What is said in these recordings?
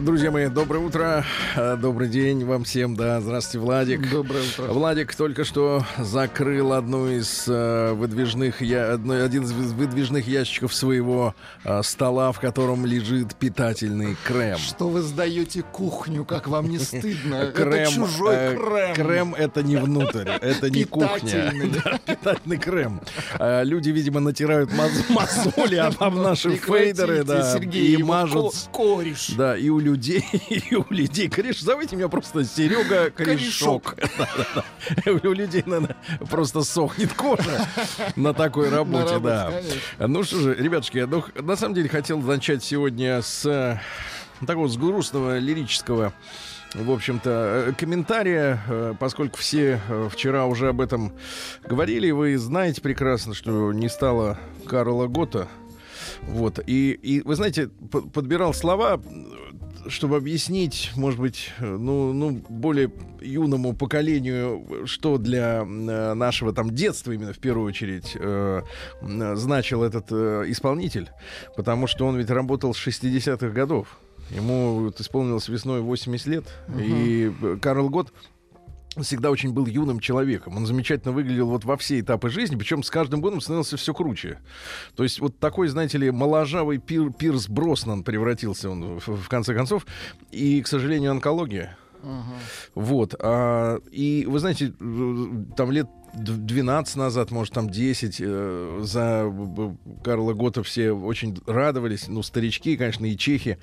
Друзья мои, доброе утро, э, добрый день вам всем, да, здравствуйте, Владик. Доброе утро. Владик только что закрыл одну из э, выдвижных, я, одно, один из выдвижных ящиков своего э, стола, в котором лежит питательный крем. Что вы сдаете кухню, как вам не стыдно? Крем, это чужой крем. Крем это не внутрь, это не кухня. Питательный. Крем. Люди, видимо, натирают мозоли об наши фейдеры, да, и мажут ко- кореш. Да, и у людей, и у людей. Кореш, зовите меня просто Серега Корешок. У людей, наверное, просто сохнет кожа на такой работе, да. Ну что же, ребятушки, я ну, на самом деле хотел начать сегодня с э, такого с грустного лирического в общем-то, э, комментария, э, поскольку все вчера уже об этом говорили, вы знаете прекрасно, что не стало Карла Гота. Вот. И, и вы знаете, подбирал слова, чтобы объяснить, может быть, ну, ну, более юному поколению, что для э, нашего там детства именно в первую очередь э, значил этот э, исполнитель, потому что он ведь работал с 60-х годов. Ему вот исполнилось весной 80 лет, и э, Карл Гот всегда очень был юным человеком. Он замечательно выглядел вот во все этапы жизни, причем с каждым годом становился все круче. То есть вот такой, знаете ли, моложавый Пир- Пирс Броснан превратился он в, в конце концов. И, к сожалению, онкология. Вот. а, и вы знаете, там лет д- 12 назад, может, там 10, э, за Карла Гота все очень радовались, ну, старички, конечно, и чехи,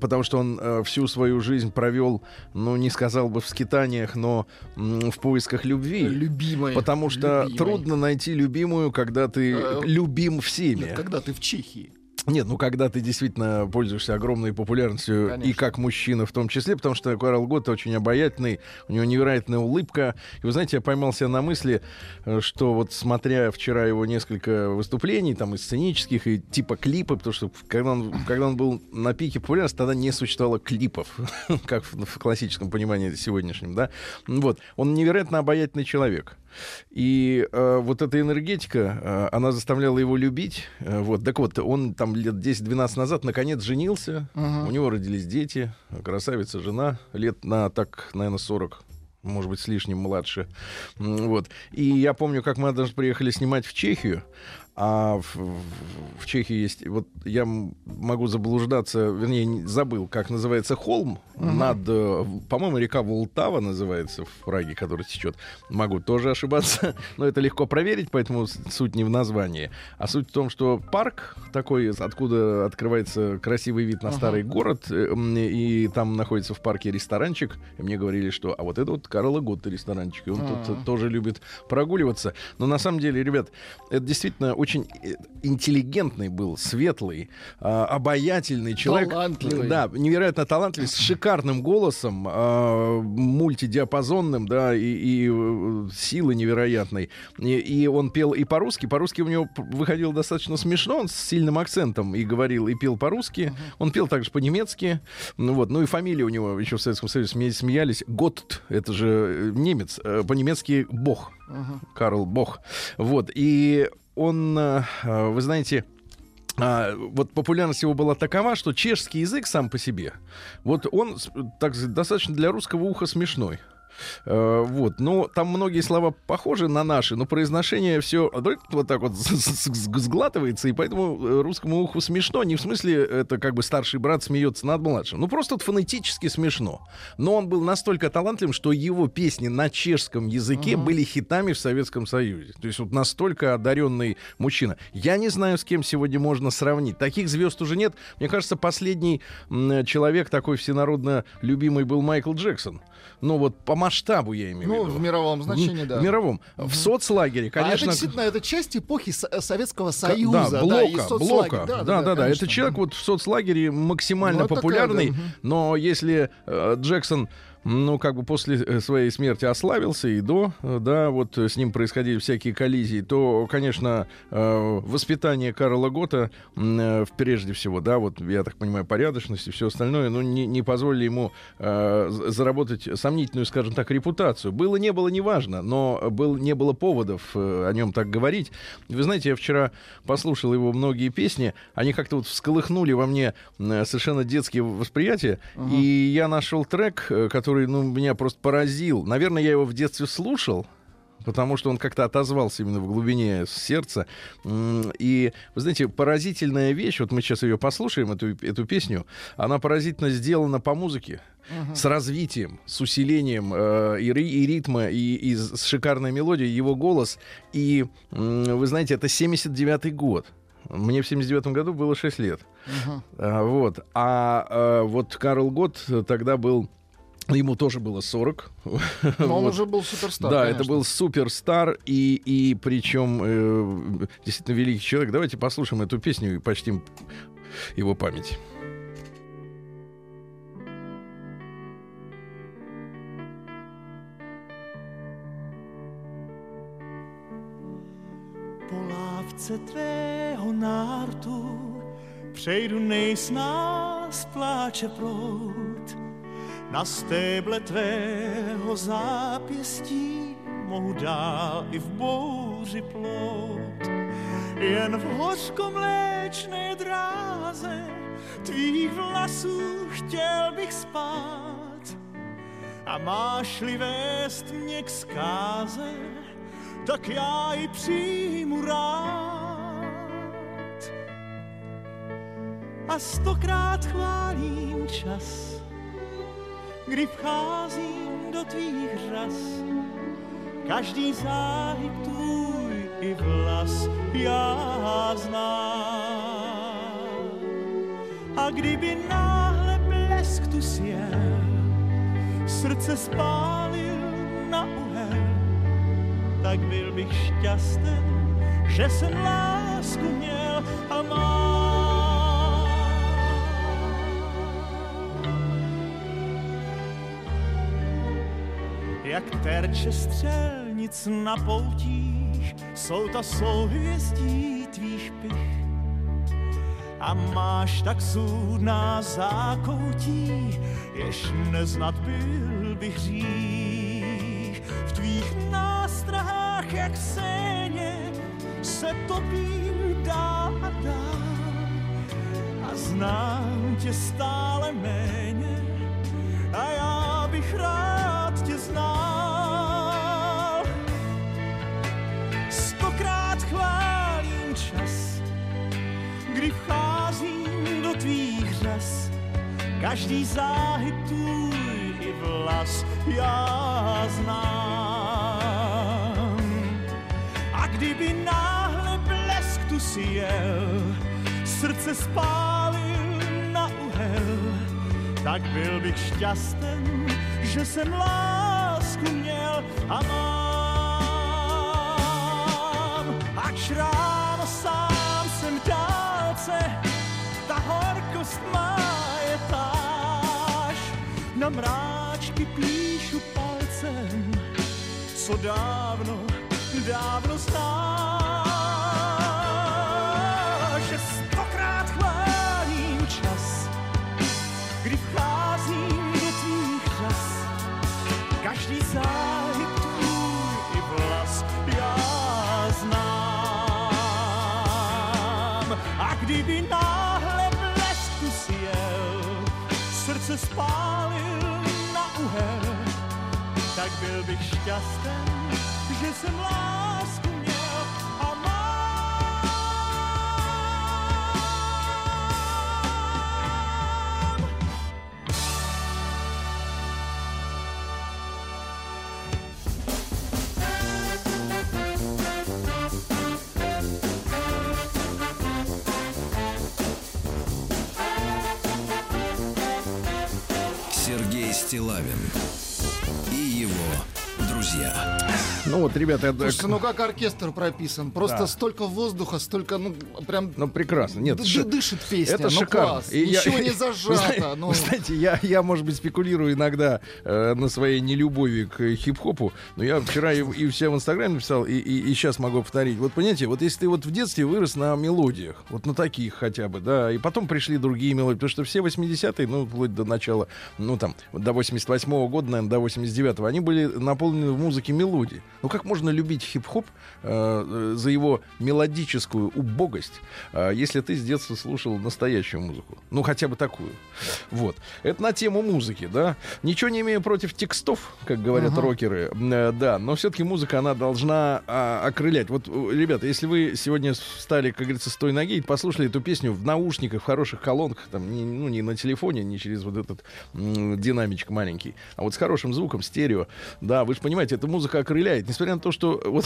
потому что он э, всю свою жизнь провел, ну, не сказал бы в скитаниях, но в поисках любви. Любимой. Потому что любимой. трудно найти любимую, когда ты Э, любим всеми. Нет, когда ты в Чехии. Нет, ну когда ты действительно пользуешься огромной популярностью, Конечно. и как мужчина в том числе, потому что Карл Гот очень обаятельный, у него невероятная улыбка. И вы знаете, я поймался на мысли, э, что вот смотря вчера его несколько выступлений, там и сценических, и типа клипы, потому что когда он, когда он был на пике популярности, тогда не существовало клипов, как в, в классическом понимании сегодняшнем, да. Вот. Он невероятно обаятельный человек. И э, вот эта энергетика, э, она заставляла его любить. Э, вот. Так вот, он там лет 10-12 назад наконец женился. У него родились дети. Красавица жена. Лет на так, наверное, 40 может быть, с лишним младше. Вот. И я помню, как мы даже приехали снимать в Чехию. А в, в- в Чехии есть... Вот я могу заблуждаться, вернее, не- забыл, как называется холм над... э, По-моему, река Волтава называется в Праге, которая течет. Могу тоже ошибаться, но это легко проверить, поэтому суть не в названии. А суть в том, что парк такой, откуда открывается красивый вид на старый город, э, и там находится в парке ресторанчик. И мне говорили, что а вот это вот Карла Готта ресторанчик, и он тут э, тоже любит прогуливаться. Но на самом деле, ребят, это действительно очень э, интеллигентный был, светлый, а, обаятельный человек. Талантливый. Да, невероятно талантливый, с шикарным голосом, а, мультидиапазонным, да, и, и, э, силы невероятной. И, и он пел и по-русски. По-русски у него выходило достаточно смешно, он с сильным акцентом и говорил, и пел по-русски. Он пел также по-немецки. Ну, вот. ну и фамилия у него еще в Советском Союзе сме- смеялись. Готт, это же э, немец, по-немецки Бог. Карл Бог. Вот. И он, э, э, вы знаете, а, вот популярность его была такова, что чешский язык сам по себе, вот он так достаточно для русского уха смешной. Э, Вот, но там многие слова похожи на наши, но произношение все вот так вот сглатывается, и поэтому э, русскому уху смешно. Не в смысле это как бы старший брат смеется над младшим, ну просто вот фонетически смешно. Но он был настолько талантливым, что его песни на чешском языке были хитами в Советском Союзе. То есть вот настолько одаренный мужчина. Я не знаю, с кем сегодня можно сравнить. Таких звезд уже нет. Мне кажется, последний человек такой всенародно любимый был Майкл Джексон. Ну вот по масштабу я имею Ну, в виду. в мировом значении, да. В мировом. В соцлагере, А это конечно. действительно, это часть эпохи э, Советского Союза. Да, блока, соцлагеря. блока. Да, да, да. конечно. Это человек вот в соцлагере максимально Ну, популярный. такая, да. Но если э, Джексон ну, как бы после э, своей смерти ославился и до, э, да, вот с ним происходили всякие коллизии, то, конечно, э, воспитание Карла Гота, прежде всего, да, вот, я так понимаю, порядочность и все остальное, ну, не, не позволили ему заработать сомнительную, скажем так, репутацию. Было, не было, неважно, но был, не было поводов о нем так говорить. Вы знаете, я вчера послушал его многие песни, они как-то вот всколыхнули во мне совершенно детские восприятия, uh-huh. и я нашел трек, который который, ну, меня просто поразил. Наверное, я его в детстве слушал, потому что он как-то отозвался именно в глубине сердца. И, вы знаете, поразительная вещь, вот мы сейчас ее послушаем, эту, эту песню, она поразительно сделана по музыке. Uh-huh. С развитием, с усилением э, и, и ритма, и, и с шикарной мелодией, его голос. И, э, вы знаете, это 79-й год. Мне в 79 году было 6 лет. Uh-huh. А, вот. А, а вот Карл Гот тогда был Ему тоже было 40. Но он вот. уже был суперстар. Да, конечно. это был суперстар, и, и причем э, действительно великий человек. Давайте послушаем эту песню и почтим его память. Po lávce tvého nártu přejdu nejsnáz pláče prout na stéble tvého zápěstí mohu dál i v bouři plout. Jen v hořkomléčné dráze tvých vlasů chtěl bych spát. A máš-li vést mě k zkáze, tak já ji přijmu rád. A stokrát chválím čas, kdy vcházím do tvých řas. Každý záhyb tvůj i vlas já znám. A kdyby náhle blesk tu sjel, srdce spálil na uhel, tak byl bych šťasten, že jsem lásku měl a mám. Jak terče střelnic na poutích, jsou ta souhvězdí tvých pich. A máš tak zůdná zákoutí, jež neznat byl bych hřích. V tvých nástrahách, jak séně, se topím dál a dál. A znám tě stále méně, a já bych rád každý záhyb tvůj i vlas já znám. A kdyby náhle blesk tu si jel, srdce spálil na uhel, tak byl bych šťasten, že jsem lásku měl a mám. Ač ráno sám jsem v dálce, ta horkost má na mráčky píšu palcem, co dávno, dávno znáš. Spálil tak byl bych šťasten, že jsem lásku Стилавин друзья. Ну вот, ребята, это- Слушайте, ну как оркестр прописан? Просто Да. столько воздуха, столько, ну, прям... ну прекрасно. Нет, ши- дышит песня, это ну шикарно. класс. И я- Ничего не Вы зажато, ну... знаете, я, я, может быть, спекулирую иногда э, на своей нелюбови к э, хип-хопу, но я вчера и, и все в Инстаграме написал, и, и, сейчас могу повторить. Вот понимаете, вот если ты вот в детстве вырос на мелодиях, вот на таких хотя бы, да, и потом пришли другие мелодии, потому что все 80-е, ну, вплоть до начала, ну, там, до 88-го года, наверное, до 89-го, они были наполнены в музыке мелодии. Ну, как можно любить хип-хоп э, э, за его мелодическую убогость, э, если ты с детства слушал настоящую музыку? Ну, хотя бы такую. Вот. Это на тему музыки, да. Ничего не имею против текстов, как говорят Ага. рокеры, э, да, но все-таки музыка, она должна а, окрылять. Вот, э, ребята, если вы сегодня встали, как говорится, с той ноги и послушали эту песню в наушниках, в хороших колонках, там, не, ну, не на телефоне, не через вот этот м, динамичек маленький, а вот с хорошим звуком, стерео, да, вы же понимаете, эта музыка окрыляет. Несмотря на то, что вот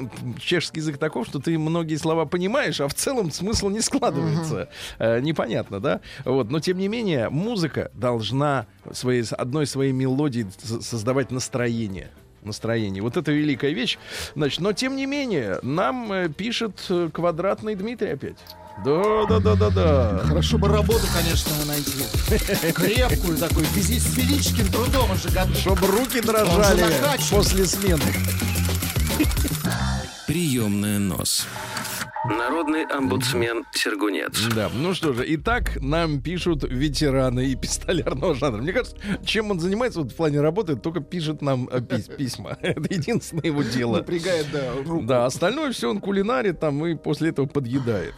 чешский язык таков, что ты многие слова понимаешь, а в целом смысл не складывается. Э, непонятно, да? Вот, но тем не менее, музыка должна своей, одной своей мелодией с- создавать настроение настроение. Вот это великая вещь. Значит, но тем не менее, нам э, пишет э, квадратный Дмитрий опять. Да, да, да, да, да. Хорошо бы работу, конечно, найти. Крепкую такую, физи- с физическим трудом уже готов. Чтобы руки дрожали после смены. Приемная нос. Народный омбудсмен Сергунец. Да, ну что же, итак, нам пишут ветераны и пистолярного жанра. Мне кажется, чем он занимается вот в плане работы, только пишет нам э, пис- письма. Это единственное его дело. Напрягает, да, руку. Да, остальное все он кулинарит там и после этого подъедает.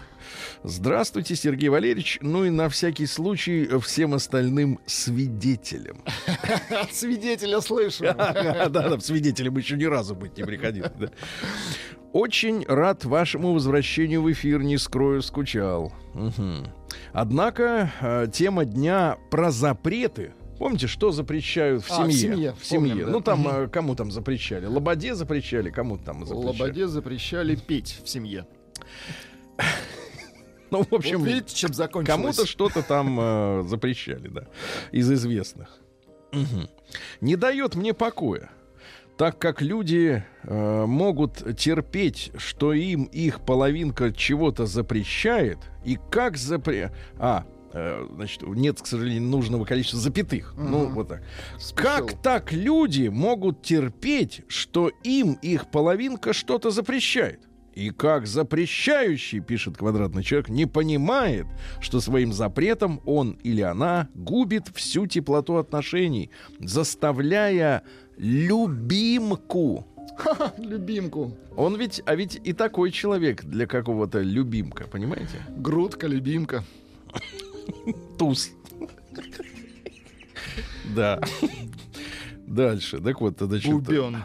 Здравствуйте, Сергей Валерьевич. Ну и на всякий случай всем остальным свидетелям. От свидетеля слышу. Да, да, свидетелем еще ни разу быть не приходилось. Очень рад вашему возвращению в эфир, не скрою, скучал. Однако э, тема дня про запреты. Помните, что запрещают в А, в семье? семье, В семье. помним, да. Ну там э, кому там запрещали? Лободе запрещали, кому там запрещали? Лободе запрещали петь в семье. Ну, в общем, Вот видите, чем закончилось? Кому-то что-то там э, запрещали, да, из известных. Мгм. Не дает мне покоя, так как люди э, могут терпеть, что им их половинка чего-то запрещает, и как запре... А, э, значит, нет, к сожалению, нужного количества запятых. Ну, Мгм. вот так. Спешил. Как так люди могут терпеть, что им их половинка что-то запрещает? И как запрещающий, пишет квадратный человек, не понимает, что своим запретом он или она губит всю теплоту отношений, заставляя любимку. Ха-ха, Любимку. Он ведь, а ведь и такой человек для какого-то любимка, понимаете? Грудка, любимка. Туз. Да. Дальше. Так вот, значит, Бубен.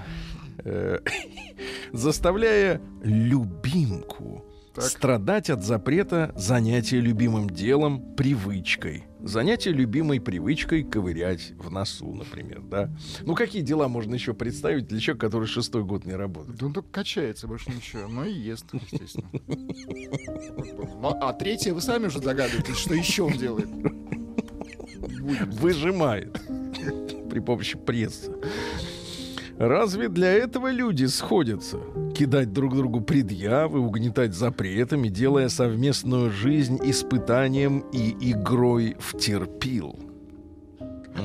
Заставляя любимку Так. страдать от запрета занятия любимым делом привычкой. Занятие любимой привычкой ковырять в носу, например, да. Ну, какие дела можно еще представить для человека, который шестой год не работает? Да он только качается, больше ничего. Ну и ест, естественно. Ну, А третье, вы сами уже догадываетесь, что еще он делает. Выжимает при помощи пресса. Разве для этого люди сходятся? Кидать друг другу предъявы, угнетать запретами, делая совместную жизнь испытанием и игрой в терпил.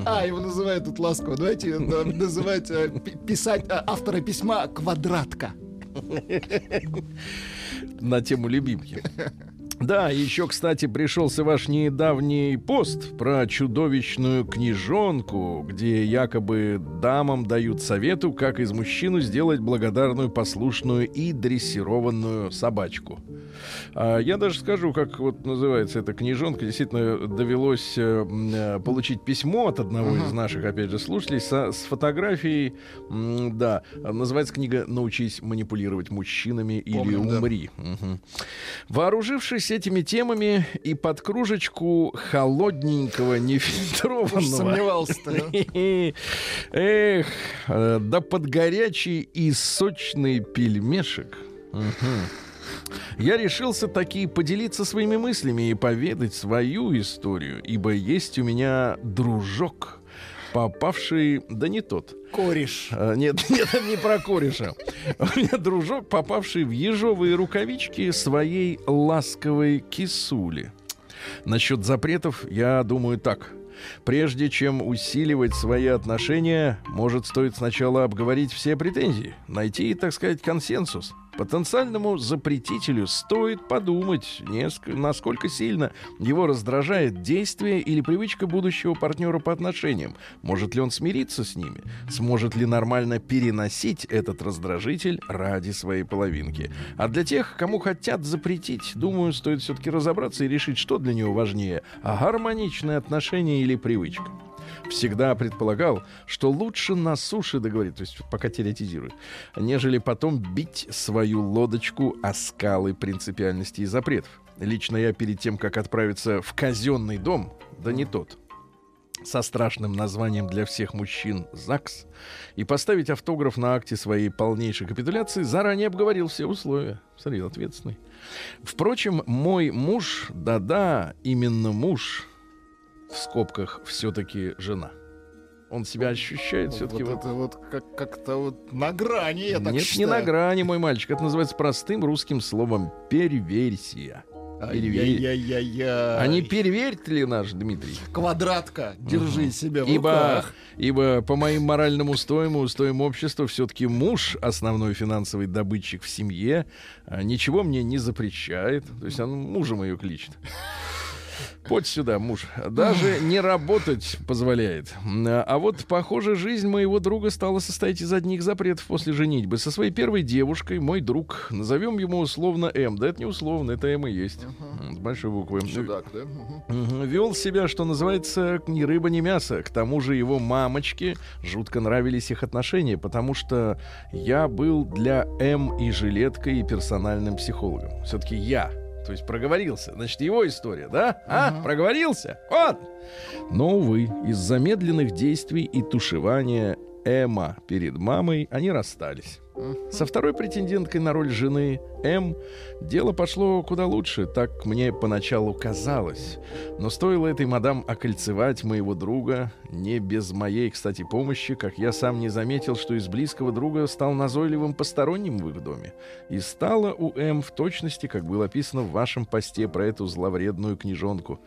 А, его называют тут ласково. Давайте э, называть, э, пи- писать э, автора письма «Квадратка». на тему любимки. Да, еще, кстати, пришелся ваш недавний пост про чудовищную книжонку, где якобы дамам дают совету, как из мужчину сделать благодарную, послушную и дрессированную собачку. А я даже скажу, как вот называется эта книжонка. Действительно, довелось э, э, получить письмо от одного из наших, опять же, слушателей со- с фотографией. м, Да, называется книга «Научись манипулировать мужчинами или Помним, да. умри». Мгм. Вооружившись этими темами и под кружечку холодненького, нефильтрованного... сомневался-то. Эх, э, да под горячий и сочный пельмешек. Я решился таки поделиться своими мыслями и поведать свою историю, ибо есть у меня дружок, попавший... Да не тот. Кореш. А, Нет, нет, не про кореша. У меня дружок, попавший в ежовые рукавички своей ласковой кисули. Насчет запретов я думаю так. Прежде чем усиливать свои отношения, может, стоит сначала обговорить все претензии, найти, так сказать, консенсус. Потенциальному запретителю стоит подумать, неск- насколько сильно его раздражает действие или привычка будущего партнера по отношениям. Может ли он смириться с ними? Сможет ли нормально переносить этот раздражитель ради своей половинки? А для тех, кому хотят запретить, думаю, стоит все-таки разобраться и решить, что для него важнее – а гармоничные отношения или привычка всегда предполагал, что лучше на суше договориться, то есть пока теоретизирует, нежели потом бить свою лодочку о скалы принципиальности и запретов. Лично я перед тем, как отправиться в казенный дом, да не тот, со страшным названием для всех мужчин ЗАГС и поставить автограф на акте своей полнейшей капитуляции, заранее обговорил все условия. Смотри, ответственный. Впрочем, мой муж, да-да, именно муж, в скобках все-таки жена. Он себя ощущает все-таки вот вот... это вот как- как-то вот на грани, я так Нет, считаю. не на грани, мой мальчик. Это называется простым русским словом перверсия. Перевер- Ай-яй-яй-яй. А не переверит ли наш Дмитрий? Квадратка, держи себя в Ибо, руках. ибо по моим моральным устоям и устоям общества все-таки муж, основной финансовый добытчик в семье, а, ничего мне не запрещает. То есть он мужем ее кличет. Подь сюда, муж. Даже не работать позволяет. А вот, похоже, жизнь моего друга стала состоять из одних запретов после женитьбы. Со своей первой девушкой мой друг, назовем ему условно М. Да это не условно, это М и есть. М, С большой буквы. Чудак, да? Мгм. Вел себя, что называется, ни рыба, ни мясо. К тому же его мамочке жутко нравились их отношения, потому что я был для М и жилеткой, и персональным психологом. Все-таки я. То есть проговорился. Значит, его история, да? А? Проговорился? Вот! Но, увы, из замедленных действий и тушевания Эма перед мамой они расстались. Со второй претенденткой на роль жены М дело пошло куда лучше, так мне поначалу казалось. Но стоило этой мадам окольцевать моего друга, не без моей, кстати, помощи, как я сам не заметил, что из близкого друга стал назойливым посторонним в их доме. И стало у М в точности, как было описано в вашем посте про эту зловредную книжонку.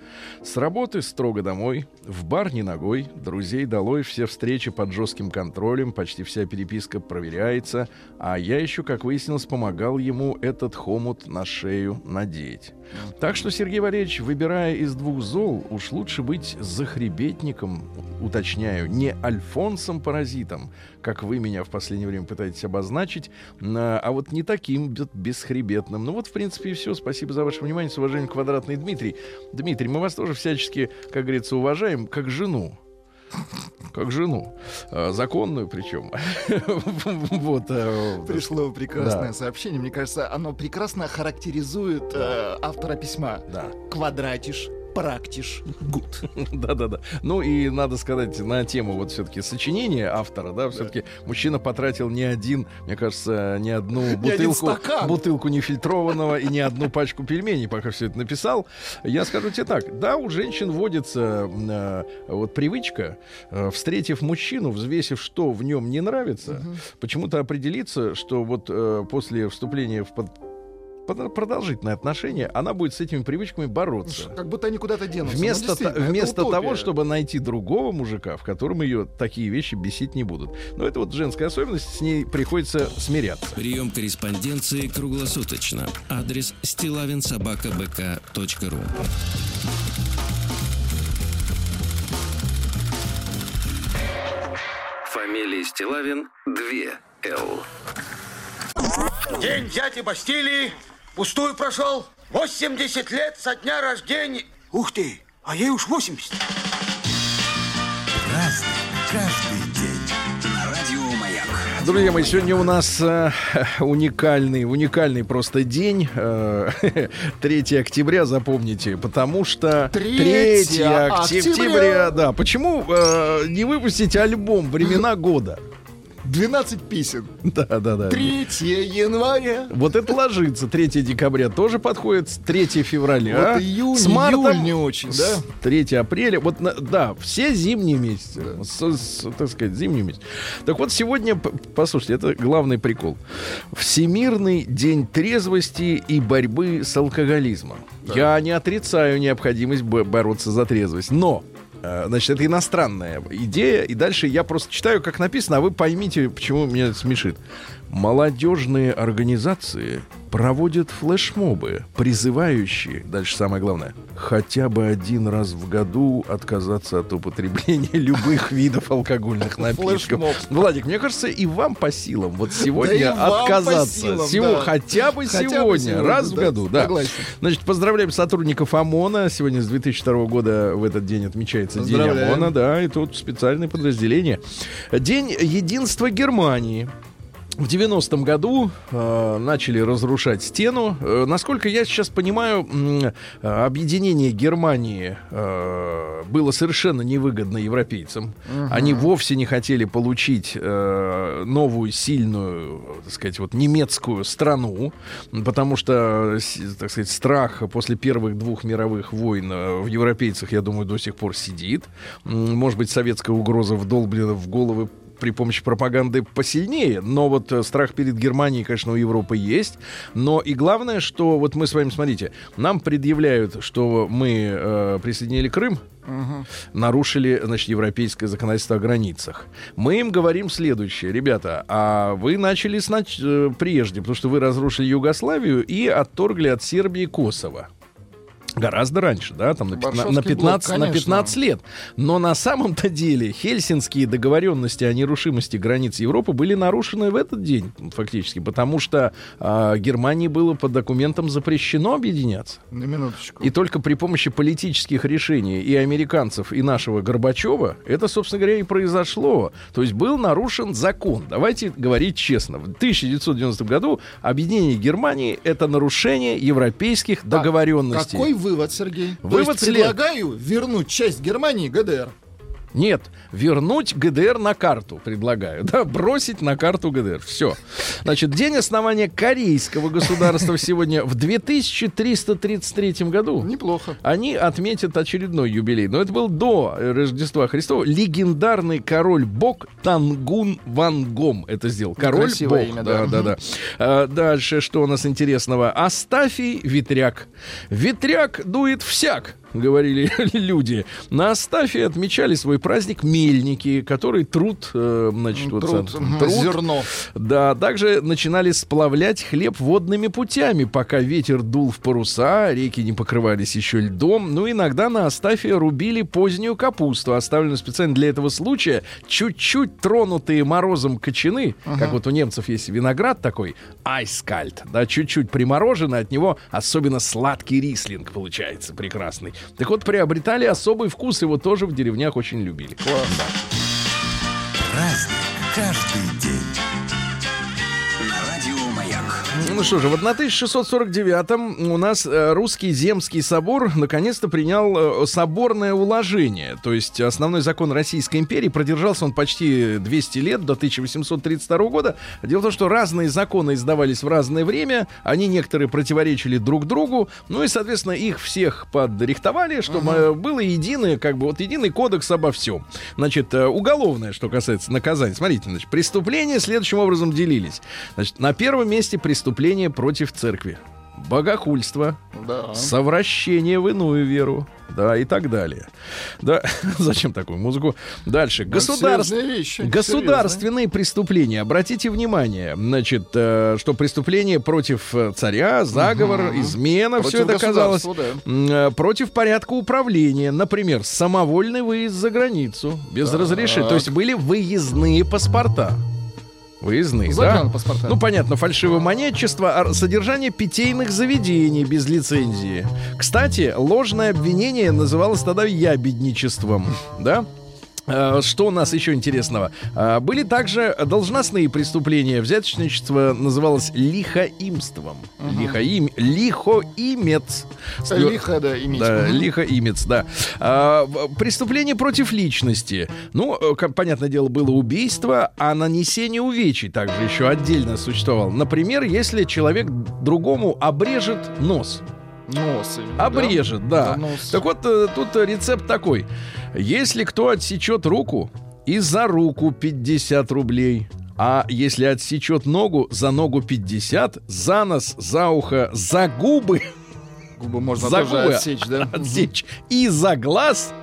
С работы строго домой, в бар не ногой, друзей долой, все встречи под жестким контролем, почти вся переписка проверяется, а я еще, как выяснилось, помогал ему этот хомут на шею надеть. Так что, Сергей Валерьевич, выбирая из двух зол, уж лучше быть захребетником, уточняю, не Альфонсом-паразитом, как вы меня в последнее время пытаетесь обозначить, а вот не таким бе- бесхребетным. Ну вот, в принципе, и все. Спасибо за ваше внимание. С уважением, Квадратный Дмитрий. Дмитрий, мы вас тоже всячески, как говорится, уважаем, как жену. Как жену. А, Законную причем. Вот. а, Пришло прекрасное Да. сообщение. Мне кажется, оно прекрасно характеризует э, автора письма. Да. Квадратиш, практиш, гуд. Да-да-да. Ну и надо сказать на тему вот все-таки сочинения автора, да, все-таки мужчина потратил не один, мне кажется, не одну бутылку, бутылку нефильтрованного и не одну пачку пельменей, пока все это написал. Я скажу тебе так, да, у женщин водится э, вот привычка, э, встретив мужчину, взвесив, что в нем не нравится, почему-то определиться, что вот э, после вступления в под- продолжительные отношения, она будет с этими привычками бороться. Как будто они куда-то денутся. Ну, Вместо, это вместо того, чтобы найти другого мужика, в котором ее такие вещи бесить не будут. Но это вот женская особенность, с ней приходится смиряться. Прием корреспонденции круглосуточно. Адрес стилавинсобакабк.ру Фамилия Стилавин 2 Л. День дяди Бастилии пустую прошел. 80 лет со дня рождения. Ух ты, а ей уж 80. Разный, каждый день. На радио Маяк. Друзья мои, сегодня у нас э, уникальный, уникальный просто день. э, 3 октября, запомните, потому что 3 3 октября. октября, да. Почему э, не выпустить альбом «Времена года»? 12 песен. Да, да, да. 3 января. Вот это ложится. 3 декабря тоже подходит. 3 февраля. Вот июнь, с мартом, июль не очень, да? с 3 апреля. Вот, да, все зимние месяцы. С- с- так сказать, зимние месяцы. Так вот, сегодня, послушайте, это главный прикол. Всемирный день трезвости и борьбы с алкоголизмом. Я не отрицаю необходимость бо- бороться за трезвость, но Значит, это иностранная идея. И дальше я просто читаю, как написано, а вы поймите, почему меня это смешит. Молодежные организации проводят флешмобы, призывающие, дальше самое главное, хотя бы один раз в году отказаться от употребления любых видов алкогольных напитков. Владик, мне кажется, и вам по силам вот сегодня отказаться. силам, Сего- да. Хотя бы сегодня, раз в году, да. Значит, поздравляем сотрудников ОМОНа. Сегодня с 2002 года в этот день отмечается День. ОМОНа, да, и тут специальное подразделение. День единства Германии. В 90-м году э, начали разрушать стену. Э, насколько я сейчас понимаю, э, объединение Германии э, было совершенно невыгодно европейцам. Они вовсе не хотели получить э, новую сильную, так сказать, вот немецкую страну, потому что, так сказать, страх после первых двух мировых войн э, в европейцах, я думаю, до сих пор сидит. Может быть, советская угроза вдолблена в головы при помощи пропаганды посильнее, но вот э, страх перед Германией, конечно, у Европы есть. Но и главное, что вот мы с вами, смотрите, нам предъявляют, что мы э, присоединили Крым, нарушили, значит, европейское законодательство о границах. Мы им говорим следующее, ребята, а вы начали снач- э, прежде, потому что вы разрушили Югославию и отторгли от Сербии Косово. Гораздо раньше, да, там на, пятна- на Варшавский блок, 15, на конечно. 15 лет. Но на самом-то деле хельсинские договоренности о нерушимости границ Европы были нарушены в этот день, фактически, потому что а, Германии было по документам запрещено объединяться. На минуточку. И только при помощи политических решений и американцев, и нашего Горбачева это, собственно говоря, и произошло. То есть был нарушен закон. Давайте говорить честно. В 1990 году объединение Германии — это нарушение европейских Так, договоренностей. Какой вывод, Сергей? То Вывод есть след- предлагаю вернуть часть Германии ГДР. Нет, вернуть ГДР на карту, предлагаю. Да, бросить на карту ГДР. Все. Значит, день основания корейского государства сегодня в 2333 году. Неплохо. Они отметят очередной юбилей. Но это был до Рождества Христова. Легендарный король-бог Тангун Вангом это сделал. Король-бог. Красивое имя, да, да. да, да. А, дальше, что у нас интересного? Астафий Ветряк. Ветряк дует всяк. Говорили люди. На Астафии отмечали свой праздник мельники, который труд, э, значит, вот, Труд, мгм, труд. зерно. Да, также начинали сплавлять хлеб водными путями, пока ветер дул в паруса, реки не покрывались еще льдом. Ну, иногда на Астафе рубили позднюю капусту, оставленную специально для этого случая. Чуть-чуть тронутые морозом кочаны, как вот у немцев есть виноград такой, айскальт, да, чуть-чуть примороженный, от него особенно сладкий рислинг получается прекрасный. Так вот, приобретали особый вкус, его тоже в деревнях очень любили. Праздник каждый день. Ну что же, в 1649-м у нас э, русский земский собор наконец-то принял э, соборное уложение. То есть основной закон Российской империи продержался он почти 200 лет, до 1832 года. Дело в том, что разные законы издавались в разное время, они некоторые противоречили друг другу, ну и, соответственно, их всех подрихтовали, чтобы э, было единое, как бы, вот единый кодекс обо всем. Значит, уголовное, что касается наказания. Смотрите, значит, преступления следующим образом делились. Значит, на первом месте преступление против церкви. Богохульство, Да. совращение в иную веру, да, и так далее. Да, зачем такую музыку? Дальше. Государство. серьезные вещи, Государственные преступления. Обратите внимание, значит, э, что преступление против э, царя, заговор, измена, Против все это оказалось. да. Э, Против порядка управления. Например, самовольный выезд за границу без разрешения. То есть были выездные паспорта. Выездные, да? Загранпаспорта. Ну, понятно, фальшивомонетчество, а содержание питейных заведений без лицензии. Кстати, ложное обвинение называлось тогда ябедничеством, да? Э, Что у нас еще интересного? Э, Были также должностные преступления. Взяточничество называлось лихоимством. Лихоим, лихоимец. С- Лихо, да, иметь. Да, лихоимец, да. А, преступление против личности. Ну, э, как, понятное дело, было убийство, а нанесение увечий также еще отдельно существовало. Например, если человек другому обрежет нос. Нос. именно? Обрежет, да. Да, нос. Так вот, тут рецепт такой. Если кто отсечет руку, и за руку 50 рублей. А если отсечет ногу, за ногу 50, за нос, за ухо, за губы Губы можно за тоже губы отсечь, да? отсечь и за глаз.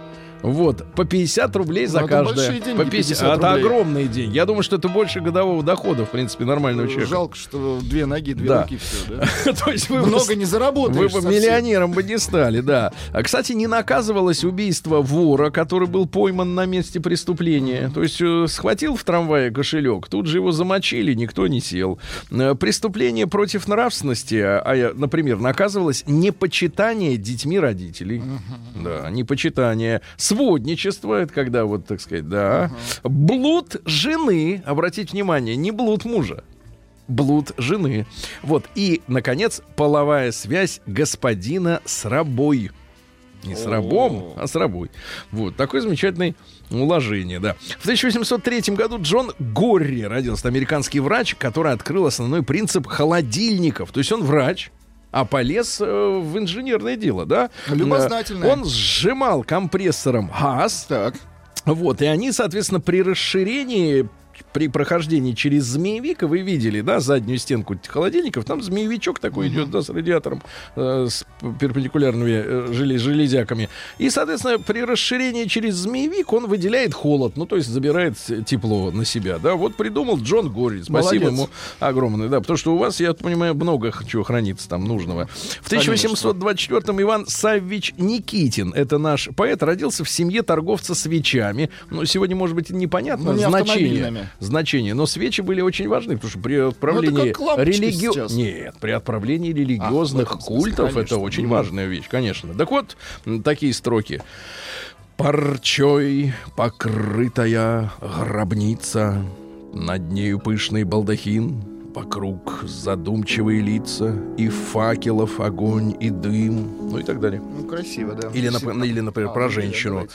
Вот, по 50 рублей за Ну, каждое. большие деньги, по 50. 50 Это огромные деньги. Я думаю, что это больше годового дохода, в принципе, нормального человека. Жалко, что две ноги, две Да. руки, все, да? То есть вы Много не заработаешь. вы бы миллионером бы не стали, да. А, Кстати, не наказывалось убийство вора, который был пойман на месте преступления. То есть э, схватил в трамвае кошелек, тут же его замочили, никто не сел. Э, Преступление против нравственности, а, а, например, наказывалось непочитание детьми родителей. Да, непочитание. Сводничество, это когда вот, так сказать, да. Блуд жены, обратите внимание, не блуд мужа блуд жены. Вот. И, наконец, половая связь господина с рабой. Не с рабом, а с рабой. Вот. Такое замечательное уложение, да. В 1803 году Джон Горри родился. Американский врач, который открыл основной принцип холодильников. То есть он врач, а полез э, в инженерное дело, да? Любознательный. Э, Он сжимал компрессором газ, Так. вот, и они, соответственно, при расширении при прохождении через змеевик, вы видели, да, заднюю стенку холодильников, там змеевичок такой идет, да, с радиатором, э, с перпендикулярными э, желе- железяками. И, соответственно, при расширении через змеевик он выделяет холод, ну, то есть забирает с- тепло на себя, да. Вот придумал Джон Гори. Спасибо Молодец. ему огромное, да, потому что у вас, я понимаю, много чего хранится там нужного. В 1824-м Иван Саввич Никитин, это наш поэт, родился в семье торговца свечами. Ну, сегодня, может быть, непонятно Ну, не значение. Значение, но свечи были очень важны, потому что при отправлении Ну. Нет, при отправлении А, религиозных смысле, культов это конечно. очень Мгм. важная вещь, конечно. Так вот, такие строки. Парчой покрытая гробница, над нею пышный балдахин, вокруг задумчивые лица, и факелов огонь и дым, ну и так далее. Ну, красиво, да. Или, нап- или, например, А, про ну, женщину. давайте.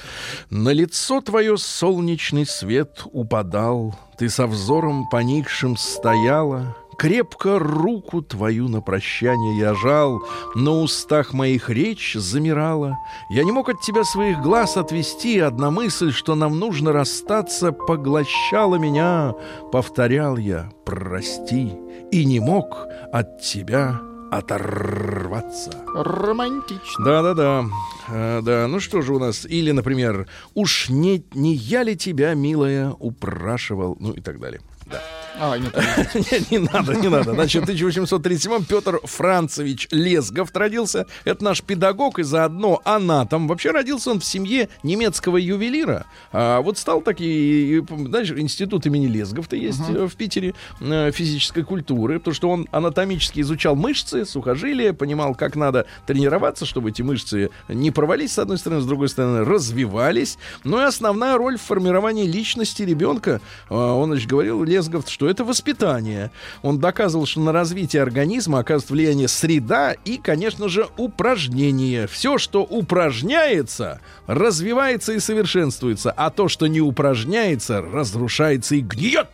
На лицо твое солнечный свет упадал, Ты со взором поникшим стояла, Крепко руку твою на прощание я жал, На устах моих речь замирала. Я не мог от тебя своих глаз отвести, Одна мысль, что нам нужно расстаться, Поглощала меня, повторял я, прости, И не мог от тебя оторваться. Романтично. Да-да-да. А, да, ну что же у нас? Или, например, «Уж не, не я ли тебя, милая, упрашивал?» Ну и так далее. Да. А, нет, Не, не надо, не надо. Значит, в 1837 Петр Францевич Лесгов родился. Это наш педагог и заодно анатом. Вообще родился он в семье немецкого ювелира. А вот стал таки, и, знаешь, институт имени Лесгов-то есть э, в Питере э, физической культуры, потому что он анатомически изучал мышцы, сухожилия, понимал, как надо тренироваться, чтобы эти мышцы не провались с одной стороны, с другой стороны развивались. Ну и основная роль в формировании личности ребенка, э, он, значит, говорил Лесгов, что это воспитание. Он доказывал, что на развитие организма оказывает влияние среда и, конечно же, упражнения. Все, что упражняется, развивается и совершенствуется, а то, что не упражняется, разрушается и гниет.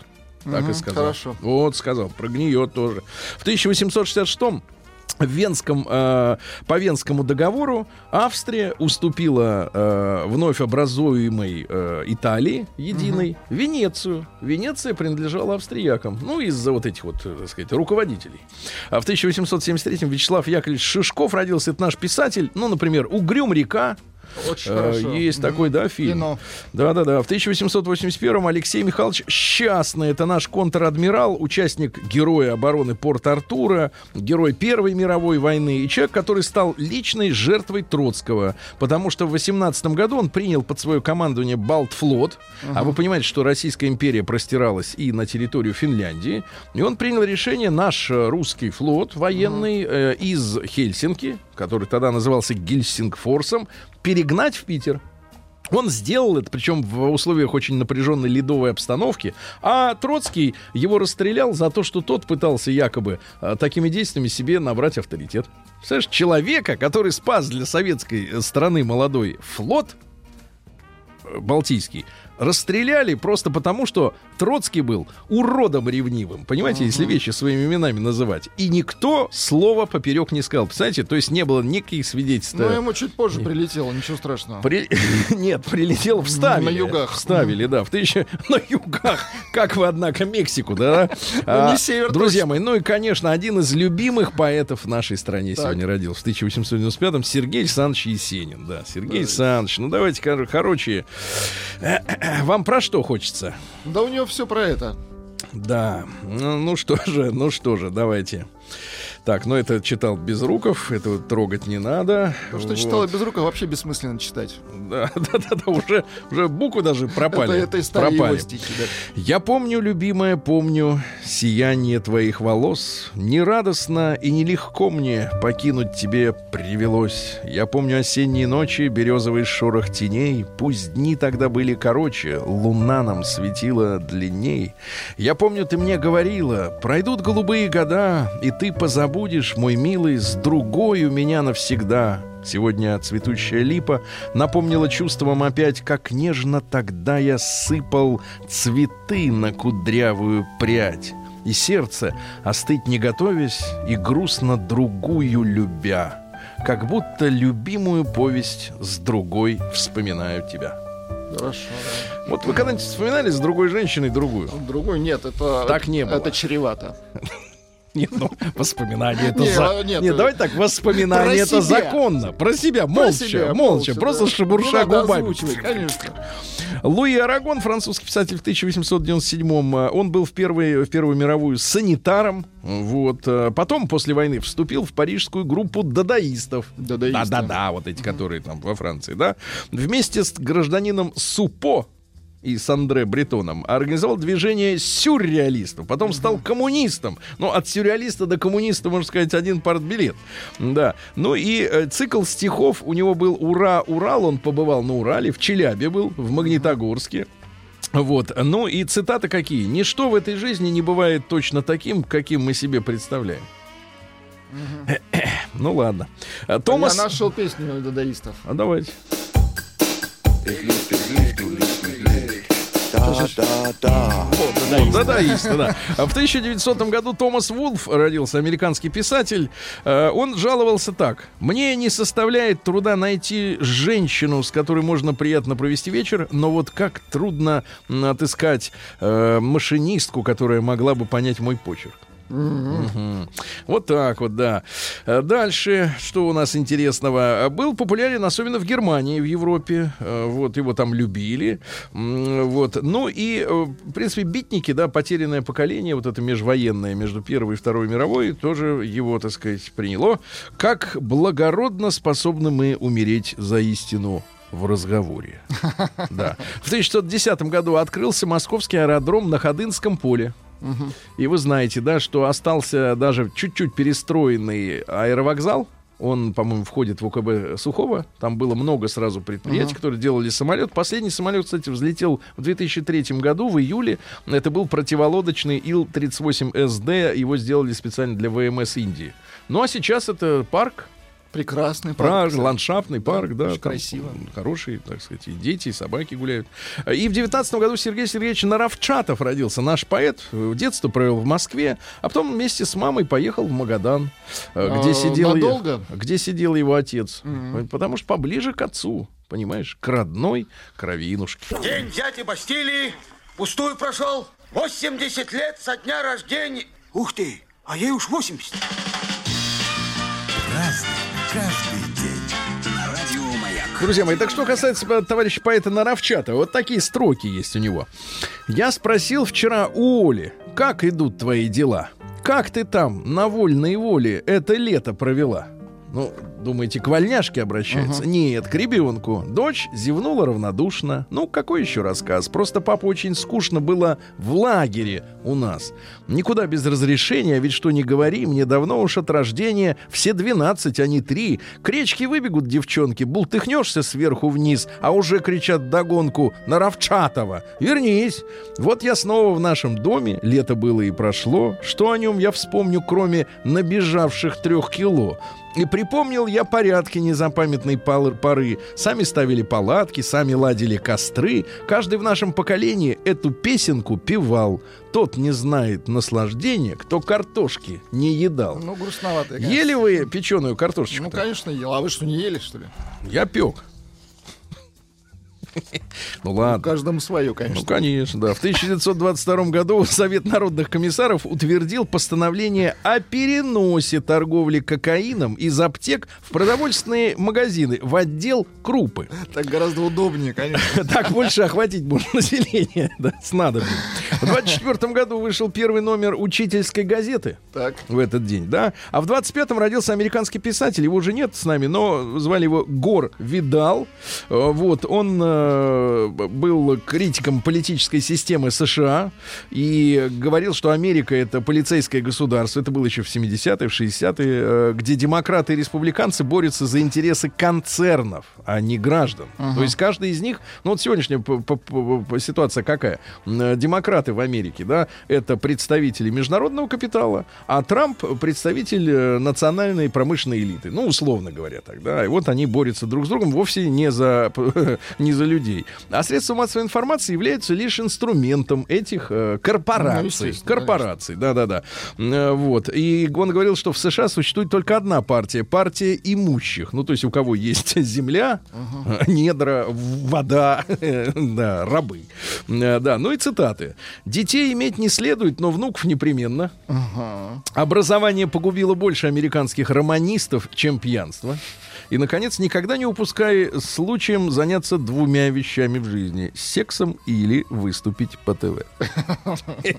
Так и Мгм, сказал. хорошо. Вот сказал, прогниет тоже. В 1866 в Венском, э, по Венскому договору Австрия уступила э, вновь образуемой э, Италии, единой, Венецию. Венеция принадлежала австриякам. Ну, из-за вот этих вот, э, так сказать, руководителей. А в 1873-м Вячеслав Яковлевич Шишков родился. Это наш писатель. Ну, например, «Угрюм река». Очень Э, хорошо. Есть такой, да, фильм. Да-да-да. В 1881-м Алексей Михайлович Счастный. Это наш контр-адмирал, участник героя обороны Порт-Артура, герой Первой мировой войны и человек, который стал личной жертвой Троцкого. Потому что в 18 году он принял под свое командование Балтфлот. А вы понимаете, что Российская империя простиралась и на территорию Финляндии. И он принял решение наш э, русский флот военный э, из Хельсинки, который тогда назывался Гельсингфорсом, перегнать в Питер. Он сделал это, причем в условиях очень напряженной ледовой обстановки, а Троцкий его расстрелял за то, что тот пытался якобы э, такими действиями себе набрать авторитет. Представляешь, человека, который спас для советской э, страны молодой флот э, Балтийский, расстреляли просто потому, что Троцкий был уродом ревнивым. Понимаете, если вещи своими именами называть. И никто слова поперек не сказал. Представляете, то есть не было никаких свидетельств. Ну, ему чуть позже прилетело, ничего страшного. При- Нет, прилетел, вставили. На югах. Вставили, да. В тысяча... На югах. Как вы, однако, Мексику, да? А, не север Друзья мои, ну и, конечно, один из любимых поэтов в нашей стране Так. сегодня родился. В 1895-м Сергей Александрович Есенин. Да, Сергей Александрович. Ну, давайте, кор- короче, вам про что хочется? Да у него все про это. Да, ну, ну что же, ну что же, давайте. Так, ну это читал Безруков, этого трогать не надо. То, что Вот. читала без рука, вообще бессмысленно читать. Да, да, да, да, уже, уже буквы даже пропали. Это, это из старые пропали. стихи, да. Я помню, любимая, помню сияние твоих волос. Нерадостно и нелегко мне покинуть тебе привелось. Я помню осенние ночи, березовый шорох теней. Пусть дни тогда были короче, луна нам светила длинней. Я помню, ты мне говорила, пройдут голубые года, и ты позабудешь, мой милый, с другой у меня навсегда. Сегодня цветущая липа напомнила чувством опять, как нежно тогда я сыпал цветы на кудрявую прядь. И сердце, остыть не готовясь, и грустно другую любя. Как будто любимую повесть с другой вспоминаю тебя. Хорошо. Вот вы когда-нибудь вспоминали с другой женщиной другую? да. Другой нет, это... Так не было. Это чревато. Нет, ну, воспоминания это за... а, нет, Нет, э, давай так, воспоминания это законно. Про себя, молча, молча, просто шебурша Ну, губами. конечно. Луи Арагон, французский писатель в 1897-м, э, он был в, первой, в Первую мировую санитаром. Вот. э, Потом, после войны, вступил в парижскую группу дадаистов. Да-да-да, вот эти, которые там во Франции, да. Вместе с гражданином Супо и с Андре Бретоном организовал движение сюрреалистов. Потом стал коммунистом. Ну, от сюрреалиста до коммуниста, можно сказать, один партбилет. Да. Ну и э, цикл стихов у него был «Ура, Урал». Он побывал на Урале, в Челябе был, в Магнитогорске. Вот. Ну и цитаты какие? «Ничто в этой жизни не бывает точно таким, каким мы себе представляем». Ну ладно. А, Томас... Я нашел песню дадаистов. А давайте. Вот, дадаисты, да. А В 1900 году Томас Вулф родился, американский писатель. Э, Он жаловался так. «Мне не составляет труда найти женщину, с которой можно приятно провести вечер, но вот как трудно отыскать э, машинистку, которая могла бы понять мой почерк». Мгм. Вот так вот, да. Э, Дальше, что у нас интересного? Э, Был популярен особенно в Германии, в Европе. Э, Вот, его там любили. Вот. Ну и, в принципе, битники, да, потерянное поколение, вот это межвоенное, между Первой и Второй мировой, тоже его, так сказать, приняло. Как благородно способны мы умереть за истину в разговоре. Да. В 1910 году открылся московский аэродром на Ходынском поле. И вы знаете, да, что остался даже чуть-чуть перестроенный аэровокзал. Он, по-моему, входит в УКБ Сухого. Там было много сразу предприятий, которые делали самолет. Последний самолет, кстати, взлетел в 2003 году, в июле. Это был противолодочный Ил-38СД. Его сделали специально для ВМС Индии. Ну а сейчас это парк, Прекрасный Парк, кстати. ландшафтный парк, да. очень красиво. Хороший, так сказать, и дети, и собаки гуляют. И в девятнадцатом году Сергей Сергеевич Наровчатов родился. Наш поэт в детство провел в Москве, а потом вместе с мамой поехал в Магадан, э, где А, сидел, надолго? где сидел его отец. Потому что поближе к отцу, понимаешь, к родной кровинушке. День дяди Бастилии пустую прошел. 80 лет со дня рождения. Ух ты, а ей уж 80. Разный, каждый день. Друзья мои, так что касается э, товарища поэта Наровчата, вот такие строки есть у него. Я спросил вчера у Оли, как идут твои дела? Как ты там, на вольной воле, это лето провела? Ну, думаете, к вольняшке обращается? Нет, к ребенку. Дочь зевнула равнодушно. Ну, какой еще рассказ? Просто папа очень скучно было в лагере у нас. Никуда без разрешения, ведь что не говори, мне давно уж от рождения все 12, а не 3. К речке выбегут девчонки, бултыхнешься сверху вниз, а уже кричат догонку на Равчатова. Вернись. Вот я снова в нашем доме, лето было и прошло. Что о нем я вспомню, кроме набежавших трех кило? И припомнил я порядки незапамятной поры. Сами ставили палатки, сами ладили костры. Каждый в нашем поколении эту песенку певал. Тот не знает наслаждения, кто картошки не едал. Ну, грустновато. конечно. Ели вы печеную картошечку? Ну, конечно, ел. А вы что, не ели, что ли? Я пек. Ну Ну, ладно. каждому свое, Ну, конечно. конечно, да. В 1922 году Совет народных комиссаров утвердил постановление о переносе торговли кокаином из аптек в продовольственные магазины в отдел крупы. Так гораздо удобнее, конечно. Так больше охватить можно население, да, с надобным. В 24 году вышел первый номер учительской газеты Так. в этот день, да. А в 25-м родился американский писатель, его уже нет с нами, но звали его Гор Видал. Э, Вот, он э, был критиком политической системы США и говорил, что Америка это полицейское государство. Это было еще в 70-е, в 60-е, э, где демократы и республиканцы борются за интересы концернов, а не граждан. То есть каждый из них, ну вот сегодняшняя ситуация какая? Э, Демократы в Америке, да, это представители международного капитала, а Трамп представитель национальной промышленной элиты. Ну, условно говоря так, да. И вот они борются друг с другом вовсе не за, не за людей. А средства массовой информации являются лишь инструментом этих э, Ну, корпораций. естественно, корпораций, да-да-да. Э, Вот. И он говорил, что в США существует только одна партия. Партия имущих. Ну, то есть у кого есть земля, э, недра, вода, да, рабы. Э, Да, ну и цитаты. «Детей иметь не следует, но внуков непременно. Образование погубило больше американских романистов, чем пьянство. И, наконец, никогда не упускай случаем заняться двумя вещами в жизни. Сексом или выступить по ТВ.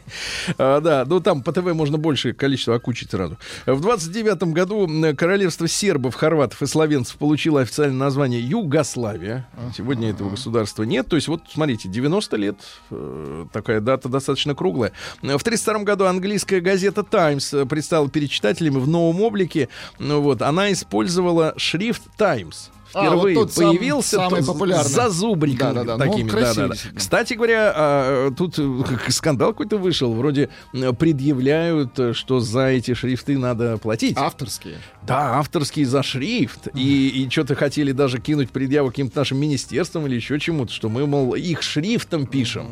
А, Да, ну там по ТВ можно большее количество окучить сразу. В 29 году королевство сербов, хорватов и словенцев получило официальное название Югославия. Сегодня этого государства нет. То есть вот, смотрите, 90 лет, э, такая дата достаточно круглая. В 32 году английская газета «Таймс» э, предстала перед читателями в новом облике. Ну вот, она использовала шрифт Times. «Таймс». А, Впервые вот тот сам- появился самый популярный. зазубриками Да-да-да, ну, он такими. красивый, да-да-да. действительно. Кстати говоря, а, тут э, скандал какой-то вышел. Вроде э, предъявляют, э, что за эти шрифты надо платить. Авторские. Да, авторский за шрифт. И, и что-то хотели даже кинуть предъяву каким-то нашим министерствам или еще чему-то, что мы, мол, их шрифтом пишем.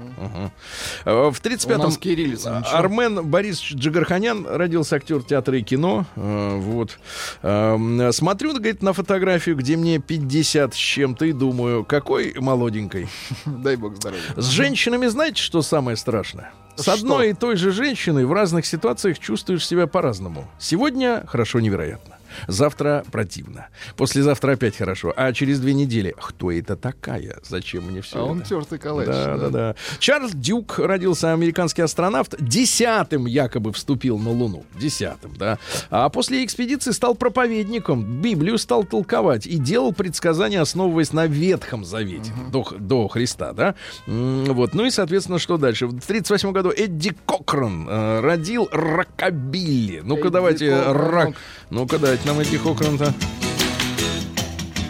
Э, В У 35-м нас кириллица. ничего. Армен Борис Джигарханян родился актер театра и кино. Вот. Смотрю, говорит, на фотографию, где мне 50 с чем-то, и думаю, какой молоденькой. Дай бог здоровья. С женщинами знаете, что самое страшное? С Что? одной и той же женщиной в разных ситуациях чувствуешь себя по-разному. Сегодня хорошо невероятно. Завтра противно. Послезавтра опять хорошо. А через две недели кто это такая? Зачем мне все А он это? тертый калач. Да, да, да. Чарльз Дюк родился американский астронавт. Десятым якобы вступил на Луну. Десятым, да. А после экспедиции стал проповедником. Библию стал толковать и делал предсказания, основываясь на Ветхом Завете. До, Х- до Христа, да. Вот. Ну и, соответственно, что дальше? В 38 году Эдди Кокрон э, родил рокобилли. Ну-ка, давайте Кокрон. рок. Ну-ка, дайте нам Эдди Кокрон-то.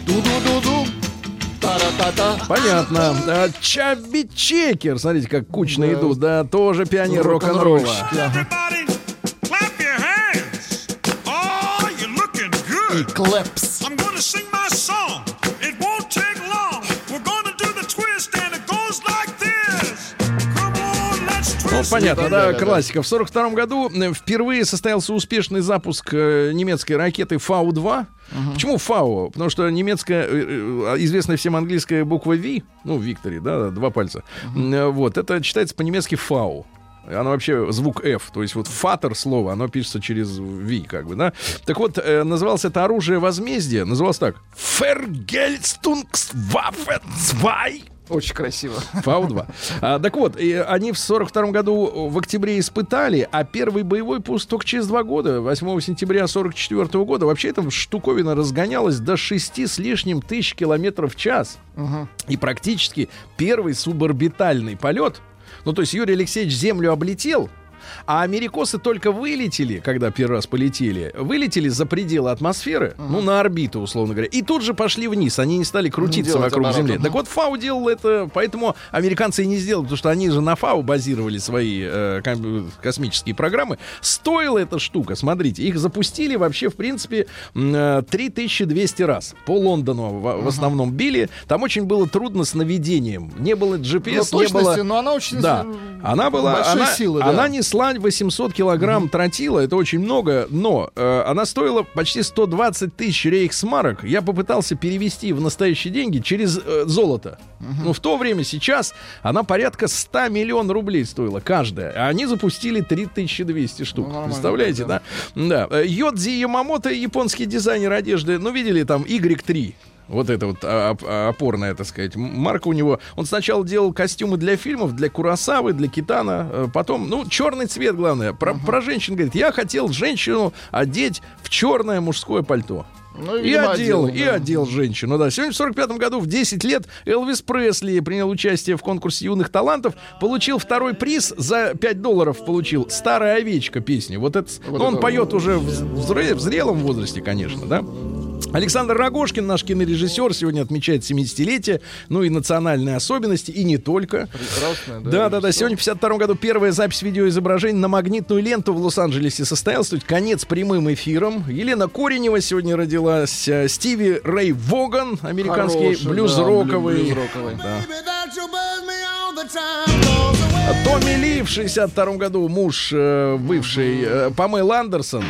Ду-ду-ду-ду. Та-ра-та-та. Понятно. А, Чаби Чекер, смотрите, как кучно Да. идут, да, тоже пионер рок-н-ролла. Your hands. Oh, И клэпс. Ну, понятно, Да, классика. В 42 году э, впервые состоялся успешный запуск э, немецкой ракеты Фау-2. Почему Фау? Потому что немецкая, э, известная всем английская буква V, ну, Виктори, да, два пальца, М, вот, это читается по-немецки Фау. Оно вообще звук F, то есть вот фатер слово, оно пишется через V, как бы, да. Так вот, э, называлось это оружие возмездия, называлось так. Фергельстунгсваффе 2 Очень красиво. Фау-2. А, так вот, и они в 42 году в октябре испытали, а первый боевой пуск только через два года, 8 сентября 44 года. Вообще эта штуковина разгонялась до 6 с лишним тысяч километров в час. И практически первый суборбитальный полет. Ну, то есть Юрий Алексеевич Землю облетел, а америкосы только вылетели, когда первый раз полетели, вылетели за пределы атмосферы, ну, на орбиту, условно говоря, и тут же пошли вниз. Они не стали крутиться Делать вокруг оборот, Земли. ага. Так вот, ФАУ делал это, поэтому американцы и не сделали, потому что они же на ФАУ базировали свои э, космические программы. Стоила эта штука, смотрите, их запустили вообще, в принципе, м, э, 3200 раз. По Лондону в, в основном били. Там очень было трудно с наведением. Не было GPS, Ну, не было... но она очень Да, она была, большой она, силы, да. она несла 800 килограмм тротила, это очень много, но э, она стоила почти 120 тысяч рейхсмарок. Я попытался перевести в настоящие деньги через э, золото. Но в то время, сейчас, она порядка 100 миллионов рублей стоила каждая. А они запустили 3200 штук. Ну, Представляете, да? Да. Э, Йодзи Ямамото, японский дизайнер одежды, ну, видели там Y3. Вот это вот а, а, опорная, так сказать, марка у него. Он сначала делал костюмы для фильмов, для Курасавы, для Китана. э, Потом, ну, черный цвет, главное. Про, про женщин говорит, я хотел женщину одеть в черное мужское пальто. Ну, И одел, одел, и да. одел женщину, да. Сегодня в 45 году, в 10 лет, Элвис Пресли принял участие в конкурсе юных талантов, получил второй приз за 5 долларов, получил «Старая овечка» песню. Вот это, Вот ну, он это поет уже в, в зрелом возрасте, конечно, да. Александр Рогошкин, наш кинорежиссер, сегодня отмечает 70-летие, ну и национальные особенности, и не только. Прекрасная, да. Да, да, да. Сегодня в 52 году первая запись видеоизображений на магнитную ленту в Лос-Анджелесе состоялась. То есть конец прямым эфиром. Елена Коренева сегодня родилась. э, Стиви Рэй Воган, американский Хороший, блюз-роковый. да, блюз-роковый. Да. Томми Ли в 62 году, муж э, бывший э, Памел Андерсон.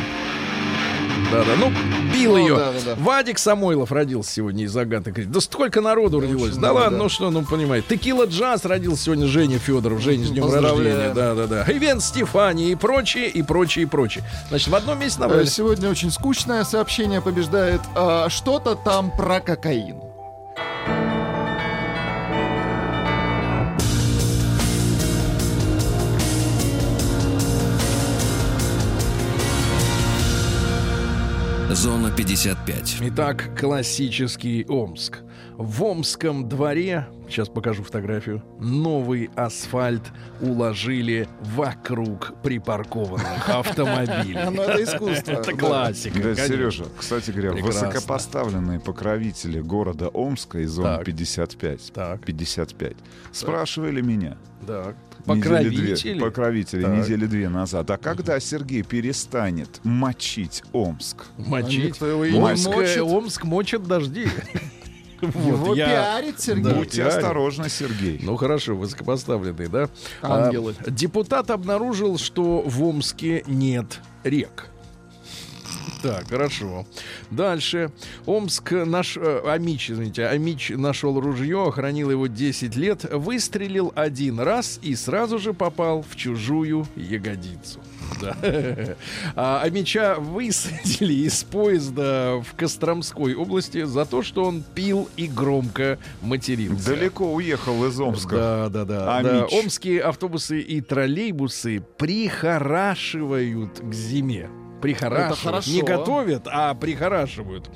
Да-да, ну, бил Ну, ее. да, да, да. Вадик Самойлов родился сегодня из Агаты Кристи. Да столько народу родилось. Да ладно, да. ну что, ну понимаете. Текила Джаз родился сегодня Женя Федоров. Женя, с днем рождения. Да-да-да. Ивент Стефани и прочее, и прочее, и прочее. Значит, в одном месте Э, набрали. Сегодня очень скучное сообщение побеждает. а, Что-то там про кокаин. Зона 55. Итак, классический Омск. В Омском дворе, сейчас покажу фотографию, новый асфальт уложили вокруг припаркованных автомобилей. Ну, это искусство. Это классика. Да. Сережа, кстати говоря, высокопоставленные покровители города Омска из зоны Так. 55, Так. 55 спрашивали меня. Так. Недели две- Покровители. покровители Так. недели две назад. А когда Сергей перестанет мочить Омск? Мочить. его не Омск, мочит. Омск мочат дожди. Его Вот, я- пиарит Сергей. Да. Будьте реально. осторожны, Сергей. Ну хорошо, высокопоставленный, да? Ангелы. А, депутат обнаружил, что в Омске нет рек. Так, хорошо. Дальше. Омск наш... э, Амич, извините, Амич нашел ружье, хранил его 10 лет, выстрелил один раз и сразу же попал в чужую ягодицу. Да. А Амича высадили из поезда в Костромской области за то, что он пил и громко матерился. Далеко уехал из Омска. Да, да, да. А да. Омские автобусы и троллейбусы прихорашивают к зиме. Прихорашивают. Не готовят, а прихорашивают.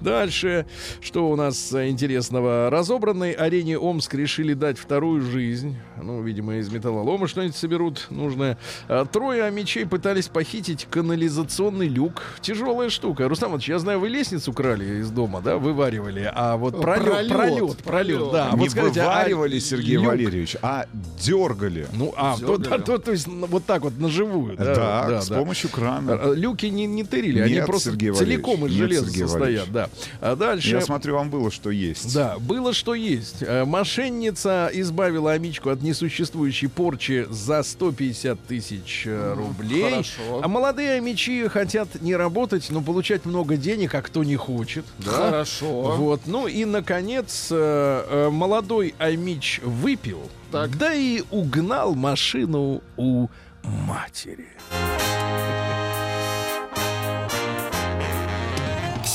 Дальше, что у нас интересного? Разобранной арене Омск решили дать вторую жизнь. Ну, видимо, из металлолома что-нибудь соберут нужное. А, Трое амичей пытались похитить канализационный люк. Тяжелая штука. Рустам Иванович, я знаю, вы лестницу крали из дома, да, вываривали, а вот пролет, Пролет, пролет, пролет, да. Не вот скажите, а вываривали, Сергей люк? Валерьевич, а дергали. Ну, а, то, Дёргали. да, то, то есть вот так вот на живую. Да, Да, да, с да. помощью крана. А, Люки не, не тырили, они Нет, просто Сергей целиком из нет, железа Сергей состоят. Да. А дальше. Я смотрю, вам было что есть. Да, было что есть. Э, Мошенница избавила Амичку от несуществующей порчи за 150 тысяч э, рублей. хорошо. А молодые амичи хотят не работать, но получать много денег, а кто не хочет. Да? Хорошо. Вот. Ну и, наконец, э, молодой амич выпил, Так. да и угнал машину у матери.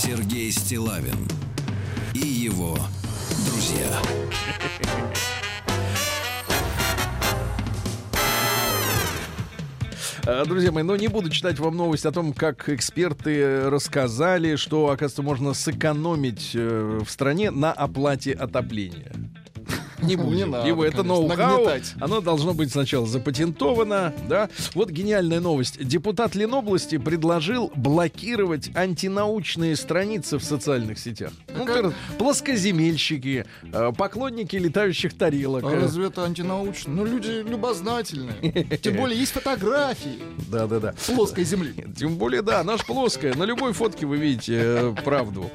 Сергей Стилавин и его друзья. А, Друзья мои, ну не буду читать вам новость о том, как эксперты рассказали, что, оказывается, можно сэкономить э, в стране на оплате отопления. Не будем. Не надо, Его это ноу-хау. Оно должно быть сначала запатентовано, да. Вот гениальная новость. Депутат Ленобласти предложил блокировать антинаучные страницы в социальных сетях. Ну, например, плоскоземельщики, э, поклонники летающих тарелок. А разве это антинаучно? Ну, люди любознательные. Тем более есть фотографии Да-да-да. плоской земли. Тем более, да, наш плоская. На любой фотке вы видите э, правду.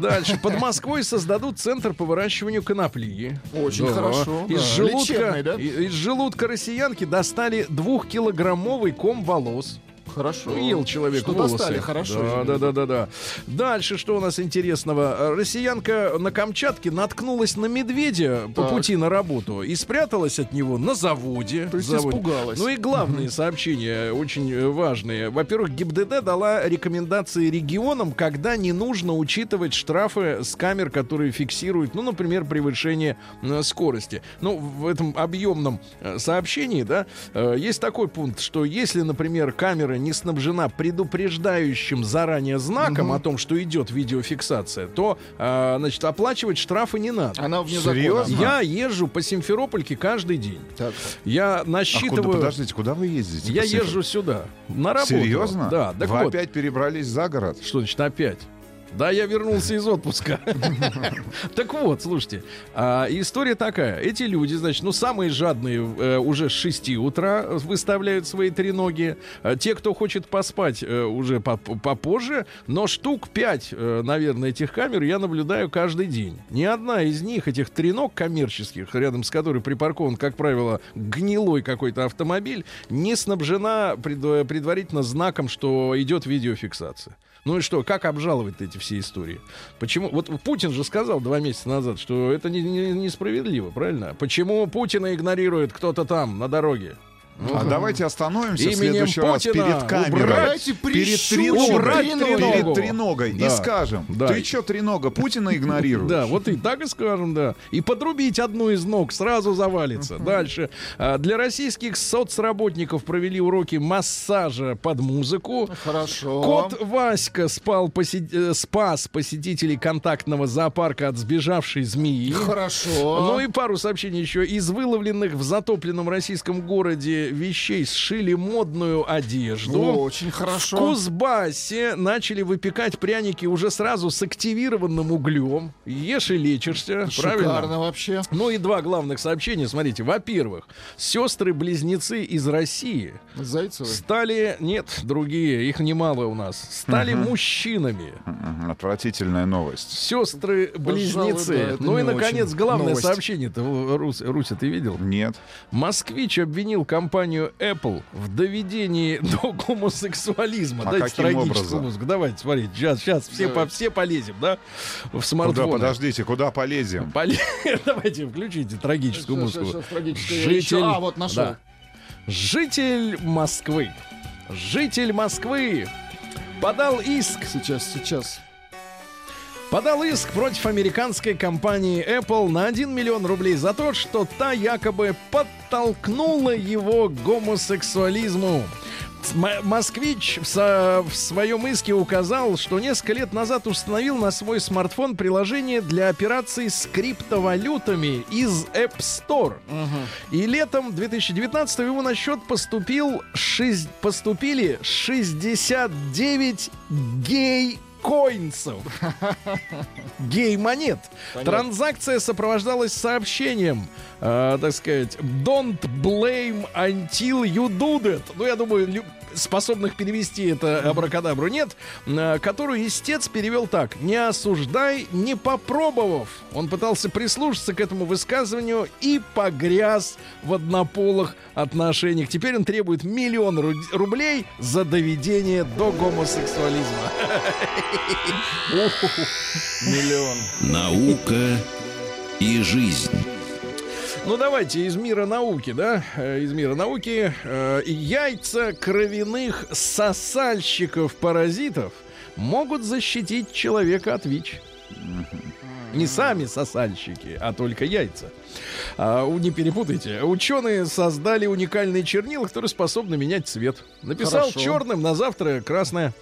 Дальше. Под Москвой создадут центр по выращиванию конопли. Очень хорошо, Из, да. желудка, Лечебный, да? из желудка россиянки достали двухкилограммовый ком волос. Хорошо. Ел человек Что волосы. достали, хорошо. Да, да, да, да, да. Дальше что у нас интересного? Россиянка на Камчатке наткнулась на медведя по Так. пути на работу и спряталась от него на заводе. То есть Заводе. испугалась. Ну и главные сообщения очень э, важные. Во-первых, ГИБДД дала рекомендации регионам, когда не нужно учитывать штрафы с камер, которые фиксируют, ну, например, превышение э, скорости. Ну, в этом объемном э, сообщении, да, есть такой пункт, что если, например, камера не снабжена предупреждающим заранее знаком о том, что идет видеофиксация, то, э, значит, оплачивать штрафы не надо. Она вне Серьезно? закона. Я езжу по Симферопольке каждый день. Так. Я А куда, насчитываю... подождите, куда вы ездите? Я езжу сюда. На работу. Серьезно? Да. Так Вы вот. опять перебрались за город? Что значит опять? Да, я вернулся из отпуска. Так вот, слушайте, а, история такая. Эти люди, значит, ну, самые жадные э, уже с 6 утра выставляют свои треноги. А Те, кто хочет поспать, э, уже поп- попозже. Но штук 5, наверное, этих камер я наблюдаю каждый день. Ни одна из них, этих треног коммерческих, рядом с которой припаркован, как правило, гнилой какой-то автомобиль, не снабжена пред- предварительно знаком, что идет видеофиксация. Ну и что, как обжаловать эти все истории? Почему? Вот Путин же сказал два месяца назад, что это не- не- несправедливо, правильно? Почему Путина игнорирует кто-то там на дороге? А давайте остановимся в следующий раз Путина перед камерой. убрать перед убрать перед треногой. Да. И скажем, Да. ты чё, тренога, Путина игнорируешь? Да, вот и так и скажем, да. И подрубить одну из ног сразу завалится. Дальше. А, Для российских соцработников провели уроки массажа под музыку. Хорошо. Кот Васька спал э, спас посетителей контактного зоопарка от сбежавшей змеи. Хорошо. Ну и пару сообщений еще. Из выловленных в затопленном российском городе вещей сшили модную одежду. Очень В хорошо. Кузбассе начали выпекать пряники уже сразу с активированным углем. Ешь и лечишься. Шикарно Правильно? вообще. Ну и два главных сообщения. Смотрите, во-первых, сестры-близнецы из России Зайцевы. стали, нет, другие, их немало у нас, стали Мгм. мужчинами. Отвратительная новость. Сестры-близнецы. Да, ну и, не наконец, очень главное новость. сообщение-то, Рус, Руся, ты видел? Нет. Москвич обвинил компанию Apple в доведении до гомосексуализма. А Дайте трагическую музыку. Давайте, смотрите, сейчас, сейчас все, по, все полезем, да? В Куда, смартфон. подождите, куда полезем? Давайте, включите трагическую щас, музыку. щас, трагическое. Житель... А, вот нашел. Да. Житель Москвы. Житель Москвы подал иск Сейчас, сейчас. Подал иск против американской компании Apple на 1 миллион рублей за то, что та якобы подтолкнула его к гомосексуализму. Москвич в, со- в своем иске указал, что несколько лет назад установил на свой смартфон приложение для операций с криптовалютами из App Store. И летом 2019 его на счет поступил шесть- поступили 69 гей коинсов. Гей-монет. Транзакция сопровождалась сообщением, э, так сказать, don't blame until you do that. Ну, я думаю, способных перевести это абракадабру нет, э, которую истец перевел так. Не осуждай, не попробовав. Он пытался прислушаться к этому высказыванию и погряз в однополых отношениях. Теперь он требует миллион ру- рублей за доведение до гомосексуализма. Миллион. Наука и жизнь. Ну давайте из мира науки, да, Э, из мира науки. Э, Яйца кровяных сосальщиков-паразитов могут защитить человека от ВИЧ. Не сами сосальщики, а только яйца. А, не перепутайте. Ученые создали уникальные чернила, которые способны менять цвет. Написал Хорошо. черным, на завтра красное.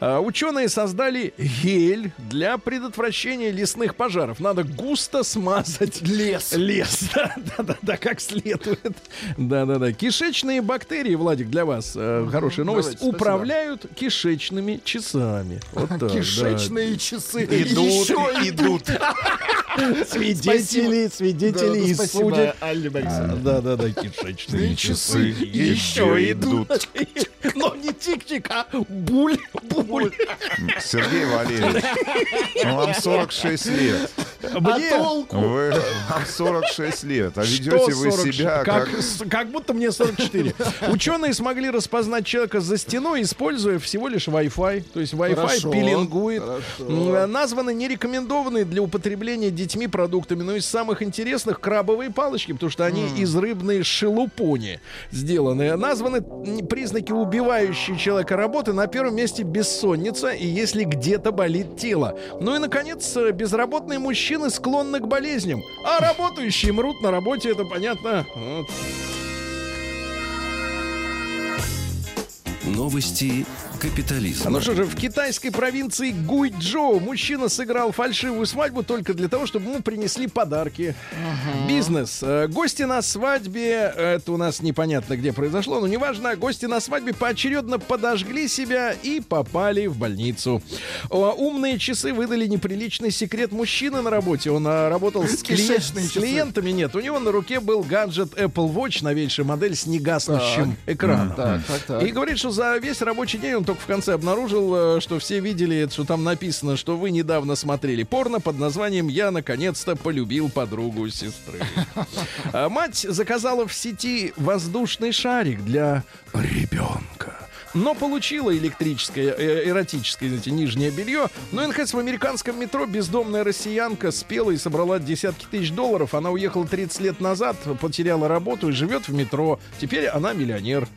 А, ученые создали гель для предотвращения лесных пожаров. Надо густо смазать Лес. Лес, да, да, да, да, как следует. Да, да, да. Кишечные бактерии, Владик, для вас э, хорошая новость. давайте, спасибо. Управляют кишечными часами. Вот так, да. Кишечные часы. Идут, Еще идут. Свидетели, свидетели Да, и да, судят. Спасибо, Алле Борисовне. Да, да, да, кишечные часы часы еще идут. Но не тик-тик, а буль, буль. Сергей Валерьевич, ну вам 46 лет. Мне Вы, вам 46 лет, а ведете вы 46? себя как, как... будто мне 44. Ученые смогли распознать человека за стеной, используя всего лишь Wi-Fi. То есть Wi-Fi Хорошо, пеленгует. хорошо. М, Названы нерекомендованные для употребления детьми продуктами. Но из самых интересных крабовые палочки, потому что они из рыбной шелупони сделаны. Названы признаки убивающей человека работы. На первом месте бессонница и если где-то болит тело. Ну и, наконец, э, безработные мужчины склонны к болезням. А работающие мрут на работе, это понятно. Вот. Новости капитализма. Ну что же, в китайской провинции Гуйчжоу мужчина сыграл фальшивую свадьбу только для того, чтобы ему принесли подарки. Бизнес. Э, Гости на свадьбе, э, это у нас непонятно где произошло, но неважно, гости на свадьбе поочередно подожгли себя и попали в больницу. Умные часы выдали неприличный секрет мужчины на работе. Он а, работал с, клиент- с клиентами. Нет, у него на руке был гаджет Apple Watch, новейшая модель с негаснущим экраном. Так, так, так. И говорит, что за весь рабочий день он только в конце обнаружил, э, что все видели, что там написано, что вы недавно смотрели порно под названием «Я наконец-то полюбил подругу сестры». А Мать заказала в сети воздушный шарик для ребенка. Но получила электрическое, э, эротическое, извините, нижнее белье. Но, наконец, в американском метро бездомная россиянка спела и собрала десятки тысяч долларов. Она уехала 30 лет назад, потеряла работу и живет в метро. Теперь она миллионер.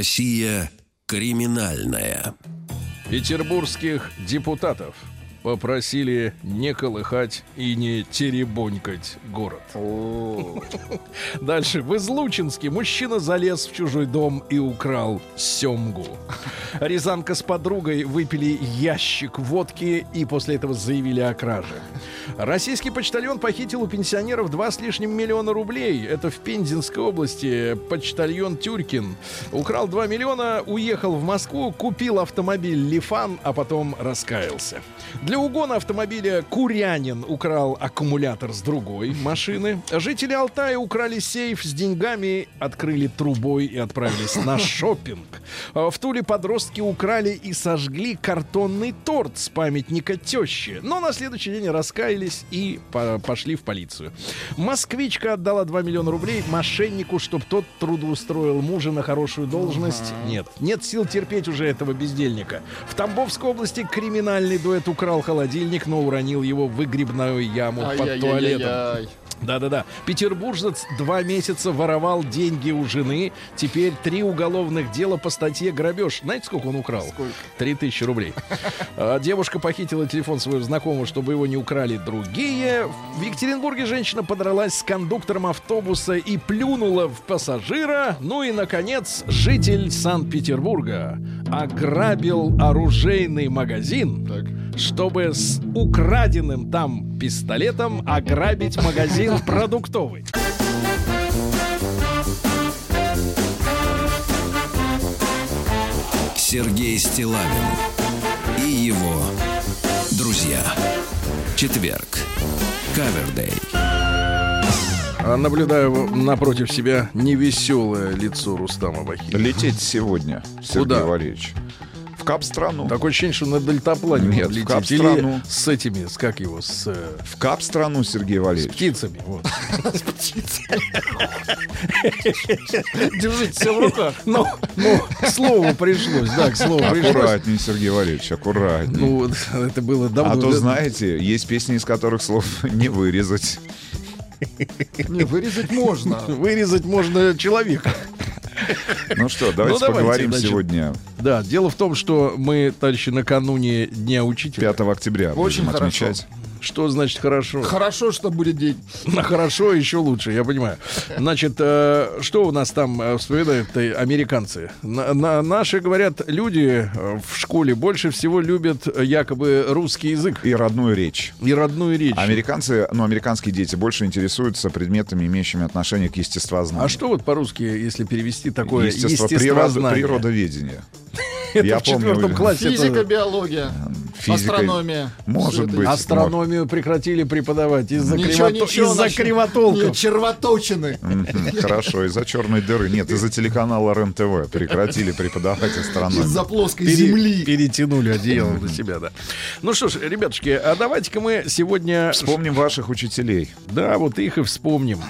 Россия криминальная. Петербургских депутатов попросили не колыхать и не теребонькать город. Дальше. В Излучинске мужчина залез в чужой дом и украл семгу. Рязанка с подругой выпили ящик водки и после этого заявили о краже. Российский почтальон похитил у пенсионеров два с лишним миллиона рублей. Это в Пензенской области. Почтальон Тюркин украл 2 миллиона, уехал в Москву, купил автомобиль Лифан, а потом раскаялся. Для угона автомобиля Курянин украл аккумулятор с другой машины. Жители Алтая украли сейф с деньгами, открыли трубой и отправились на шопинг. В Туле подростки украли и сожгли картонный торт с памятника тещи. Но на следующий день раскаялись и по- пошли в полицию. Москвичка отдала 2 миллиона рублей мошеннику, чтобы тот трудоустроил мужа на хорошую должность. Нет, нет сил терпеть уже этого бездельника. В Тамбовской области криминальный дуэт украл холодильник, но уронил его в выгребную яму под туалетом. Да-да-да. Петербуржец два месяца воровал деньги у жены. Теперь три уголовных дела по статье грабеж. Знаете, сколько он украл? Сколько? Три тысячи рублей. А, Девушка похитила телефон своего знакомого, чтобы его не украли другие. В Екатеринбурге женщина подралась с кондуктором автобуса и плюнула в пассажира. Ну и, наконец, житель Санкт-Петербурга ограбил оружейный магазин, Так. Чтобы с украденным там пистолетом ограбить магазин продуктовый. Сергей Стилавин и его друзья. Четверг. Кавердей. Наблюдаю напротив себя невеселое лицо Рустама Бахи. Лететь сегодня, Сергей Куда? Валерьевич. В Кап-страну. Такое ощущение, что на дельтаплане Нет, будет в лететь. Кап-страну. С этими, с как его, с, э, В Кап-страну, Сергей с Валерьевич. птицами. Вот. Держите все в руках. Ну, ну, к слову пришлось, да, к слову пришлось. Аккуратнее, Сергей Валерьевич, аккуратнее. Ну, вот, это было давно. а то, знаете, есть песни, из которых слов не вырезать. Не, вырезать можно. Вырезать можно человека. Ну что, давайте, давайте, поговорим значит. сегодня, Да, дело в том, что мы, товарищи, накануне Дня Учителя. 5 октября, Очень будем хорошо. отмечать. Что значит хорошо? Хорошо, что будет день. На хорошо еще лучше, я понимаю. Значит, э, что у нас там э, вспоминают э, американцы? На- на- наши, говорят, люди э, в школе больше всего любят э, якобы русский язык И родную речь. и родную речь. Американцы, ну, американские дети больше интересуются предметами, имеющими отношение к естествознанию. А что вот по-русски, если перевести такое Естество, природа, естествознание? природоведение. Это Я в четвертом помню, классе. это- Физика, биология, Физика, астрономия. может быть. Астрономию прекратили преподавать из-за, кривото- наши- кривотолков. Нет, червоточины. Хорошо, из-за черной дыры. Нет, из-за телеканала РЕН-ТВ прекратили преподавать астрономию. Из-за плоской Пере- земли. Перетянули одеяло на себя, да. Ну что ж, ребятушки, а давайте-ка мы сегодня... Вспомним ваших учителей. Да, вот их и вспомним.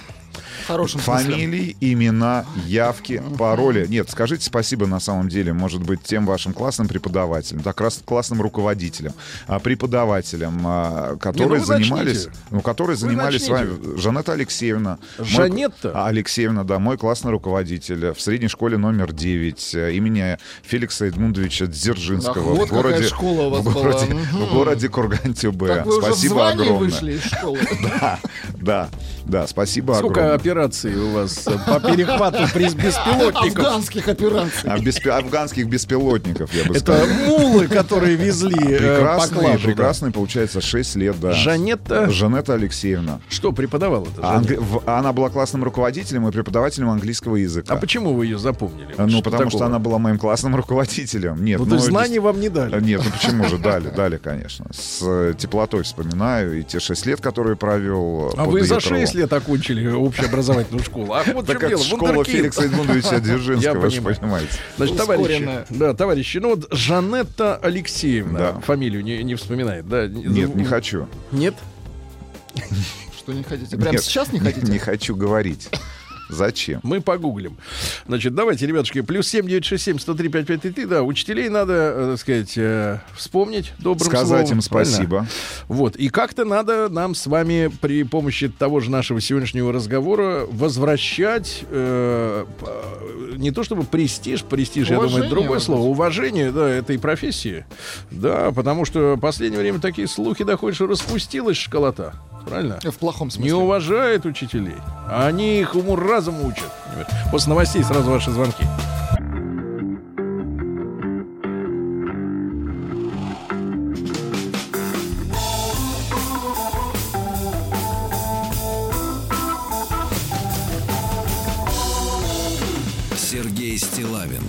Хорошем смысле. Фамилии, имена, явки, пароли. Нет, скажите спасибо на самом деле, может быть, тем вашим классным преподавателям, так раз классным руководителям, а, преподавателям, а, которые вы занимались, начните. ну, которые занимались с вами. Жанетта Алексеевна. мой- Жанетта? А, Алексеевна, да, мой классный руководитель в средней школе номер 9 э, имени Феликса Эдмундовича Дзержинского Ах, вот в городе, какая школа у вас в городе, была. В городе Курган-Тюбе. Спасибо огромное. вышли из школы. Да, да, да, спасибо Сколько огромное. операций у вас э, по перехвату беспилотников? Афганских операций. А афганских беспилотников, я бы Это сказал. мулы, которые везли э, да. прекрасный, получается, 6 лет, да. Жанетта, Жанетта Алексеевна. что преподавала это? А англи- Она была классным руководителем и преподавателем английского языка. А почему вы ее запомнили? Ну, Что потому что она была моим классным руководителем. Нет, Ну, то есть дес- знаний вам не дали. Нет, ну почему же? Дали, дали, конечно. С э, теплотой вспоминаю и те шесть лет, которые провел. А вы за Днепром. 6 лет окончили общеобразовательную школу. Ах, вот Так как дело. школа вундеркинд. Феликса Эдмундовича Дзержинского, вы же понимаете. Значит, товарищи, Ускоренная. да, товарищи, ну вот Жанетта Алексеевна, Да. фамилию не, не вспоминает, да? Нет, не хочу. Нет? Что не хотите? Прямо сейчас не хотите? Не хочу говорить. Зачем? Мы погуглим. Значит, давайте, ребятушки, плюс 7967 103 5533, да, учителей надо, э, так сказать, э, вспомнить добрым Сказать словом, им правильно? спасибо. Вот, и как-то надо нам с вами при помощи того же нашего сегодняшнего разговора возвращать э, п- не то чтобы престиж, престиж, я думаю, Уважение, это другое может слово, уважение, да, этой профессии. Да, потому что в последнее время такие слухи доходят, что распустилась школота. Правильно? В плохом Не смысле. уважает учителей. Они их уму-разуму учат. После новостей сразу ваши звонки. Сергей Стилавин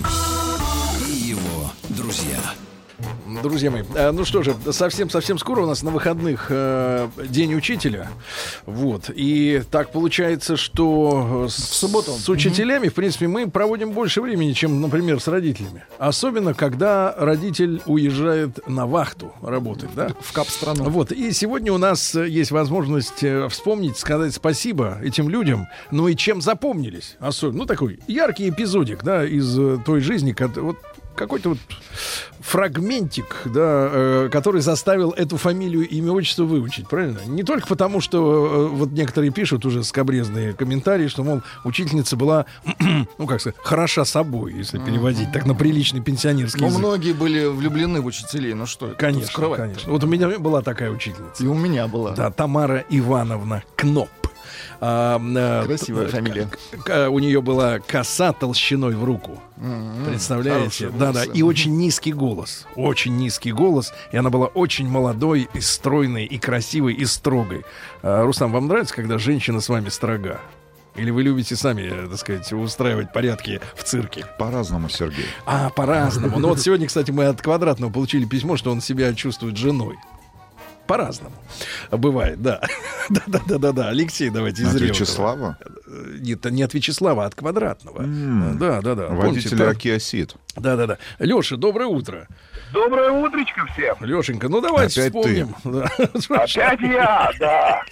Друзья мои, э, ну что же, совсем-совсем скоро у нас на выходных э, День учителя. Вот. И так получается, что э, с, субботу. с учителями, в принципе, мы проводим больше времени, чем, например, с родителями. Особенно, когда родитель уезжает на вахту работать, да? В кап-страну. Вот, и сегодня у нас есть возможность вспомнить, сказать спасибо этим людям, ну и чем запомнились. Особенно, ну такой яркий эпизодик, да, из той жизни, кот- вот какой-то вот фрагментик, да, э, который заставил эту фамилию, имя, отчество выучить, правильно? Не только потому, что э, вот некоторые пишут уже скобрезные комментарии, что, мол, учительница была, ну как сказать, хороша собой, если переводить так на приличный пенсионерский Но язык. многие были влюблены в учителей. Ну что это Конечно, конечно. Вот у меня была такая учительница. И у меня была. Да, Тамара Ивановна Кноп. А, э, Красивая фамилия. к- у нее была коса толщиной в руку. М-м, Представляете? хорошие Да, да. волосы. И очень низкий голос. Очень низкий голос. И она была очень молодой, и стройной, и красивой, и строгой. А, Рустам, вам нравится, когда женщина с вами строга? Или вы любите сами, э, так сказать, устраивать порядки в цирке? По-разному, Сергей. А, по-разному. Ну вот сегодня, кстати, мы от Квадратного получили письмо, что он себя чувствует женой. По-разному. Бывает, да. Да-да-да-да, Алексей, давайте из От. Вячеслава? Э, Нет, не от Вячеслава, а от Квадратного. М. Да-да-да. Водитель Помните, Аки Осит. Да-да-да. Леша, доброе утро. Доброе утречко всем. Лешенька, ну давайте Опять ты. вспомним. Да. Опять я, да.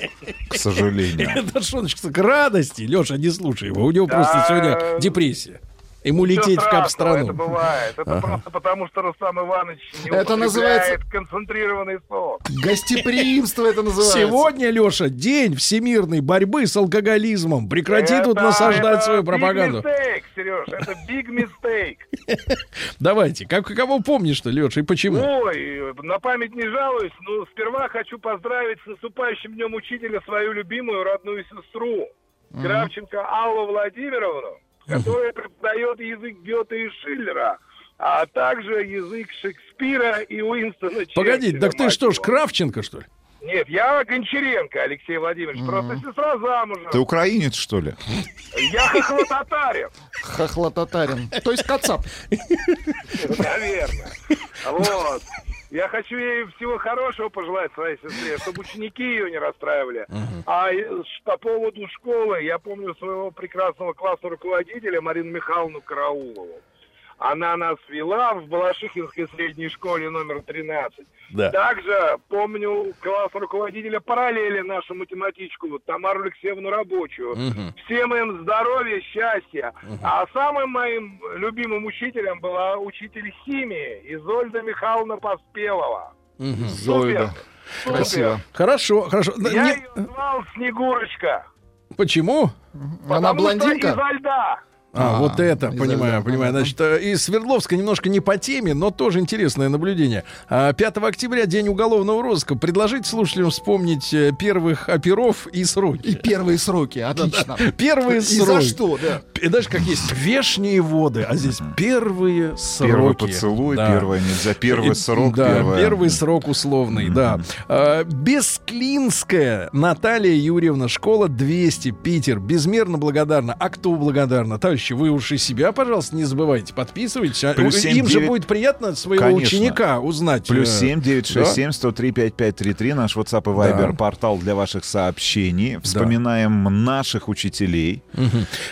К сожалению. Это что, к радости. Леша, не слушай его. У него просто сегодня депрессия. Ему Ничего лететь в кап-страну. Это бывает. Это Ага. просто потому, что Рустам Иванович не Это называется- концентрированный сок. Гостеприимство это называется. Сегодня, Леша, день всемирной борьбы с алкоголизмом. Прекрати тут Это- насаждать это свою big пропаганду. mistake, Сереж, это big mistake. Давайте, как, кого помнишь ты, Леша, и почему? Ой, на память не жалуюсь, но сперва хочу поздравить с наступающим днем учителя свою любимую родную сестру, Кравченко Аллу Владимировну, которая преподает язык Гёте и Шиллера, а также язык Шекспира и Уинстона Погоди, Черчилля, так ты что ж. Кравченко, что ли? Нет, я Гончаренко Алексей Владимирович, просто сестра замужем. Ты украинец, что ли? Я хохлотатарин, Хохлотатарин. То есть кацап. наверное. Вот. Я хочу ей всего хорошего пожелать своей сестре, чтобы ученики ее не расстраивали. А и ш- по поводу школы, я помню своего прекрасного классного руководителя Марину Михайловну Караулову. Она нас вела в Балашихинской средней школе номер 13. Да. Также помню классного руководителя параллели, нашу математичку, вот Тамару Алексеевну Рабочую. Всем им здоровья, счастья. А самым моим любимым учителем была учитель химии Изольда Михайловна Поспелова. Зоида. Супер. Красиво. Хорошо, хорошо. Я не- ее звал Снегурочка. Почему? Она потому что блондинка? изо льда. А, А, вот это, понимаю, Альберта. понимаю. Значит, э, из Свердловска немножко не по теме, но тоже интересное наблюдение. А, 5 октября, день уголовного розыска. Предложите слушателям вспомнить э, первых оперов и И сроки. первые сроки. Отлично. Первые И за сроки. что, да. И даже как есть вешние воды, а здесь первые сроки. Первый поцелуй, Да. первая нельзя, первый И- срок, да, первая... первый срок условный, да. А, Бесклинская Наталья Юрьевна, школа 200, Питер. Безмерно благодарна. А кто благодарна? Товарищи, вы уж и себя, пожалуйста, не забывайте. Подписывайтесь. Плюс семь Им же девять- будет приятно своего Конечно. ученика узнать. Плюс э, 7 967 103 5533 наш WhatsApp и Viber Да. портал для ваших сообщений. Вспоминаем наших учителей.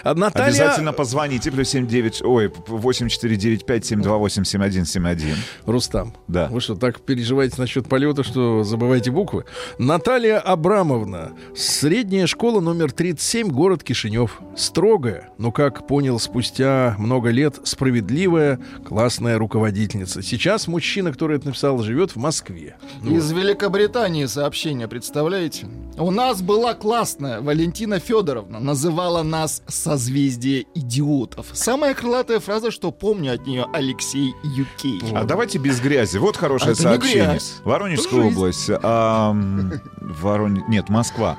а Наталья... Обязательно позвоните. Плюс 7 9... Ой, 8495 728 7171. Рустам, Да. вы что, так переживаете насчет полета, что забываете буквы? Наталья Абрамовна, средняя школа номер 37, город Кишинев. Строгая, но, как понял спустя много лет, справедливая, классная руководительница. Сейчас мужчина, который это написал, живет в Москве. Ну, Из Великобритании сообщение, представляете? У нас была классная Валентина Федоровна, называла нас «созвездие идиотов». Самая крылатая фраза, что помню от нее Алексей Юкей. А давайте без грази. Вот хорошее А это сообщение. грязь. Воронежская жизнь. область. ам, Воронеж... Нет, Москва.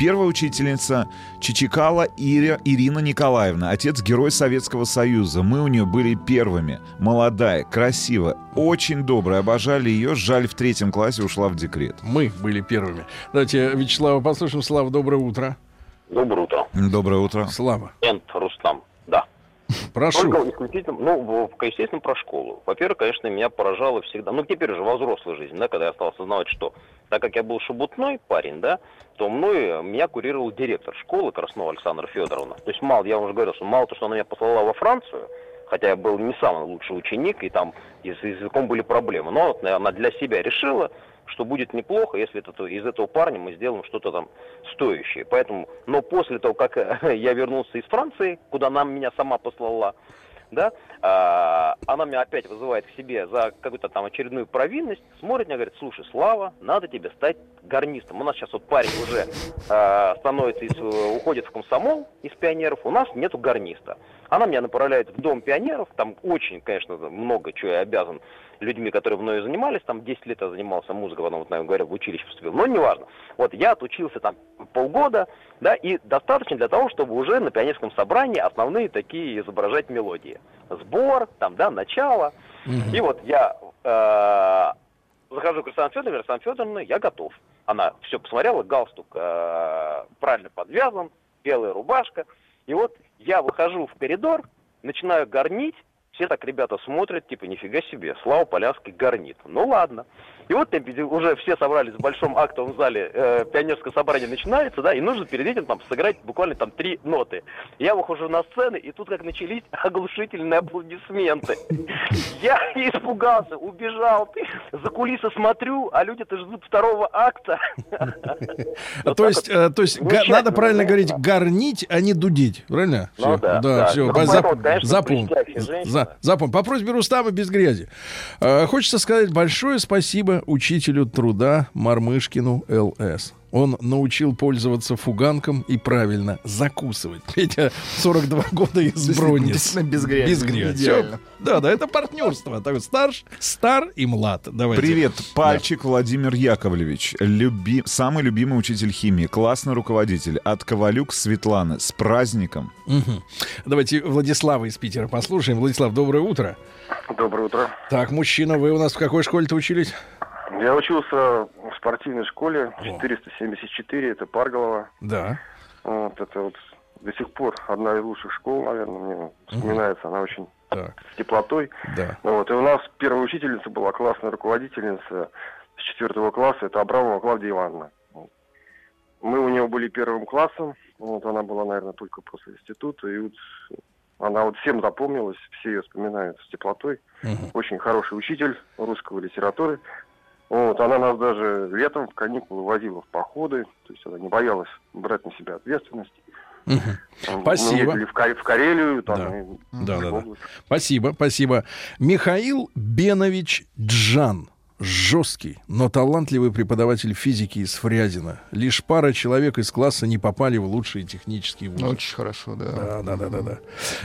Первая учительница Чичикала Ири- Ирина Николаевна. Отец герой Советского Союза. Мы у нее были первыми. Молодая, красивая, очень добрая. Обожали ее. Жаль, в третьем классе ушла в декрет. Мы были первыми. Давайте Вячеслава послушаем. Слава, доброе утро. Доброе утро. Доброе утро. Слава, Энт. Прошу. Только исключительно, ну, естественно, про школу. Во-первых, конечно, меня поражало всегда, ну, теперь уже во взрослой жизни, да, когда я стал осознавать, что так как я был шебутной парень, да, то мной э, меня курировал директор школы Краснова Александра Федоровна. То есть мало, я уже говорил, что мало то, что она меня послала во Францию, хотя я был не самый лучший ученик, и там и с языком были проблемы, но она для себя решила, что будет неплохо, если это, из этого парня мы сделаем что-то там стоящее. Поэтому, но после того, как я вернулся из Франции, куда она меня сама послала, да, а, она меня опять вызывает к себе за какую-то там очередную провинность, смотрит мне, говорит, слушай, Слава, надо тебе стать гарнистом. У нас сейчас вот парень уже а, становится, из, уходит в комсомол из пионеров, у нас нету гарниста. Она меня направляет в дом пионеров, там очень, конечно, много чего я обязан людьми, которые мною занимались, там 10 лет я занимался музыкой, потом, вот, наверное, говоря, в училище поступил, но неважно. Вот я отучился там полгода, да, и достаточно для того, чтобы уже на пионерском собрании основные такие изображать мелодии. Сбор, там, да, начало. И вот я э, захожу к Александру Федоровне, Александра Федоровна, я готов. Она все посмотрела, галстук э, правильно подвязан, белая рубашка. И вот я выхожу в коридор, начинаю горнить, все так ребята смотрят, типа, нифига себе, Слава Полянский горнит. Ну ладно. И вот э, уже все собрались в большом актовом зале, э, пионерское собрание начинается, да, и нужно перед этим там сыграть буквально там три ноты. Я выхожу на сцену, и тут как начались оглушительные аплодисменты. Я испугался, убежал, за кулисы смотрю, а люди-то ждут второго акта. А, то есть, э, то есть надо правильно говорить горнить, а не дудить, правильно? Ну да, да. все, запомни. запомни. По просьбе Рустама без грязи. Э, Хочется сказать большое спасибо учителю труда Мармышкину ЛС. Он научил пользоваться фуганком и правильно закусывать. Петя 42 года из действительно без грязи. Без грязи. Да, да, это партнерство. Такой старш, стар и млад. Давайте. Привет, Пальчик Владимир Яковлевич. Люби... Самый любимый учитель химии, классный руководитель. От Ковалюк Светланы. С праздником. Мгм. Давайте Владислава из Питера послушаем. Владислав, доброе утро. Доброе утро. Так, мужчина, вы у нас в какой школе-то учились? Я учился в спортивной школе 474, это Парголова. Да. Вот это вот до сих пор одна из лучших школ, наверное, мне вспоминается. Она очень Так, с теплотой. да. Вот, и у нас первая учительница была классная руководительница с четвертого класса, это Абрамова Клавдия Ивановна. Мы у нее были первым классом, вот она была, наверное, только после института, и вот она вот всем запомнилась, все ее вспоминают с теплотой. Мгм. Очень хороший учитель русского литературы. Вот, она нас даже летом в каникулы возила в походы, то есть она не боялась брать на себя ответственность. Мы Спасибо. ездили в, Ка- в Карелию, там, Да. и Да, да, да. Спасибо, спасибо. Михаил Бенович Джан. Жесткий, но талантливый преподаватель физики из Фрязина. Лишь пара человек из класса не попали в лучшие технические вузы. Очень хорошо, да. Да, да, да, да, да.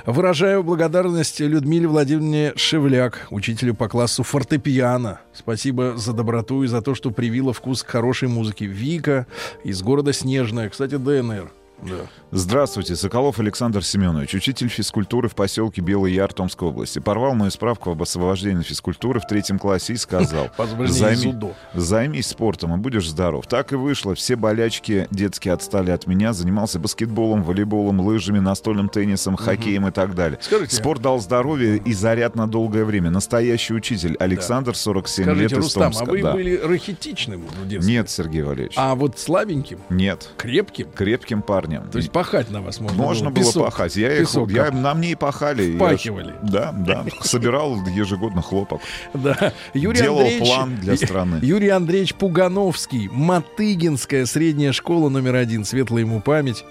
Выражаю благодарность Людмиле Владимировне Шевляк, учителю по классу фортепиано. Спасибо за доброту и за то, что привила вкус к хорошей музыке. Вика из города Снежная, кстати, ДНР. Да. Здравствуйте, Соколов Александр Семенович, учитель физкультуры в поселке Белый Яр Томской области. Порвал мою справку об освобождении физкультуры в третьем классе и сказал, «Займи- ЗУДО». займись спортом и будешь здоров. Так и вышло. Все болячки детские отстали от меня. Занимался баскетболом, волейболом, лыжами, настольным теннисом, хоккеем и так далее. Скажите- Спорт дал здоровье и заряд на долгое время. Настоящий учитель Александр, 47 лет Скажите, из Рустам, Томска. а вы Да. были рахитичным в детстве? Нет, Сергей Валерьевич. А вот слабеньким, Нет. крепким? Крепким парнем. То есть пахать на вас можно, Можно было Песок- пахать. Я, их, песок я, кап- на мне и пахали. Я Впахивали. да, да. Собирал ежегодно хлопок. Да. Юрий Делал Андреевич, план для страны. Юрий Андреевич Пугановский, Матыгинская средняя школа номер один, светлая ему память.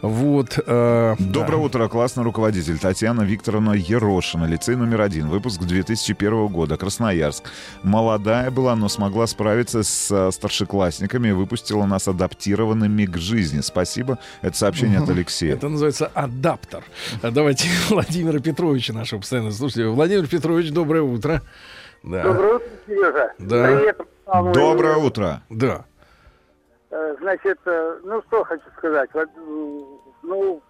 Вот. э, Доброе да. утро, классный руководитель Татьяна Викторовна Ерошина, лицей номер один, выпуск 2001 года, Красноярск. Молодая была, но смогла справиться с старшеклассниками и выпустила нас адаптированными к жизни. Спасибо. Это сообщение от Алексея. Это называется адаптер. А Давайте Владимира Петровича, нашего постоянного слушателя. Владимир Петрович, доброе утро. Да. Доброе утро, Сережа. Да. Привет. Павел. Доброе утро. Да. Э, Значит, э, ну что хочу сказать. Ну,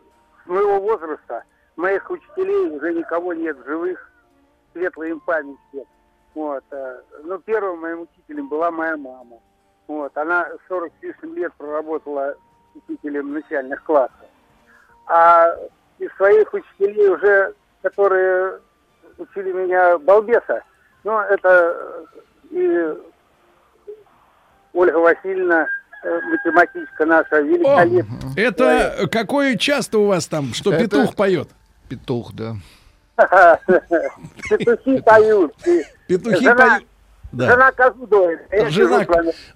с моего возраста моих учителей уже никого нет в живых. Светлая им память всем. Вот. э, Ну, первым моим учителем была моя мама. Вот. Она 40 с лишним лет проработала учителем начальных классов. А из своих учителей уже, которые учили меня балбеса, ну, это э, и Ольга Васильевна, э, математичка наша, О, великолепная. это какое часто у вас там, что Это- петух поет? Петух, да. Петухи поют. Петухи поют. Да. Жена козу доит. а я Жена,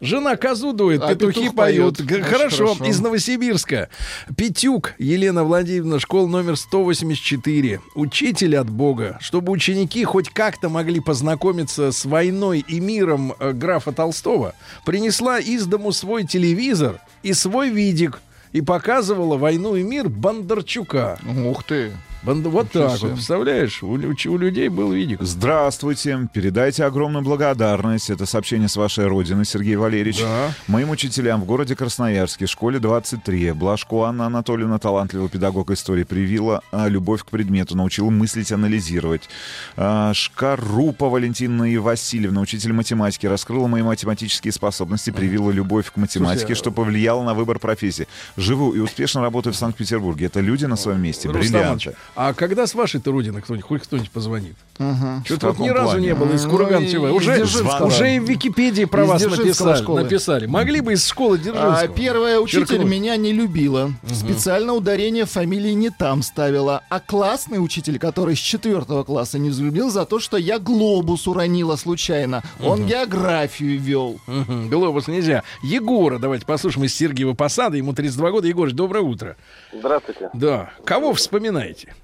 жена козу дует, А петухи петух поют. Очень Хорошо, хорошо. из Новосибирска. Петюк Елена Владимировна, школа номер 184. Учитель от Бога. Чтобы ученики хоть как-то могли познакомиться с войной и миром э, графа Толстого, принесла из дому свой телевизор и свой видик и показывала войну и мир Бондарчука. Ух ты. Бонда- Вот Ничего так вот, себе. представляешь? У, у людей был видик. Здравствуйте. Передайте огромную благодарность. Это сообщение с вашей родины, Сергей Валерьевич. Да. Моим учителям в городе Красноярске, школе 23. Блажко Анна Анатольевна, талантливый педагог истории, привила а, любовь к предмету, научила мыслить, анализировать. А, Шкарупа Валентина и Васильевна, учитель математики, раскрыла мои математические способности, привила любовь к математике, Слушайте, что повлияло на выбор профессии. Живу и успешно работаю в Санкт-Петербурге. Это люди на своем месте, Рустам бриллианты. А когда с вашей-то родины кто-нибудь, хоть кто-нибудь позвонит? Ага. Что-то вот ни разу плане? не было из Ну, Курган-Чевая. и- Уже, уже и в Википедии про Из вас написали, школы. написали. Могли бы из школы Дзержинского. А первая учитель Черкнуть. меня не любила. Специально ударение фамилии не там ставила. А классный учитель, который с четвертого класса не взлюбил за то, что я глобус уронила случайно. Он географию вел. Мгм, Глобус нельзя. Егора, давайте послушаем из Сергиева Посада. Ему 32 года. Егорыч, доброе утро. Здравствуйте. Да. Кого вспоминаете?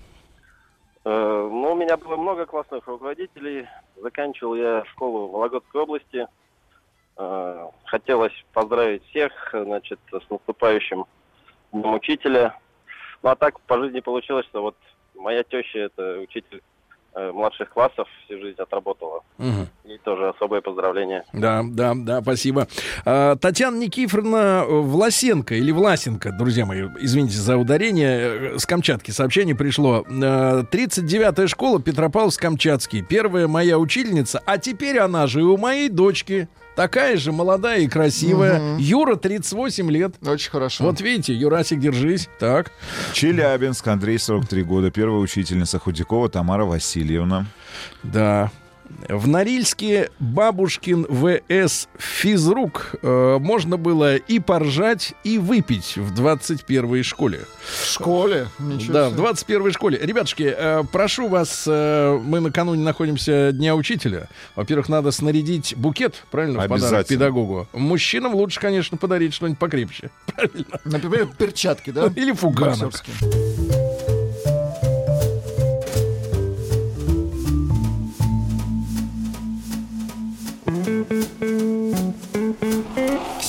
Э, Ну, у меня было много классных руководителей. Заканчивал я школу в Вологодской области. Э, Хотелось поздравить всех, значит, с наступающим Днем Учителя. Ну, а так по жизни получилось, что вот моя теща, это учитель э, младших классов, всю жизнь отработала. Мгм. И тоже особое поздравление. Да, да, да, спасибо. А, Татьяна Никифоровна Власенко или Власенко, друзья мои, извините за ударение, э, с Камчатки сообщение пришло. Э, 39-я школа Петропавловск-Камчатский. Первая моя учительница, а теперь она же и у моей дочки. Такая же молодая и красивая. Мгм. Юра, 38 лет. Очень хорошо. Вот видите, Юрасик, держись. Так. Челябинск, Андрей, 43 года. Первая учительница Худякова Тамара Васильевна. Да. В Норильске Бабушкин ВС физрук э, можно было и поржать, и выпить в 21-й школе. В школе? Ничего да, в себе. 21-й школе. Ребятушки, э, прошу вас, э, мы накануне находимся Дня Учителя. Во-первых, надо снарядить букет, правильно, в подарок педагогу. Мужчинам лучше, конечно, подарить что-нибудь покрепче. Правильно. Например, перчатки, да? Или фуганок. Боксерские.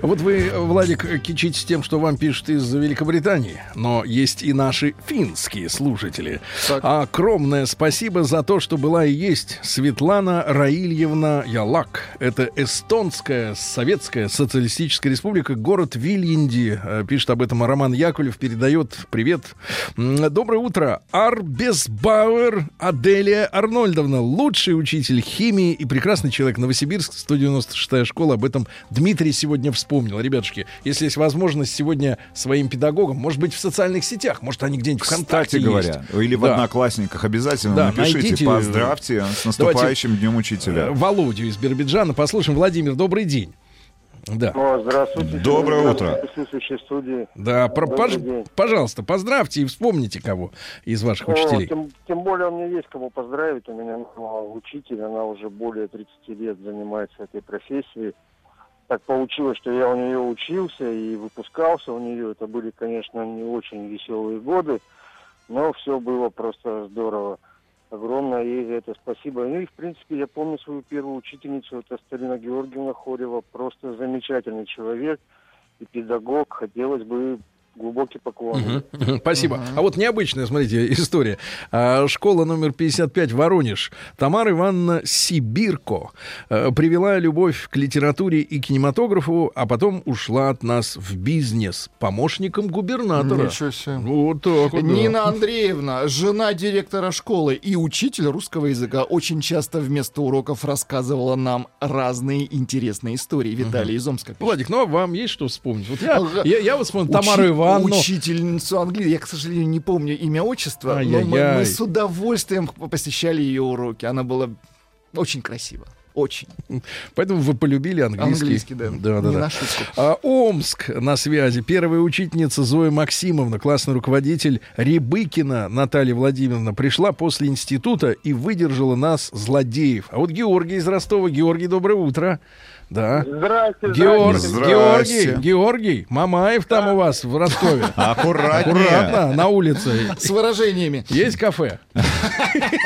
Вот вы, Владик, кичитесь тем, что вам пишут из Великобритании, но есть и наши финские слушатели. Так. А огромное спасибо за то, что была и есть Светлана Раильевна Ялак. Это эстонская советская социалистическая республика, город Вильянди. Э, Пишет об этом Роман Яковлев, передает привет. Доброе утро. Арбесбауэр Аделия Арнольдовна, лучший учитель химии и прекрасный человек. Новосибирск, 196-я школа. Об этом Дмитрий сегодня вспомнил. Ребятушки, если есть возможность сегодня своим педагогам, может быть, в социальных сетях, может, они где-нибудь ВКонтакте Кстати говоря, есть. или в Да. Одноклассниках обязательно Да, напишите, найдите, поздравьте с наступающим Днем Э, Учителя. Володю из Биробиджана. Послушаем. Владимир, добрый день. Да. О, здравствуйте. Доброе Здравствуйте, утро. присутствующие студии. Да, про- пож- день. пожалуйста, поздравьте и вспомните кого из ваших О, учителей. тем, тем более у меня есть кого поздравить. У меня учитель, она уже более 30 лет занимается этой профессией. Так получилось, что я у нее учился и выпускался у нее. Это были, конечно, не очень веселые годы, но все было просто здорово. Огромное ей за это спасибо. Ну и, в принципе, я помню свою первую учительницу, это Старина Георгиевна Хорева. Просто замечательный человек и педагог. Хотелось бы глубокий поклон. Мгм. Спасибо. А вот необычная, смотрите, история. А, Школа номер 55, Воронеж. Тамара Ивановна Сибирко э, привела любовь к литературе и кинематографу, а потом ушла от нас в бизнес помощником губернатора. Ничего себе. Вот так вот. да. Нина Андреевна, жена директора школы и учитель русского языка, очень часто вместо уроков рассказывала нам разные интересные истории. Виталий из Омска. пишет. Владик, ну а вам есть что вспомнить? Вот я, я, я вот вспомнил Учи- Тамару Ивановну. Учительницу английского. Я, к сожалению, не помню имя, отчество, но мы, мы с удовольствием посещали ее уроки. Она была очень красива. Очень. Поэтому вы полюбили английский. Английский, да. Да, да, Не да. на шутку. А, Омск на связи. Первая учительница Зоя Максимовна, классный руководитель Рябыкина Наталья Владимировна пришла после института и выдержала нас, злодеев. А вот Георгий из Ростова. Георгий, доброе утро. Да. Здрасте, Георг- Здрасте. Георгий, Георгий, Мамаев там у вас в Ростове. Аккуратнее. Аккуратно, на улице. С выражениями. Есть кафе?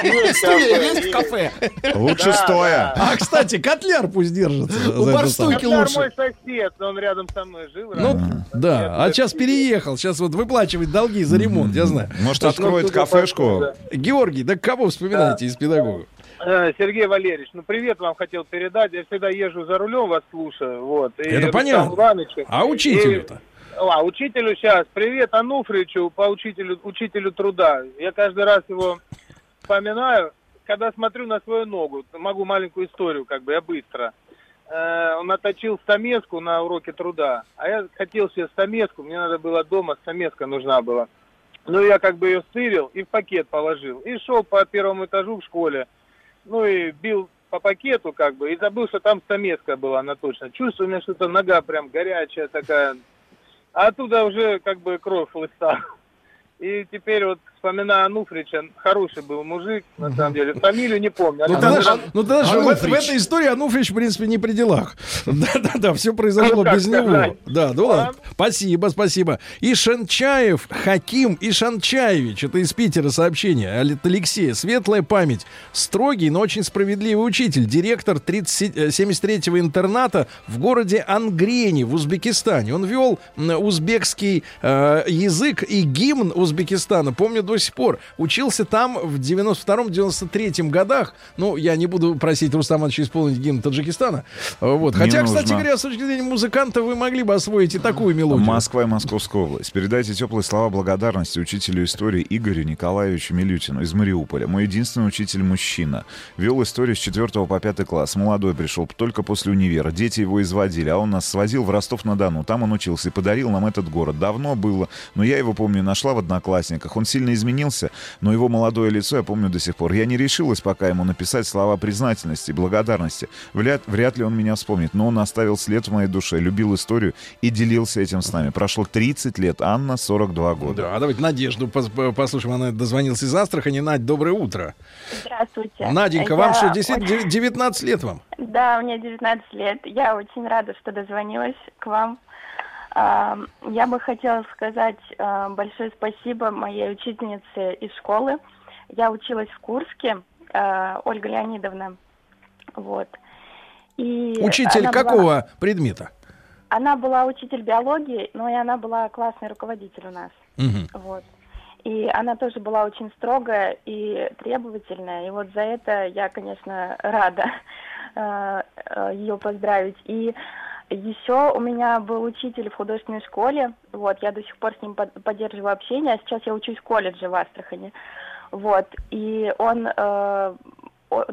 Есть кафе? Лучше стоя. А, кстати, котляр пусть держится. У барстойки лучше. сосед, он рядом со мной жил. Ну, да, а сейчас переехал, сейчас вот выплачивает долги за ремонт, я знаю. Может, откроет кафешку? Георгий, да кого вспоминаете из педагогов? Э, Сергей Валерьевич, ну привет вам хотел передать. Я всегда езжу за рулем, вас слушаю. Вот. И Это понятно. Ивановичу. А учителю-то? И- А, учителю сейчас. Привет Ануфричу, по учителю, учителю труда. Я каждый раз его вспоминаю, когда смотрю на свою ногу. Могу маленькую историю, как бы, я быстро. э, он наточил стамеску на уроке труда, а я хотел себе стамеску, мне надо было дома, стамеска нужна была. Ну, я как бы ее стырил и в пакет положил. И шел по первому этажу в школе. Ну, и бил по пакету как бы, и забыл, что там стамеска была, она точно. Чувствую, у меня что-то нога прям горячая такая. А оттуда уже как бы кровь хлыста. И теперь вот вспоминаю Ануфрича, хороший был мужик, на самом деле. Фамилию не помню. Ну, тогда, была- ж- ну, тогда же в, в этой истории Ануфрич, в принципе, не при делах. Да-да-да, все произошло Ну, без него. сказать. Да, ну ладно. Спасибо, спасибо. Ишанчаев Хаким Ишанчаевич, это из Питера сообщение, от Алексея. Светлая память. Строгий, но очень справедливый учитель. Директор 30 э, 73-го интерната в городе Ангрени в Узбекистане. Он вел узбекский э, язык и гимн Узбекистана. Помню до сих пор. Учился там в 92-93 годах. Ну, я не буду просить Рустама Ивановича исполнить гимн Таджикистана. Вот. Не Хотя, кстати нужно. говоря, с точки зрения музыканта вы могли бы освоить и такую мелодию. Москва и Московская область. Передайте теплые слова благодарности учителю истории Игорю Николаевичу Милютину из Мариуполя. Мой единственный учитель мужчина. Вел историю с 4 по 5 класс. Молодой пришел только после универа. Дети его изводили, а он нас свозил в Ростов-на-Дону. Там он учился и подарил нам этот город. Давно было, но я его помню, нашла в Одноклассниках. Он сильно изменился, но его молодое лицо я помню до сих пор. Я не решилась пока ему написать слова признательности и благодарности. Вряд, вряд ли он меня вспомнит, но он оставил след в моей душе, любил историю и делился этим с нами. Прошло 30 лет, Анна 42 года. Да, а давайте Надежду пос- по- послушаем. Она дозвонилась из Астрахани. Надь, доброе утро. Здравствуйте. Наденька, вам Я что, действительно очень- дев- 19 лет вам? Да, мне 19 лет. Я очень рада, что дозвонилась к вам. Я бы хотела сказать большое спасибо моей учительнице из школы. Я училась в Курске, а, Ольга Леонидовна. Вот. И Учитель она была- какого предмета? Она была учитель биологии, но и она была классный руководитель у нас. Мгм. Вот. И она тоже была очень строгая и требовательная. И вот за это я, конечно, рада ее поздравить. И еще у меня был учитель в художественной школе. Вот, я до сих пор с ним под- поддерживаю общение. А сейчас я учусь в колледже в Астрахани. Вот. И он э,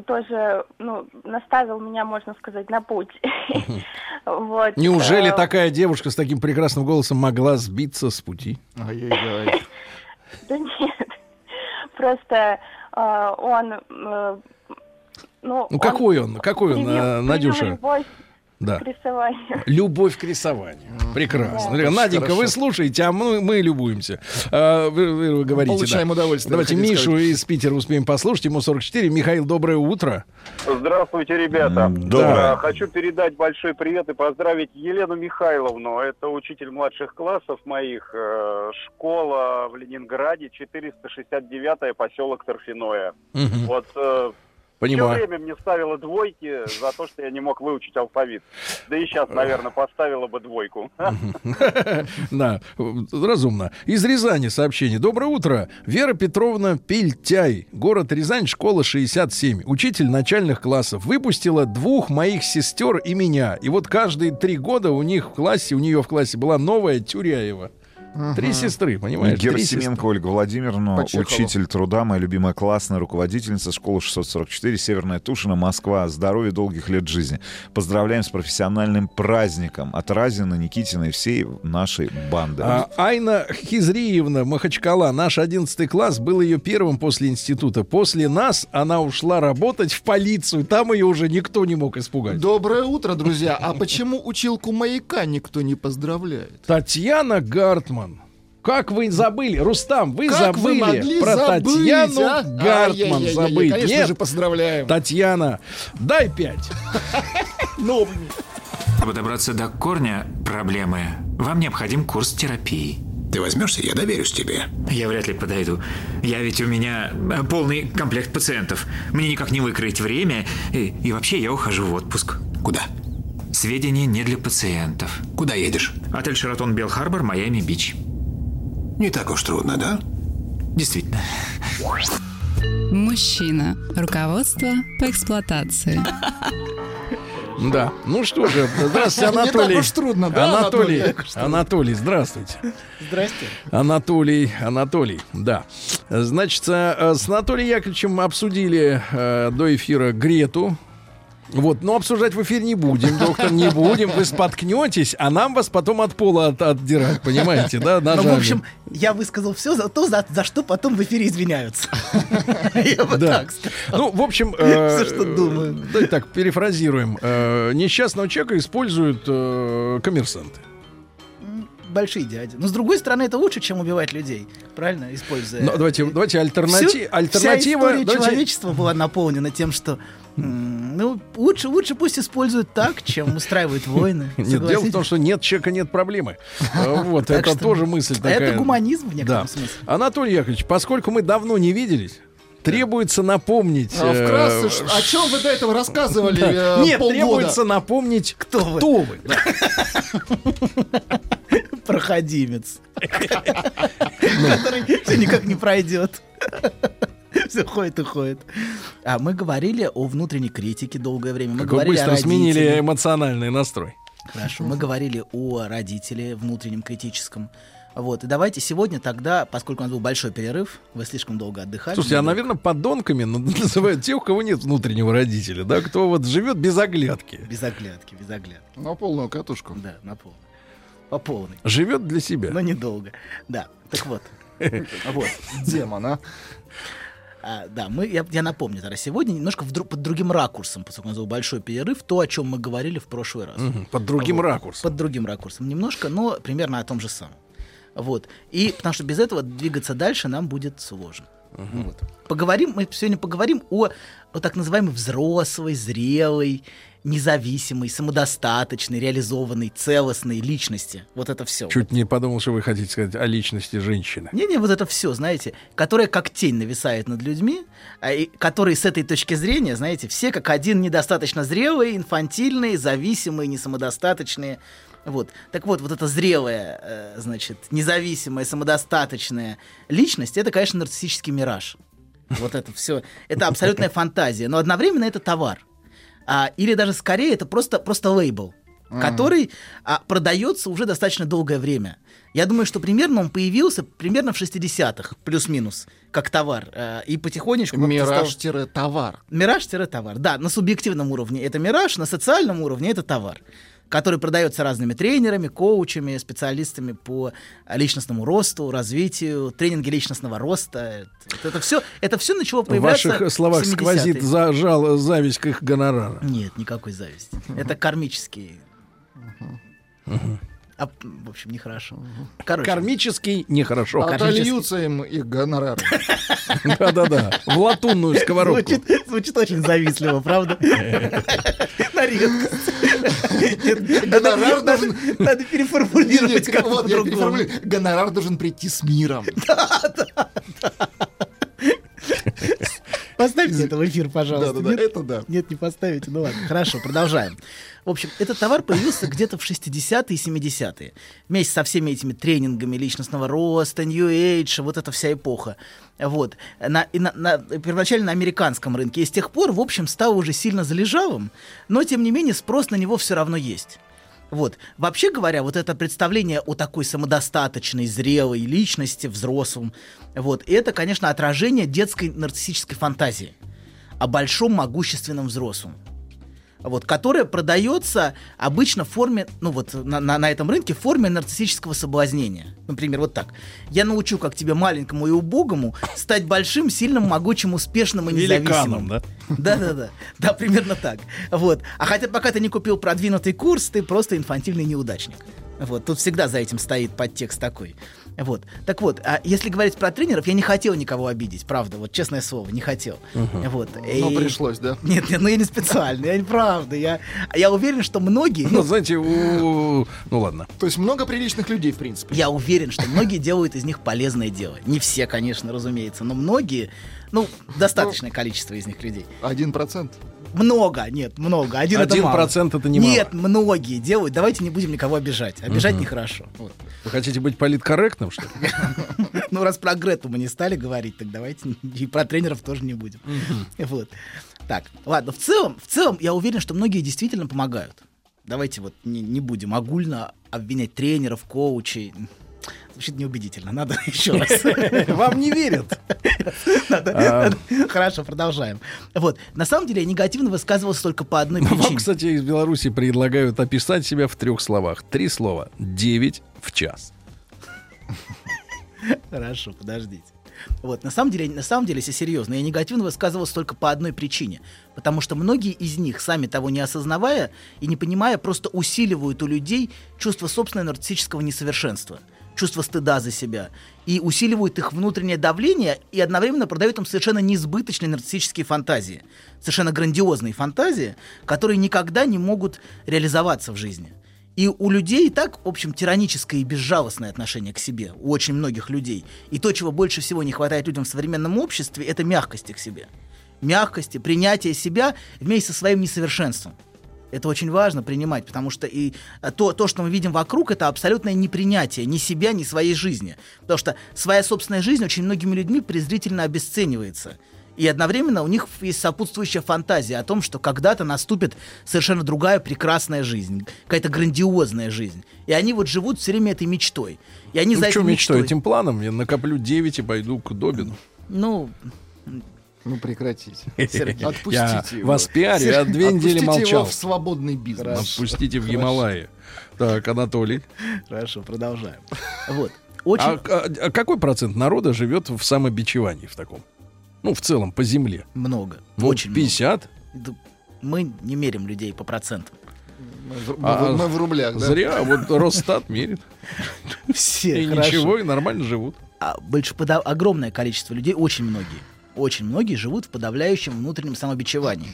тоже ну, наставил меня, можно сказать, на путь. Вот. Неужели Э, такая девушка с таким прекрасным голосом могла сбиться с пути? Ай-яй-яй. Да нет. Просто э, он... э, ну, Ну какой он? Какой он, Надюша? Любовь Да. к рисованию. Любовь к рисованию. Прекрасно. Да. Наденька, Хорошо. вы слушаете, а мы, мы любуемся. А, вы, вы- вы говорите, Получаем да. удовольствие, Давайте Мишу сказать. из Питера успеем послушать. Ему 44. Михаил, доброе утро. Здравствуйте, ребята. Доброе. А, Хочу передать большой привет и поздравить Елену Михайловну. Это учитель младших классов моих. Э, Школа в Ленинграде, 469 поселок Торфяное. Мгм. Вот э, Понимаю. все время мне ставила двойки за то, что я не мог выучить алфавит. Да и сейчас, наверное, поставила бы двойку. Да, разумно. Из Рязани сообщение. Доброе утро. Вера Петровна Пельтяй, город Рязань, школа 67. Учитель начальных классов. Выпустила двух моих сестер и меня. И вот каждые три года у них в классе, у нее в классе была новая Тюряева. Три сестры, понимаешь? Герасименко Ольга Владимировна, По Чехову. учитель труда, моя любимая классная руководительница школы 644, Северная Тушина, Москва. Здоровья, долгих лет жизни. Поздравляем с профессиональным праздником от Разина, Никитина и всей нашей банды. А, Айна Хизриевна Махачкала, наш 11 класс, был ее первым после института. После нас она ушла работать в полицию. Там ее уже никто не мог испугать. Доброе утро, друзья. А почему училку маяка никто не поздравляет? Татьяна Гартман. Как вы забыли? Рустам, вы Как вы забыли могли про забыть, Татьяну а? Гартман Ай-яй-яй-яй, забыть? Конечно Нет, же, поздравляем. Татьяна, дай пять. Ну, Чтобы добраться до корня проблемы, вам необходим курс терапии. Ты возьмешься, я доверюсь тебе. Я вряд ли подойду. Я ведь у меня э, полный комплект пациентов. Мне никак не выкроить время. И, и вообще я ухожу в отпуск. Куда? Сведения не для пациентов. Куда едешь? Отель Шератон Белл Харбор, Майами Бич. Не так уж трудно, да? Действительно. Мужчина. Руководство по эксплуатации. Да. Ну что же, здравствуйте, Не так Анатолий. уж трудно, да, Анатолий, Анатолий? Анатолий, здравствуйте. Здрасте. Анатолий, Анатолий, да. Значит, э, с Анатолием Яковлевичем обсудили э, до эфира Грету. Вот, но обсуждать в эфире не будем, доктор, не будем. Вы споткнетесь, а нам вас потом от пола от- отдирать, понимаете, да, Ну, ножами. в общем, я высказал все за то, за, за что потом в эфире извиняются. Я бы Да. так. Ну, в общем, э, Всё, что думаю. Давайте так, перефразируем. Э, Несчастного человека используют э, коммерсанты. Большие дяди. Но с другой стороны, это лучше, чем убивать людей. Правильно? Используя... Но давайте, давайте альтернати- Всю- Вся альтернатива. история давайте- человечества была наполнена тем, что ну, лучше, лучше пусть используют так, чем устраивают войны. Нет, дело в том, что нет человека, нет проблемы. Э, Вот, Так это что- тоже мысль такая. Это гуманизм в некотором Да. смысле. Анатолий Яковлевич, поскольку мы давно не виделись, требуется напомнить... А э, вкратце, о чем вы до этого рассказывали да. э, Нет, полгода? требуется напомнить, кто вы. Проходимец. Который никак не пройдет. Все ходит и ходит. А мы говорили о внутренней критике долгое время. Мы Как говорили быстро о сменили эмоциональный настрой. Хорошо, мы говорили о родителе внутреннем критическом. Вот, и давайте сегодня тогда, поскольку у нас был большой перерыв, вы слишком долго отдыхали. Слушайте, а, наверное, подонками называют тех, у кого нет внутреннего родителя, да, кто вот живет без оглядки. Без оглядки, без оглядки. На полную катушку. Да, на полную. По полной. Живет для себя. Но недолго. Да, так вот. Вот. Демон, а? А, да, мы, я, я напомню, тогда сегодня немножко в дру- под другим ракурсом, поскольку у нас был большой перерыв, то, о чем мы говорили в прошлый раз. Мгм, под другим ракурсом. Под другим ракурсом. Немножко, но примерно о том же самом. Вот. И потому что без этого двигаться дальше нам будет сложно. Вот. Поговорим, мы сегодня поговорим о, о так называемой взрослой, зрелой, независимой, самодостаточной, реализованной, целостной личности. Вот это все. Чуть не подумал, что вы хотите сказать о личности женщины. Не-не, вот это все, знаете, которая как тень нависает над людьми, а, и которые с этой точки зрения, знаете, все как один недостаточно зрелые, инфантильные, зависимые, несамодостаточные. Вот. Так вот, вот эта зрелая, э, значит, независимая, самодостаточная личность, это, конечно, нарциссический мираж. Вот это все. Это абсолютная фантазия, но одновременно это товар. А, или даже скорее это просто, просто лейбл, Мгм. который а, продается уже достаточно долгое время. Я думаю, что примерно он появился примерно в 60-х, плюс-минус, как товар. а, и потихонечку... как-то стал- Мираж-товар. Мираж-товар, да, на субъективном уровне это мираж, на социальном уровне это товар, который продается разными тренерами, коучами, специалистами по личностному росту, развитию, тренинги личностного роста. Это, это все, это все начало В появляться ваших словах в 70-е. сквозит зажал, зависть к их гонорару. Нет, никакой зависти. Это кармический. А, в общем, нехорошо. Короче, Кармический нехорошо. Отольются им их гонорары. Да-да-да. В латунную сковородку. Звучит, очень завистливо, правда? На Гонорар должен- Надо переформулировать как по-другому. Гонорар должен прийти с миром. Поставьте это в эфир, пожалуйста. Да-да-да, Нет? это да. Нет, не поставите. Ну ладно, хорошо, продолжаем. В общем, этот товар появился где-то в 60-е и 70-е. Вместе со всеми этими тренингами личностного роста, New Age, вот эта вся эпоха. Вот. На, и на, на- первоначально на американском рынке. И с тех пор, в общем, стал уже сильно залежалым, но, тем не менее, спрос на него все равно есть. Вот. Вообще говоря, вот это представление о такой самодостаточной, зрелой личности, взрослом, вот, это, конечно, отражение детской нарциссической фантазии о большом могущественном взрослом. Вот, которая продается обычно в форме, ну вот на, на, на этом рынке, в форме нарциссического соблазнения. Например, вот так. Я научу, как тебе маленькому и убогому стать большим, сильным, могучим, успешным и Великаном, независимым. да? Да-да-да. Да, примерно так. Вот. А хотя пока ты не купил продвинутый курс, ты просто инфантильный неудачник. Вот. Тут всегда за этим стоит подтекст такой. Вот. Так вот, а если говорить про тренеров, я не хотел никого обидеть, правда, вот честное слово, не хотел. Мгм. Вот. Но пришлось, да? Нет, нет, ну я не специально, я не правда. Я, я уверен, что многие... Ну, знаете, у... ну ладно. То есть много приличных людей, в принципе. Я уверен, что многие делают из них полезное дело. Не все, конечно, разумеется, но многие, ну, достаточное количество из них людей. Один процент. Много, нет, много. Один, это Один мало. процент это немало. Нет, многие делают. Давайте не будем никого обижать. Обижать Мгм. нехорошо. Вот. Вы хотите быть политкорректным, что ли? Ну, раз про Грету мы не стали говорить, так давайте и про тренеров тоже не будем. Вот. Так, ладно, в целом, в целом я уверен, что многие действительно помогают. Давайте вот не, не будем огульно обвинять тренеров, коучей. Звучит неубедительно. Надо еще раз. Вам не верят. А. Хорошо, продолжаем. Вот. На самом деле я негативно высказывался только по одной Вам, причине. кстати, из Беларуси предлагают описать себя в трех словах. Три слова. Девять в час. Хорошо, подождите. Вот, на самом деле, на самом деле, если серьезно, я негативно высказывался только по одной причине. Потому что многие из них, сами того не осознавая и не понимая, просто усиливают у людей чувство собственного нарциссического несовершенства, чувство стыда за себя, и усиливают их внутреннее давление, и одновременно продают им совершенно неизбыточные нарциссические фантазии, совершенно грандиозные фантазии, которые никогда не могут реализоваться в жизни. И у людей и так, в общем, тираническое и безжалостное отношение к себе, у очень многих людей. И то, чего больше всего не хватает людям в современном обществе, это мягкости к себе. Мягкости, принятия себя вместе со своим несовершенством. Это очень важно принимать, потому что и э, то, то, что мы видим вокруг, это абсолютное непринятие ни себя, ни своей жизни. Потому что своя собственная жизнь очень многими людьми презрительно обесценивается. И одновременно у них есть сопутствующая фантазия о том, что когда-то наступит совершенно другая прекрасная жизнь, какая-то грандиозная жизнь. И они вот живут все время этой мечтой. И они за Ну, этой что мечтой? мечтой... Этим планом я накоплю 9 и пойду к Добину. Ну, Ну прекратите. Сергей. Отпустите Я его. вас пиарю, я две недели отпустите молчал. его в свободный бизнес. Отпустите в Хорошо. Гималаи. Так, Анатолий. Хорошо, продолжаем. Вот. Очень... А, а- а какой процент народа живет в самобичевании в таком? Ну, в целом, по земле. Много. Ну, очень 50? много. Мы не мерим людей по процентам. Мы, в- мы А, в- мы в рублях, да? Зря, вот Росстат мерит. Все, И хорошо. ничего, и нормально живут. А больше пода- огромное количество людей, очень многие, очень многие живут в подавляющем внутреннем самобичевании.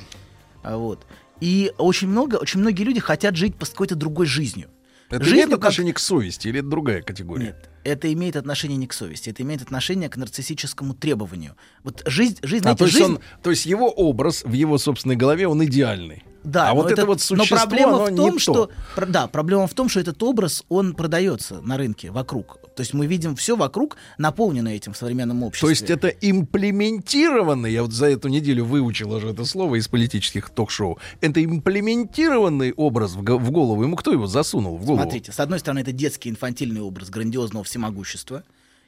А Вот. И очень много, очень многие люди хотят жить по какой-то другой жизнью. Это Жизнью имеет как- отношение к совести или это другая категория? Нет, это имеет отношение не к совести, это имеет отношение к нарциссическому требованию. Вот жизнь, жизнь, А, знаете, то, есть жизнь... он, то есть его образ в его собственной голове, он идеальный. Да, а но вот это, вот но существо, проблема оно в том, что то. да, проблема в том, что этот образ он продается на рынке вокруг. То есть мы видим все вокруг наполнено этим в современном обществе. То есть это имплементированный, я вот за эту неделю выучил уже это слово из политических ток-шоу, это имплементированный образ в, в голову. Ему кто его засунул в голову? Смотрите, с одной стороны, это детский инфантильный образ грандиозного всемогущества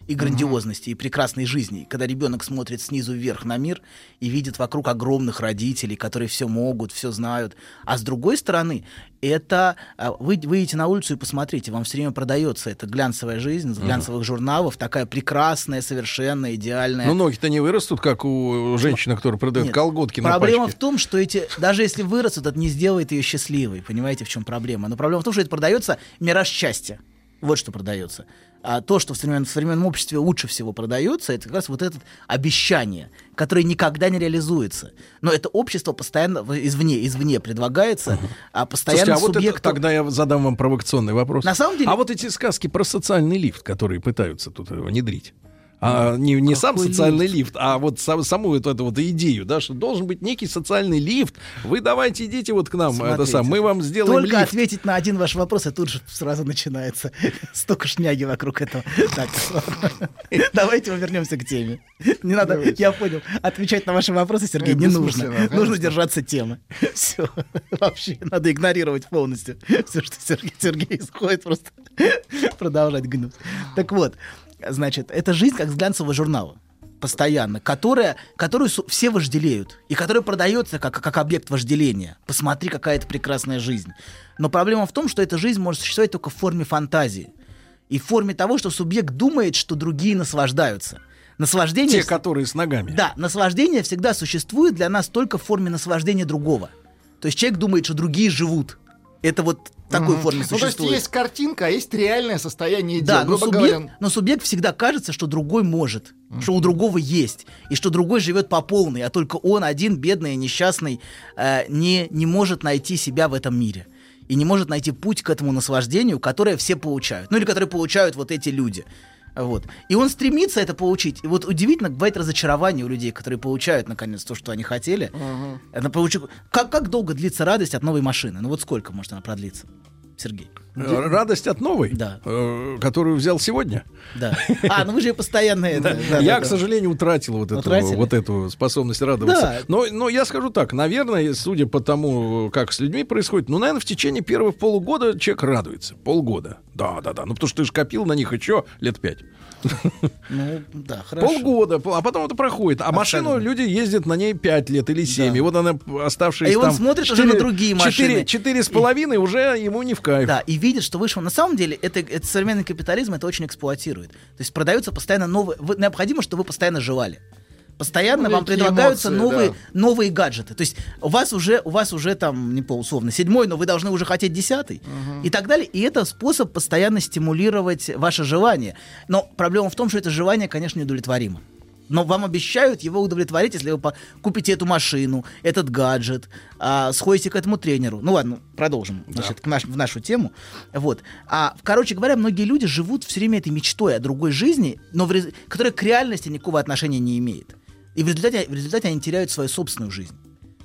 и грандиозности, и прекрасной жизни. Когда ребенок смотрит снизу вверх на мир и видит вокруг огромных родителей, которые все могут, все знают. А с другой стороны, это а, вы выйдете на улицу и посмотрите, вам все время продается эта глянцевая жизнь, с глянцевых журналов, такая прекрасная, совершенная, идеальная. Ну, ноги-то не вырастут, как у женщины, которая продает Нет. колготки на Проблема пачке. в том, что эти, даже если вырастут, это не сделает ее счастливой. Понимаете, в чем проблема? Но проблема в том, что это продается мираж счастья. Вот что продается. А то, что в современном, в современном обществе лучше всего продается, это как раз вот это обещание, которое никогда не реализуется. Но это общество постоянно извне, извне предлагается, а постоянно Слушайте, а вот это, субъекту... тогда я задам вам провокационный вопрос. На самом деле- А вот эти сказки про социальный лифт, которые пытаются тут э, внедрить. А не, не сам социальный лифт? а вот сам- саму эту, эту вот идею, да, что должен быть некий социальный лифт. Вы давайте идите вот к нам, это Смотрите, сам, мы вам сделаем Только лифт. ответить на один ваш вопрос, и тут же сразу начинается столько шняги вокруг этого. Так, давайте мы вернемся к теме. Не надо, я понял, отвечать на ваши вопросы, Сергей, не нужно. конечно. Нужно держаться темы. Все, вообще, надо игнорировать полностью все, что Сергей, Сергей исходит, просто продолжать гнуть. Так вот, значит, это жизнь как с глянцевого журнала постоянно, которая, которую все вожделеют, и которая продается как, как объект вожделения. Посмотри, какая это прекрасная жизнь. Но проблема в том, что эта жизнь может существовать только в форме фантазии. И в форме того, что субъект думает, что другие наслаждаются. Наслаждение... Те, которые с ногами. Да, наслаждение всегда существует для нас только в форме наслаждения другого. То есть человек думает, что другие живут. Это вот такой Мгм. форме Ну, то есть существует. есть картинка, а есть реальное состояние дел. Да, но субъект, говоря, но субъект всегда кажется, что другой может, что у другого есть, и что другой живет по полной, а только он один, бедный и несчастный, э, не, не может найти себя в этом мире. И не может найти путь к этому наслаждению, которое все получают. Ну или которое получают вот эти люди. Вот. И он стремится это получить. И вот удивительно, бывает разочарование у людей, которые получают, наконец, то, что они хотели. Это получу- Как, как долго длится радость от новой машины? Ну вот сколько может она продлиться? Сергей. Радость от новой? Да. Э, Которую взял сегодня? Да. А, ну вы же постоянно это... да, я, да, к сожалению, утратил вот эту, вот эту способность радоваться. Да. Но, но я скажу так, наверное, судя по тому, как с людьми происходит, ну, наверное, в течение первых полугода человек радуется. Полгода. Да, да, да. Ну, потому что ты же копил на них еще лет пять. Ну, да, хорошо. Полгода, пол- а потом это проходит. А машину люди ездят на ней 5 лет или 7. И вот она, оставшиеся И он там смотрит уже на другие машины. Четыре с половиной уже ему не в кайф. Да, и видит, что вышел. На самом деле, это, это современный капитализм это очень эксплуатирует. То есть продаются постоянно новые. вы- необходимо, чтобы вы постоянно жевали. Постоянно Ну, вам предлагаются эмоции, новые, да. новые гаджеты. То есть у вас уже, у вас уже там, не помню, условно, седьмой, но вы должны уже хотеть десятый и так далее. И это способ постоянно стимулировать ваше желание. Но проблема в том, что это желание, конечно, неудовлетворимо. Но вам обещают его удовлетворить, если вы купите эту машину, этот гаджет, а, сходите к этому тренеру. Ну ладно, продолжим значит, к наш- в нашу тему. Вот. А, короче говоря, многие люди живут все время этой мечтой о другой жизни, но в которая к реальности никакого отношения не имеет. И в результате, в результате они теряют свою собственную жизнь.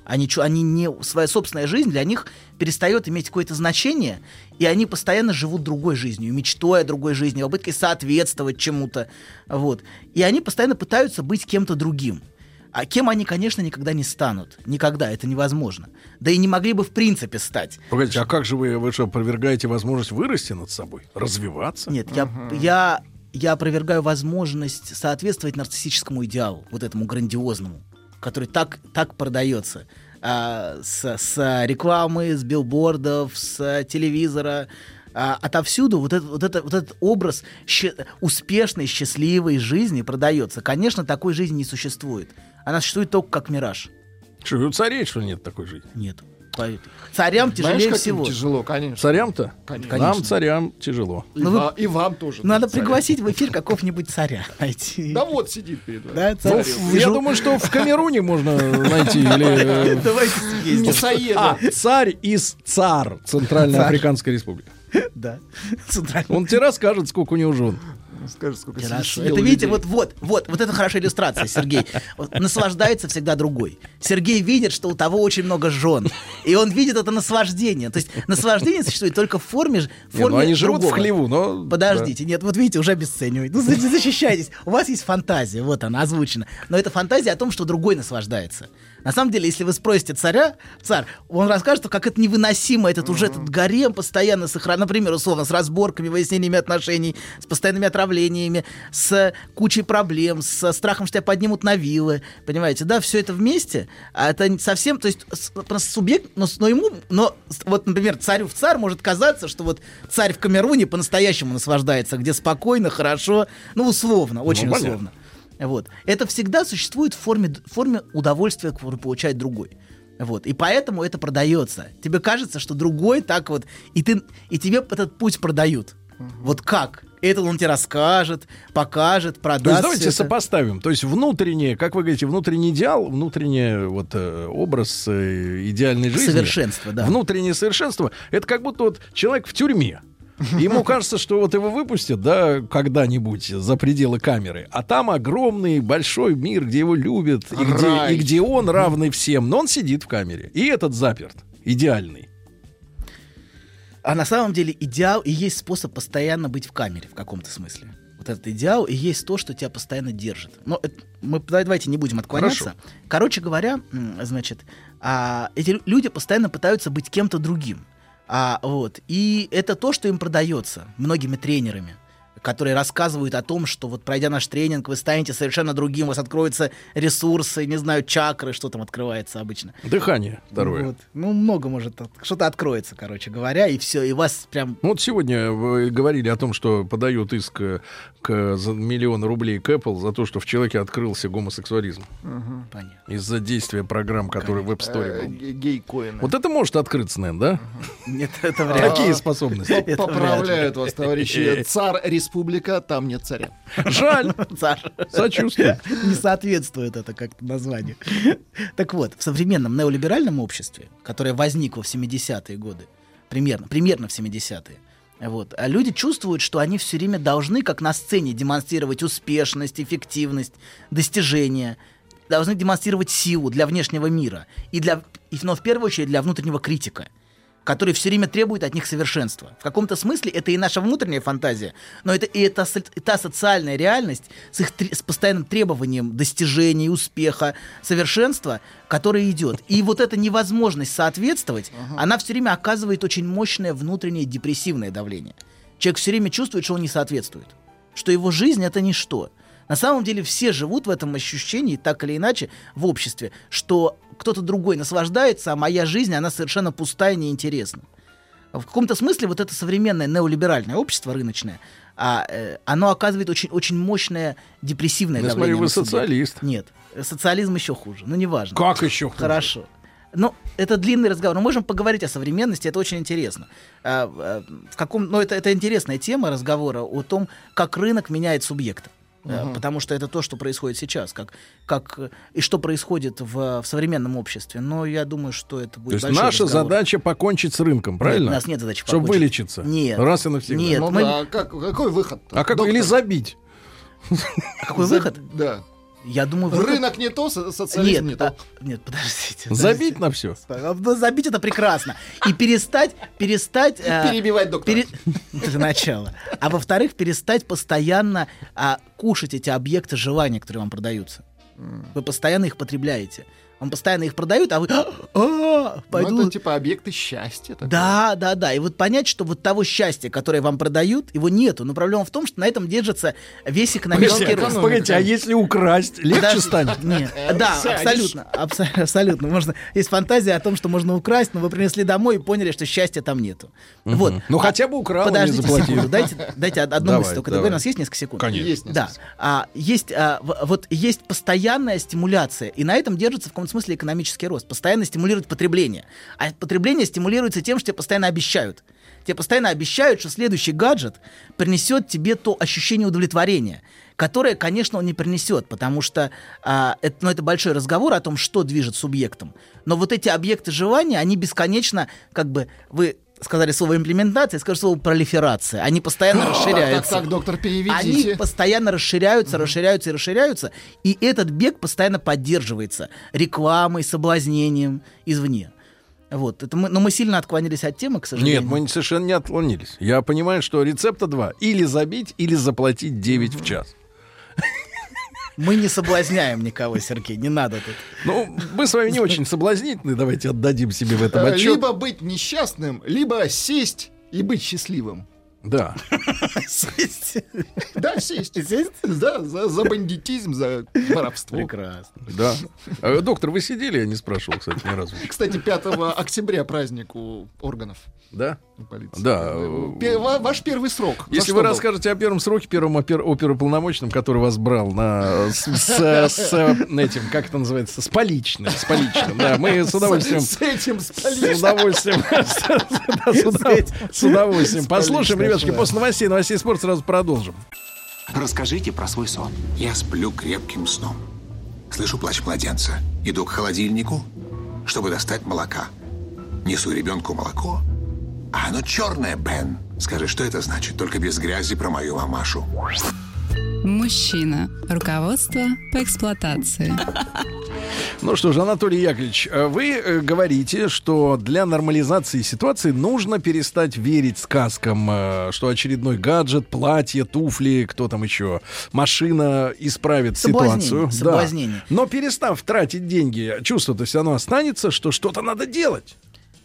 Они, чё- они не, своя собственная жизнь для них перестает иметь какое-то значение, и они постоянно живут другой жизнью, мечтой о другой жизни, попыткой соответствовать чему-то. Вот. И они постоянно пытаются быть кем-то другим. А кем они, конечно, никогда не станут. Никогда, это невозможно. Да и не могли бы в принципе стать. Погодите, а как же вы, вы что, опровергаете возможность вырасти над собой? Развиваться? Нет, я, я, я опровергаю возможность соответствовать нарциссическому идеалу, вот этому грандиозному, который так, так продается. А, с, с рекламы, с билбордов, с телевизора, а, отовсюду вот, этот вот, это, вот этот образ ща- успешной, счастливой жизни продается. Конечно, такой жизни не существует. Она существует только как мираж. Что, у царей, что ли, нет такой жизни? Нет. Царям Знаешь, тяжелее им всего. тяжело, конечно. Царям-то? Конечно. Нам, царям, тяжело. И, Ну, вы- и вам тоже. Надо царя. пригласить в эфир какого-нибудь царя. найти. Да вот сидит перед вами. Да, Ну, царь. в- я думаю, что в Камеруне можно найти. Или, э, Давайте съездим. А, царь из ЦАР, Центральноафриканская республика. Да. Он тебе расскажет, сколько у него жен. Скажи, сколько Хорошо. Это видите, людей. вот, вот, вот, вот это хорошая иллюстрация, Сергей. Вот наслаждается всегда другой. Сергей видит, что у того очень много жен, и он видит это наслаждение. То есть наслаждение существует только в форме, в Не, форме ну они живут другого. в хлеву, но... Подождите, нет, вот видите, уже обесценивает. Ну, за- защищайтесь. У вас есть фантазия, вот она озвучена. Но это фантазия о том, что другой наслаждается. На самом деле, если вы спросите царя, царь, он расскажет, как это невыносимо, этот уже этот гарем постоянно сохраняет, например, условно, с разборками, выяснениями отношений, с постоянными отравлениями, с кучей проблем, со страхом, что тебя поднимут на вилы, понимаете, да, все это вместе, а это совсем, то есть с- просто субъект, но, с- но ему, но с- вот, например, царю в царь может казаться, что вот царь в Камеруне по-настоящему наслаждается, где спокойно, хорошо, ну, условно, очень понятно. условно. Вот. Это всегда существует в форме, в форме удовольствия, которое получает другой. Вот. И поэтому это продается. Тебе кажется, что другой так вот, и, ты, и тебе этот путь продают. Вот как? Это он тебе расскажет, покажет, продаст. То есть давайте это. сопоставим. То есть внутреннее, как вы говорите, внутренний идеал, внутренний вот э, образ э, идеальной жизни. Совершенство, да. Внутреннее совершенство. Это как будто вот человек в тюрьме. Ему кажется, что вот его выпустят, да, когда-нибудь за пределы камеры, а там огромный большой мир, где его любят, и где, и где он равный всем, но он сидит в камере. И этот заперт, идеальный. А на самом деле идеал и есть способ постоянно быть в камере в каком-то смысле. Вот этот идеал и есть то, что тебя постоянно держит. Но это- мы давайте не будем отклоняться. Хорошо. Короче говоря, значит, а, эти лю- люди постоянно пытаются быть кем-то другим. А, вот. И это то, что им продается многими тренерами которые рассказывают о том, что вот пройдя наш тренинг, вы станете совершенно другим, у вас откроются ресурсы, не знаю, чакры, что там открывается обычно. Дыхание второе. Вот. Ну, много может, от- что-то откроется, короче говоря, и все, и вас прям Ну, Вот сегодня вы говорили о том, что подают иск э, к, за миллион рублей к Apple за то, что в человеке открылся гомосексуализм. Понятно. Из-за действия программ, которые в App Store Э, был. ге- Гей-коины. Вот это может открыться, наверное, да? Нет, это вряд ли. Какие способности? Поправляют вас, товарищи. Царь республика, там нет царя. Жаль. Царь. Сочувствую. Не соответствует это как-то названию. Так вот, в современном неолиберальном обществе, которое возникло в 70-е годы, примерно, примерно в 70-е, вот, а люди чувствуют, что они все время должны, как на сцене, демонстрировать успешность, эффективность, достижения, должны демонстрировать силу для внешнего мира, и для, и, но в первую очередь для внутреннего критика. Который все время требует от них совершенства. В каком-то смысле это и наша внутренняя фантазия, но это и это и та социальная реальность с их с постоянным требованием достижений, успеха, совершенства, которая идет. И вот эта невозможность соответствовать, она все время оказывает очень мощное внутреннее депрессивное давление. Человек все время чувствует, что он не соответствует, что его жизнь это ничто. На самом деле все живут в этом ощущении, так или иначе, в обществе, что кто-то другой наслаждается, а моя жизнь, она совершенно пустая и неинтересна. В каком-то смысле вот это современное неолиберальное общество рыночное, а, э, оно оказывает очень, очень мощное депрессивное Ну, давление. смотри, вы на субъекта. социалист. Нет, социализм еще хуже, ну неважно. Как еще хуже? Хорошо. Ну, это длинный разговор. Мы можем поговорить о современности, это очень интересно. А, а, в каком, ну, это, это интересная тема разговора о том, как рынок меняет субъекта. А, Мгм. Потому что это то, что происходит сейчас, как, как, и что происходит в, в современном обществе. Но я думаю, что это будет То есть наша разговор. задача покончить с рынком, правильно? Нет, у нас нет задачи Чтобы покончить. вылечиться. Нет. Раз и навсегда. Нет, Ну мы- а как, какой выход? А как или забить? Какой За- выход? Да. Я думаю, выход- Рынок не то, со- социализм Нет, не то. а, нет, подождите. Забить на все. А, ну, Забить это прекрасно. И перестать, перестать... э, Перебивать доктора. пере- Это начало. А во-вторых, перестать постоянно а, кушать эти объекты желания, которые вам продаются. Вы постоянно их потребляете. Вам постоянно их продают, а вы... «А, пойду Ну, это типа объекты счастья. такое. да, да, да. И вот понять, что вот того счастья, которое вам продают, его нету. Но проблема в том, что на этом держится весь экономический рост. погодите, а если украсть, легче станет? Нет. Да, Сядешь. абсолютно, абсо- абсолютно. Можно есть фантазия о том, что можно украсть, но вы принесли домой и поняли, что счастья там нету. Вот. Ну, А- хотя бы украл, а Подождите секунду, дайте, дайте од- одну мысль только. У нас есть несколько секунд? Конечно. Есть Да. А, есть, а, вот есть постоянная стимуляция, и на этом держится в каком-то смысле экономический рост. Постоянно стимулирует потребление. А потребление стимулируется тем, что тебе постоянно обещают. Тебе постоянно обещают, что следующий гаджет принесет тебе то ощущение удовлетворения, которое, конечно, он не принесет, потому что а, это, ну, это большой разговор о том, что движет субъектом. Но вот эти объекты желания, они бесконечно, как бы, вы сказали слово имплементация, скажу слово пролиферация. Они постоянно расширяются. Так, так, доктор, Они переведите. постоянно расширяются, расширяются и расширяются, и этот бег постоянно поддерживается рекламой, соблазнением извне. Вот, это мы, но мы сильно отклонились от темы, к сожалению. Нет, мы совершенно не отклонились. Я понимаю, что рецепта два. Или забить, или заплатить 9 в час. Мы не соблазняем никого, Сергей, не надо тут. Ну, мы с вами не очень соблазнительны, давайте отдадим себе в этом Э, отчет. Либо быть несчастным, либо сесть и быть счастливым. Да. Да, сесть. Да, за, за бандитизм, за воровство. Прекрасно. Да. А, доктор, вы сидели? Я не спрашивал, кстати, ни разу. Кстати, 5 октября праздник у органов Да? полиции. Да. Пе- ва- Ваш первый срок. Если вы был? расскажете о первом сроке, первом опер, оперуполномоченном, который вас брал на, с, с- с, этим, как это называется, с поличным, с поличным, да, мы с удовольствием... С, с этим, с С поличным. удовольствием. Да, с удов- С удовольствием. Послушаем, ребятушки, после новостей, новостей спорта сразу продолжим. Расскажите про свой сон. Я сплю крепким сном. Слышу плач младенца. Иду к холодильнику, чтобы достать молока. Несу ребенку молоко. А оно черное, Бен. Скажи, что это значит? Только без грязи про мою мамашу. Мужчина. Руководство по эксплуатации. Ну что ж, Анатолий Яковлевич, э, вы э, говорите, что для нормализации ситуации нужно перестать верить сказкам, э, что очередной гаджет, платье, туфли, кто там еще, машина исправит Соблазнение, ситуацию. Да. соблазнение. Но перестав тратить деньги, чувство-то все равно останется, что что-то надо делать.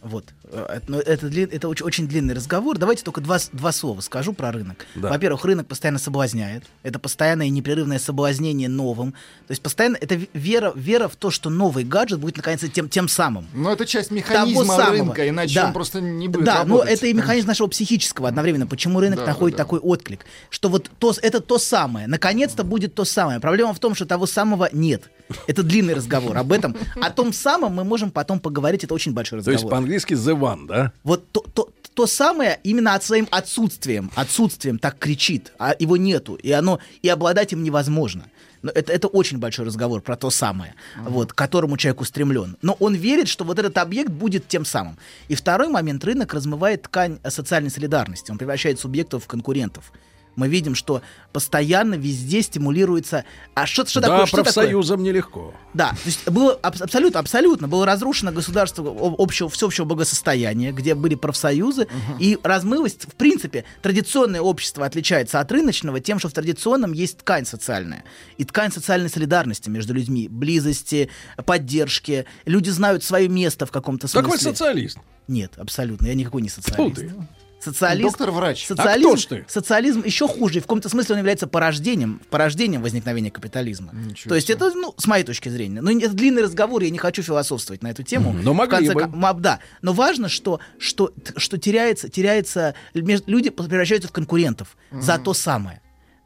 Вот. Э, Это, это, это очень, очень длинный разговор. Давайте только два, два слова скажу про рынок. Да. Во-первых, рынок постоянно соблазняет. Это постоянное и непрерывное соблазнение новым. То есть постоянно это вера, вера в то, что новый гаджет будет наконец тем, тем самым. Но это часть Того механизма самого. рынка, иначе Да. он просто не будет Да, но работать. это и механизм нашего психического одновременно. Почему рынок Да, находит да. такой отклик? Что вот то, это то самое. Наконец-то будет то самое. Проблема в том, что того самого нет. Это длинный разговор об этом. О том самом мы можем потом поговорить. Это очень большой То разговор. есть по-английски the one, да? Вот то, то, то самое именно от своим отсутствием, отсутствием так кричит, а его нету, и оно и обладать им невозможно. Но это, это очень большой разговор про то самое, вот, к которому человек устремлен. Но он верит, что вот этот объект будет тем самым. И второй момент, рынок размывает ткань социальной солидарности, он превращает субъектов в конкурентов. Мы видим, что постоянно везде стимулируется... А что, что да, такое? Что такое? профсоюзам нелегко. Да, то есть было аб- абсолютно, абсолютно было разрушено государство общего, всеобщего благосостояния, где были профсоюзы, и размылось, в принципе, традиционное общество отличается от рыночного тем, что в традиционном есть ткань социальная. И ткань социальной солидарности между людьми, близости, поддержки. Люди знают свое место в каком-то смысле. Вы социалист. Нет, абсолютно, я никакой не социалист. ты. Социалист. Доктор-врач. Социализм, А кто ж ты? социализм еще хуже. В каком-то смысле он является порождением, порождением возникновения капитализма. То есть это, ну, с моей точки зрения. Ну, это длинный разговор, я не хочу философствовать на эту тему. Но могли В конце бы. да. Но важно, что, что, что теряется, теряется, люди превращаются в конкурентов за то самое.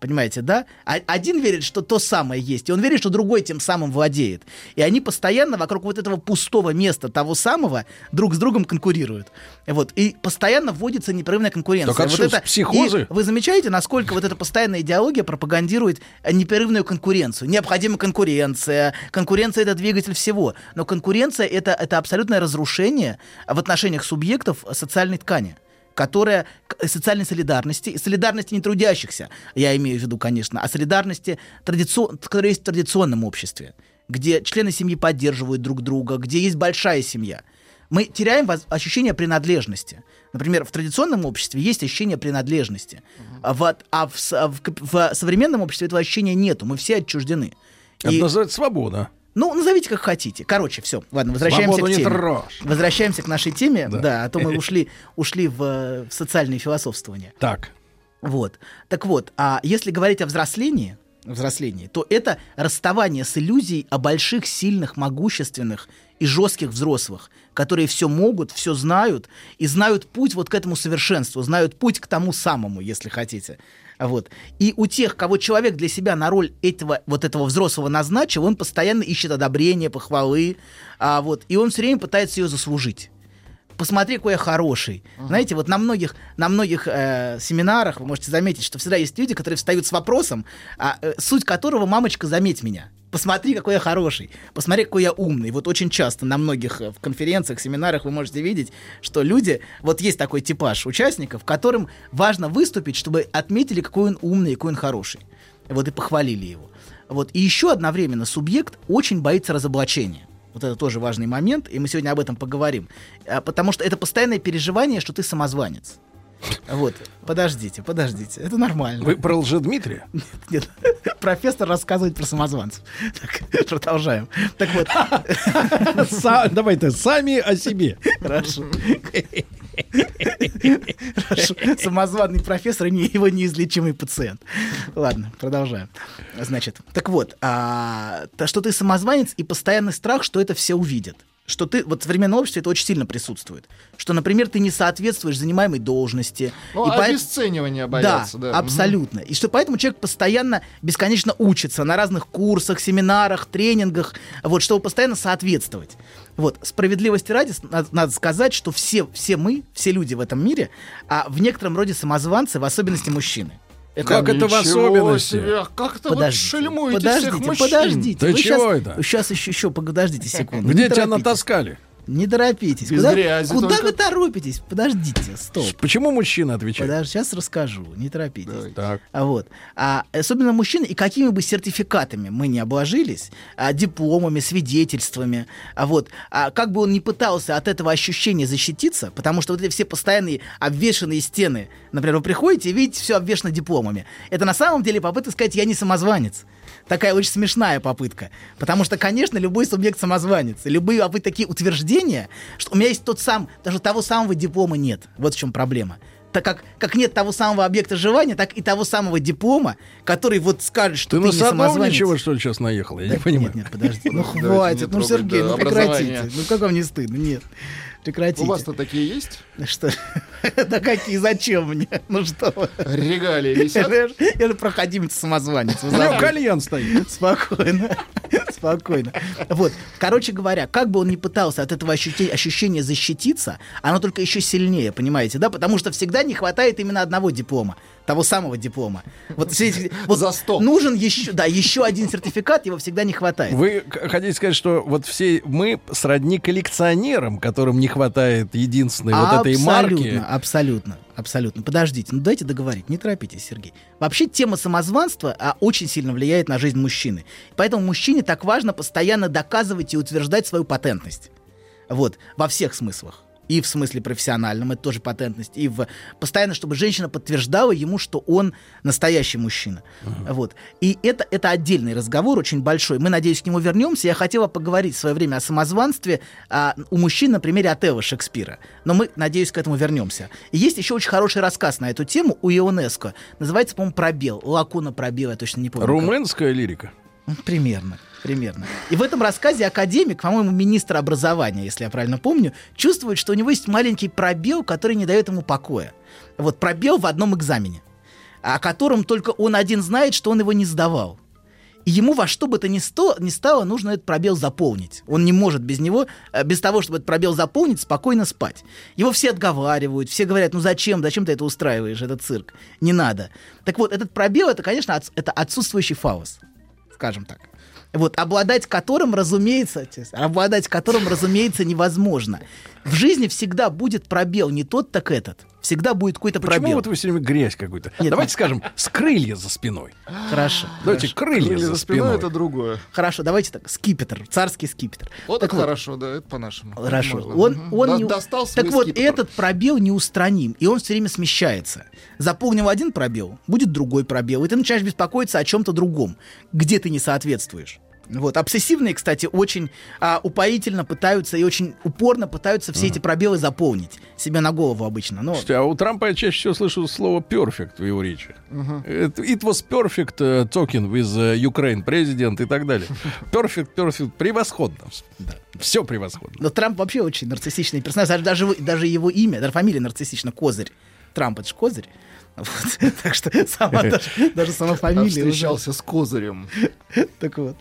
Понимаете, да? А- Один верит, что то самое есть, и он верит, что другой тем самым владеет. И они постоянно вокруг вот этого пустого места того самого друг с другом конкурируют. Вот. И постоянно вводится непрерывная конкуренция. Так это вот что, психозы? И вы замечаете, насколько вот эта постоянная идеология пропагандирует непрерывную конкуренцию? Необходима конкуренция. Конкуренция — это двигатель всего. Но конкуренция — это, это абсолютное разрушение в отношениях субъектов социальной ткани которая к- социальной солидарности, и солидарности не трудящихся, я имею в виду, конечно, а солидарности, традицион, которая есть в традиционном обществе, где члены семьи поддерживают друг друга, где есть большая семья. Мы теряем ощущение принадлежности. Например, в традиционном обществе есть ощущение принадлежности, а, в, а в, а в кап- в современном обществе этого ощущения нету, мы все отчуждены. Это И- называется свобода. Ну, назовите как хотите. Короче, все. Ладно, возвращаемся Свободу к теме. трожь. Возвращаемся к нашей теме. Да. Да, а то мы ушли, ушли в, э, в социальные философствования. Так. Вот. Так вот, а если говорить о взрослении, взрослении, то это расставание с иллюзией о больших, сильных, могущественных и жестких взрослых, которые все могут, все знают и знают путь вот к этому совершенству, знают путь к тому самому, если хотите. Вот. И у тех, кого человек для себя на роль этого, вот этого взрослого назначил, он постоянно ищет одобрения, похвалы, а вот, и он все время пытается ее заслужить посмотри, какой я хороший. Знаете, вот на многих, на многих э, семинарах вы можете заметить, что всегда есть люди, которые встают с вопросом, а, э, суть которого «мамочка, заметь меня». Посмотри, какой я хороший. Посмотри, какой я умный. Вот очень часто на многих э, в конференциях, семинарах вы можете видеть, что люди... Вот есть такой типаж участников, которым важно выступить, чтобы отметили, какой он умный, какой он хороший. Вот и похвалили его. Вот. И еще одновременно субъект очень боится разоблачения. Вот это тоже важный момент, и мы сегодня об этом поговорим. А, Потому что это постоянное переживание, что ты самозванец. Вот, подождите, подождите, это нормально. Вы про Лжедмитрия? Нет, профессор рассказывает про самозванцев. Так, продолжаем. Так вот. Давай-то сами о себе. Хорошо. Хорошо. Самозваный профессор и его неизлечимый пациент. Ладно, продолжаем. Значит, так вот, а, то, что ты самозванец и постоянный страх, что это все увидят. Что ты, вот в современном обществе это очень сильно присутствует. Что, например, ты не соответствуешь занимаемой должности. Ну, И обесценивание боятся, да. да, абсолютно. И что поэтому человек постоянно бесконечно учится на разных курсах, семинарах, тренингах, вот, чтобы постоянно соответствовать. Вот, справедливости ради, надо, надо сказать, что все, все мы, все люди в этом мире, а в некотором роде самозванцы, в особенности мужчины. Как это в особенности? себе, как это Подождите, шельмуете подождите, всех мужчин? подождите. Да Вы чего щас- это? Сейчас еще, еще подождите секунду. Где тебя натаскали? Не торопитесь. Без Куда, грязи куда только. вы торопитесь? Подождите, стоп. Почему мужчина отвечает? Подожди, сейчас расскажу, не торопитесь. Так. А вот. А, особенно мужчины, и какими бы сертификатами мы не обложились, а, дипломами, свидетельствами, а вот, а, как бы он ни пытался от этого ощущения защититься, потому что вот эти все постоянные обвешанные стены, например, вы приходите и видите все обвешано дипломами. Это на самом деле попытка сказать «я не самозванец». Такая очень смешная попытка. Потому что, конечно, любой субъект самозванец. Любые а вы такие утверждения, что у меня есть тот сам, даже того самого диплома нет. Вот в чем проблема так как, как нет того самого объекта желания, так и того самого диплома, который вот скажет, что Ты ты, на не самозванец. Садовничева, что ли, сейчас наехал? Я не понимаю. Нет, нет, подожди. Ну хватит, ну Сергей, да, ну прекратите. Ну как вам не стыдно? Нет. Прекратите. У вас-то такие есть? Что? Да какие, зачем мне? Ну что? Регалии висят? Я же- я же проходимец самозванец. вы У него кальян стоит. Спокойно. Спокойно. Вот. Короче говоря, как бы он ни пытался от этого ощущения защититься, оно только еще сильнее, понимаете, да? Потому что всегда не хватает именно одного диплома. Того самого диплома. Вот, все эти- вот нужен еще, да, еще один сертификат, его всегда не хватает. Вы хотите сказать, что вот все мы сродни коллекционерам, которым не хватает единственной вот этой марки? Абсолютно, абсолютно, абсолютно. Подождите, ну дайте договорить, не торопитесь, Сергей. Вообще тема самозванства а, очень сильно влияет на жизнь мужчины. Поэтому мужчине так важно постоянно доказывать и утверждать свою патентность. Вот, во всех смыслах. И в смысле профессиональном, это тоже патентность, и в постоянно, чтобы женщина подтверждала ему, что он настоящий мужчина. Вот. И это, это отдельный разговор, очень большой. Мы, надеюсь, к нему вернемся. Я хотела поговорить в свое время о самозванстве а, у мужчин на примере Отелла Шекспира. Но мы, надеюсь, к этому вернемся. И есть еще очень хороший рассказ на эту тему у Ионеско. Называется, по-моему, «Пробел». Лакуна «Пробел», я точно не помню. как. Румынская лирика. Ну, Примерно, примерно. И в этом рассказе академик, по-моему, министр образования, если я правильно помню, чувствует, что у него есть маленький пробел, который не дает ему покоя. Вот пробел в одном экзамене, о котором только он один знает, что он его не сдавал. И ему во что бы то ни, сто, ни стало, нужно этот пробел заполнить. Он не может без него, э, без того, чтобы этот пробел заполнить, спокойно спать. Его все отговаривают, все говорят, ну зачем, зачем ты это устраиваешь, этот цирк? Не надо. Так вот, этот пробел, это, конечно, отс- это отсутствующий фаус скажем так. Вот, обладать которым, разумеется, обладать которым, разумеется, невозможно. В жизни всегда будет пробел, не тот, так этот. Всегда будет какой-то Почему пробел. вот вы все время грязь какую-то? Нет, Давайте ну- скажем, с крылья за спиной. Хорошо. Давайте хорошо. крылья, за спиной. другое. Хорошо, давайте так. Скипетр, царский скипетр. Вот Так это хорошо, да, это по-нашему. Хорошо. Можно. Он, Мгм. он не... достал Так вот, скипетр. этот пробел неустраним, и он все время смещается. Заполнил один пробел, будет другой пробел, и ты начинаешь беспокоиться о чем-то другом, где ты не соответствуешь. Вот. Обсессивные, кстати, очень а, упоительно пытаются и очень упорно пытаются все эти пробелы заполнить себе на голову обычно. Но Слушайте, а у Трампа я чаще всего слышу слово perfect в его речи. Это It was perfect uh, talking with uh, Ukraine president и так далее. Perfect, perfect, превосходно. Все превосходно. Но Трамп вообще очень нарциссичный персонаж. Даже, даже его имя, даже фамилия нарциссична, Козырь. Трамп это же Козырь. Вот. Так что сама, даже, даже сама фамилия. уже- встречался с Козырем. Так вот.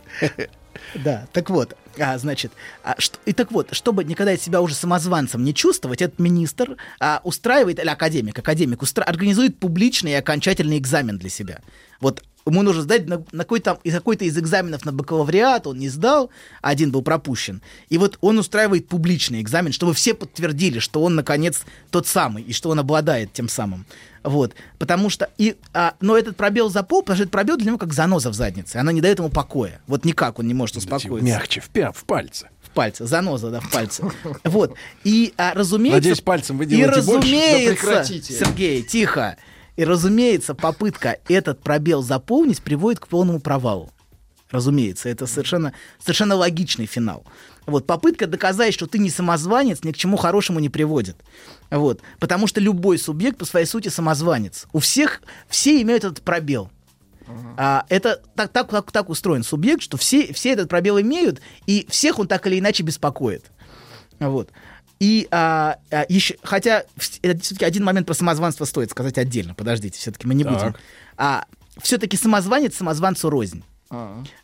Да, так вот, а, значит, а, что- и так вот, чтобы никогда себя уже самозванцем не чувствовать, этот министр а, устраивает, или академик, академик устра- организует публичный и окончательный экзамен для себя. Вот ему нужно сдать на, на какой-то, из какой-то из экзаменов на бакалавриат, он не сдал, один был пропущен. И вот он устраивает публичный экзамен, чтобы все подтвердили, что он, наконец, тот самый, и что он обладает тем самым. Вот. Потому что... И, а, но этот пробел запол, потому что этот пробел для него как заноза в заднице. Она не дает ему покоя. Вот никак он не может успокоиться. Мягче, в, пя- в пальце. В пальце. Заноза, да, в пальце. Вот. И, а, разумеется... Надеюсь, пальцем вы И делаете больше. разумеется... Прекратите. Сергей, тихо. И, разумеется, попытка этот пробел заполнить приводит к полному провалу. Разумеется, это совершенно, совершенно логичный финал. Вот, попытка доказать, что ты не самозванец, ни к чему хорошему не приводит. Вот, потому что любой субъект по своей сути самозванец. У всех, все имеют этот пробел. А, это так, так, так, так устроен субъект, что все, все этот пробел имеют, и всех он так или иначе беспокоит. Вот. И а, а, еще, хотя все-таки один момент про самозванство стоит сказать отдельно. Подождите, все-таки мы не Так. будем. А, все-таки самозванец самозванцу рознь.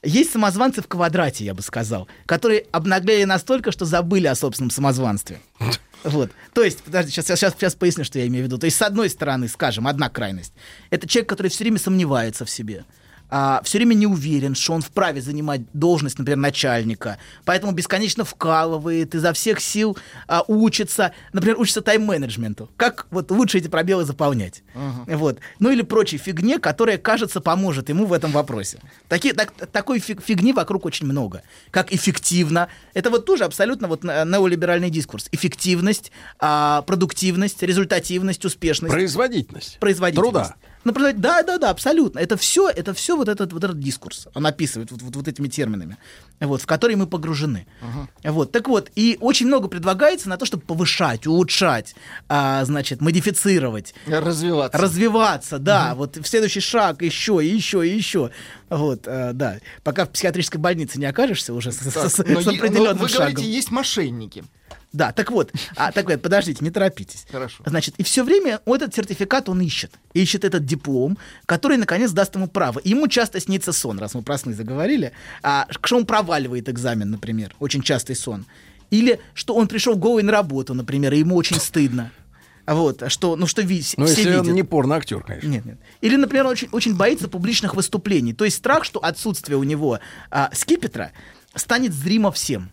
Есть самозванцы в квадрате, я бы сказал, которые обнаглели настолько, что забыли о собственном самозванстве. Вот. То есть, подожди, сейчас, сейчас, сейчас поясню, что я имею в виду. То есть, с одной стороны, скажем, одна крайность. Это человек, который все время сомневается в себе. А, все время не уверен, что он вправе занимать должность, например, начальника, поэтому бесконечно вкалывает, изо всех сил а, учится, например, учится тайм-менеджменту. Как вот лучше эти пробелы заполнять. Вот. Ну или прочей фигне, которая, кажется, поможет ему в этом вопросе. Такие, так, такой фиг- фигни вокруг очень много. Как эффективно. Это вот тоже абсолютно вот не- неолиберальный дискурс. Эффективность, а, продуктивность, результативность, успешность. Производительность. Производительность. Труда. Просто- да, да, да, абсолютно. Это все, это все вот этот, вот этот дискурс. Он описывает вот, вот, вот этими терминами, вот, в которые мы погружены. Вот, так вот, и очень много предлагается на то, чтобы повышать, улучшать, а, значит, модифицировать. Развиваться. Развиваться, да. Вот в следующий шаг еще, и еще, и еще. Вот, а, да. Пока в психиатрической больнице не окажешься уже с, с- Так, с- но с е- но определенным вы шагом. говорите, есть мошенники. Да, так вот, а, так вот, подождите, не торопитесь. Хорошо. Значит, и все время этот сертификат он ищет. Ищет этот диплом, который, наконец, даст ему право. И ему часто снится сон, раз мы про сны заговорили, а, что он проваливает экзамен, например. Очень частый сон. Или что он пришел голый на работу, например, и ему очень стыдно. Вот, что, ну что видеть, Ну, все если видят. он не порно-актер, конечно. Нет, нет. Или, например, он очень, очень боится публичных выступлений. То есть страх, что отсутствие у него а, скипетра станет зримо всем.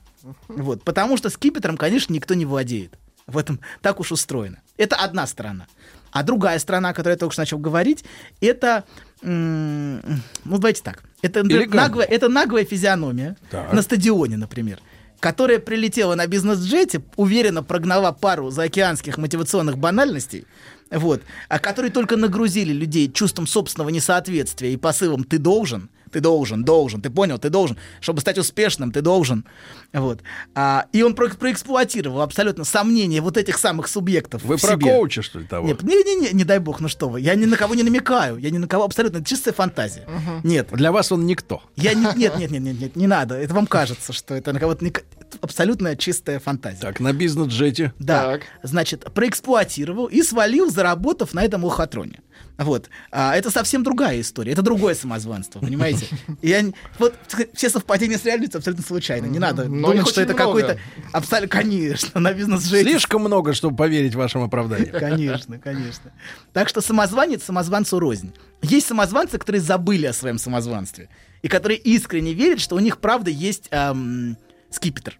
Вот, потому что скипетром, конечно, никто не владеет. В этом так уж устроено. Это одна сторона. А другая сторона, о которой я только что начал говорить, это, ну давайте так, это, Элегантно. наглая, это наглая физиономия Так. на стадионе, например, которая прилетела на бизнес-джете, уверенно прогнала пару заокеанских мотивационных банальностей, вот, а которые только нагрузили людей чувством собственного несоответствия и посылом «ты должен», ты должен, должен, ты понял, ты должен, чтобы стать успешным, ты должен, вот. А, и он про- проэксплуатировал абсолютно сомнения вот этих самых субъектов Вы в про себе. коуча, что ли, того? Нет, не, не, не, не дай бог, ну что вы, я ни на кого не намекаю, я ни на кого абсолютно, это чистая фантазия. Нет. Для вас он никто. Я не, нет, нет, нет, нет, нет, не надо. Это вам кажется, что это на кого-то не абсолютно чистая фантазия. Так, на бизнес-джете. Да, значит, проэксплуатировал и свалил, заработав на этом лохотроне. Вот. А, это совсем другая история. Это другое самозванство, понимаете? И Я, вот все совпадения с реальностью абсолютно случайно. Не надо Но их думать, что это какой-то... Абсолютно, конечно, на бизнес-жете. Слишком много, чтобы поверить вашим оправданиям. Конечно, конечно. Так что самозванец самозванцу рознь. Есть самозванцы, которые забыли о своем самозванстве. И которые искренне верят, что у них правда есть эм, скипетр.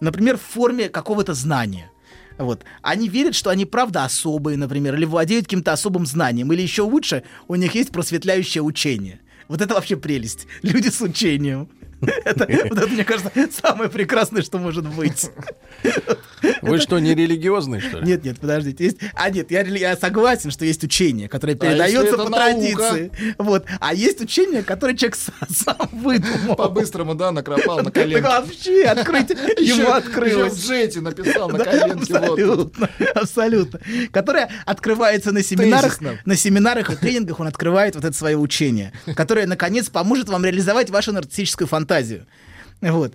Например, в форме какого-то знания. Вот. Они верят, что они правда особые, например, или владеют каким-то особым знанием. Или еще лучше, у них есть просветляющее учение. Вот это вообще прелесть. Люди с учением. Это, вот это, мне кажется, самое прекрасное, что может быть. Вы что, не религиозный, что ли? Нет, нет, подождите. Есть... А нет, я, я согласен, что есть учение, которое А передается если по наука? традиции. Вот. А есть учение, которое человек сам, выдумал. По-быстрому, да, накропал на Так коленке. вообще открыть ему Еще- открылось. в джете написал на коленке. абсолютно, абсолютно. Которое открывается на семинарах, на семинарах и тренингах он открывает вот это свое учение, которое, наконец, поможет вам реализовать вашу нарциссическую фантазию. Вот.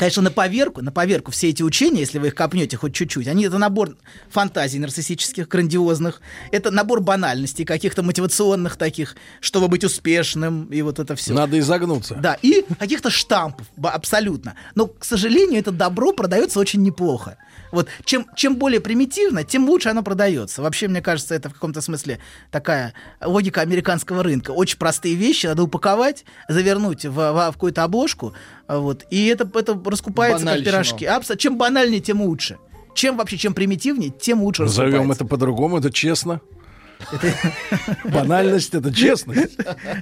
Конечно, на поверку, на поверку все эти учения, если вы их копнете хоть чуть-чуть, они это набор фантазий нарциссических, грандиозных, это набор банальностей, каких-то мотивационных таких, чтобы быть успешным, и вот это все. Надо изогнуться. Да, и каких-то штампов, абсолютно. Но, к сожалению, это добро продается очень неплохо. Вот чем, чем более примитивно, тем лучше оно продается. Вообще, мне кажется, это в каком-то смысле такая логика американского рынка. Очень простые вещи надо упаковать, завернуть в, в- в какую-то обложку, а вот, и это, это раскупается как пирожки. Абсо- чем банальнее, тем лучше. Чем вообще, чем примитивнее, тем лучше Назовем раскупается. это по-другому, это честно. Банальность это честность.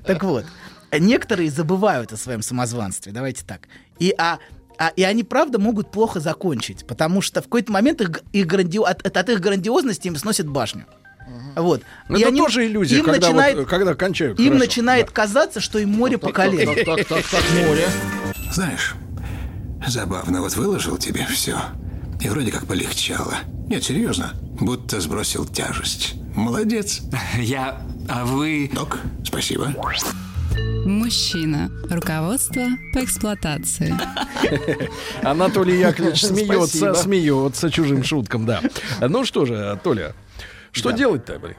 Так вот, некоторые забывают о своем самозванстве, давайте так. И, а, а- и они, правда, могут плохо закончить, потому что в какой-то момент их, их гранди- от, от- от их грандиозности им сносит башню. Вот. Ну, И это они- тоже иллюзия, им когда, вот, начинает, когда кончают. им хорошо. начинает казаться, что им море по колено. Так, так, так, так, море. Знаешь, забавно, вот выложил тебе все. И вроде как полегчало. Нет, серьезно. Будто сбросил тяжесть. Молодец. Я... А вы... Док, спасибо. Мужчина. Руководство по эксплуатации. Анатолий Яковлевич смеется, Спасибо. смеется чужим шуткам, да. Ну что же, Толя, что делать-то, блин?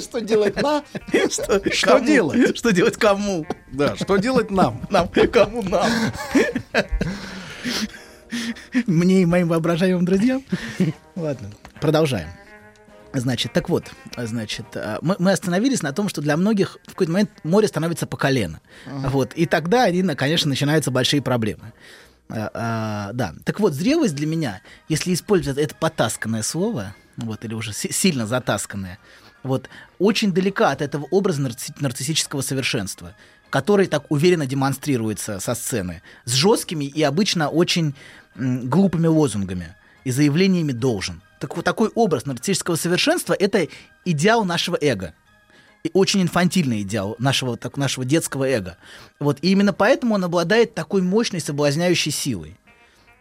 Что делать на? Что, Что делать? Что делать кому? Да, что делать нам? Нам, кому нам? Мне и моим воображаемым друзьям. Ладно, продолжаем. Значит, так вот, значит, а, мы, мы остановились на том, что для многих в какой-то момент море становится по колено. Вот, и тогда, они, конечно, начинаются большие проблемы. А, а, да. Так вот, зрелость для меня, если использовать это потасканное слово, вот, или уже си- сильно затасканное, вот, очень далека от этого образа нарцисси- нарциссического совершенства, который так уверенно демонстрируется со сцены, с жесткими и обычно очень м, глупыми лозунгами и заявлениями «должен». Так вот, такой образ нарциссического совершенства — это идеал нашего эго. И очень инфантильный идеал нашего, так, нашего детского эго. Вот, и именно поэтому он обладает такой мощной соблазняющей силой.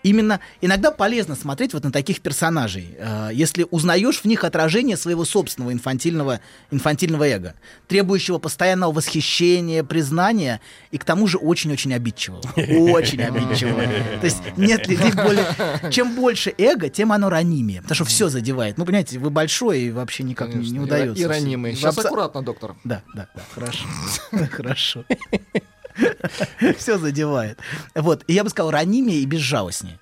Именно иногда полезно смотреть вот на таких персонажей, э, если узнаешь в них отражение своего собственного инфантильного, инфантильного эго, требующего постоянного восхищения, признания и к тому же очень-очень обидчивого. Очень обидчивого. То есть нет людей более... Чем больше эго, тем оно ранимее, потому что все задевает. Ну, понимаете, вы большой и вообще никак не, не удается. И ранимый. Сейчас аккуратно, доктор. да, да, да, хорошо. Хорошо. Все задевает. Вот. И я бы сказал, ранимее и безжалостнее.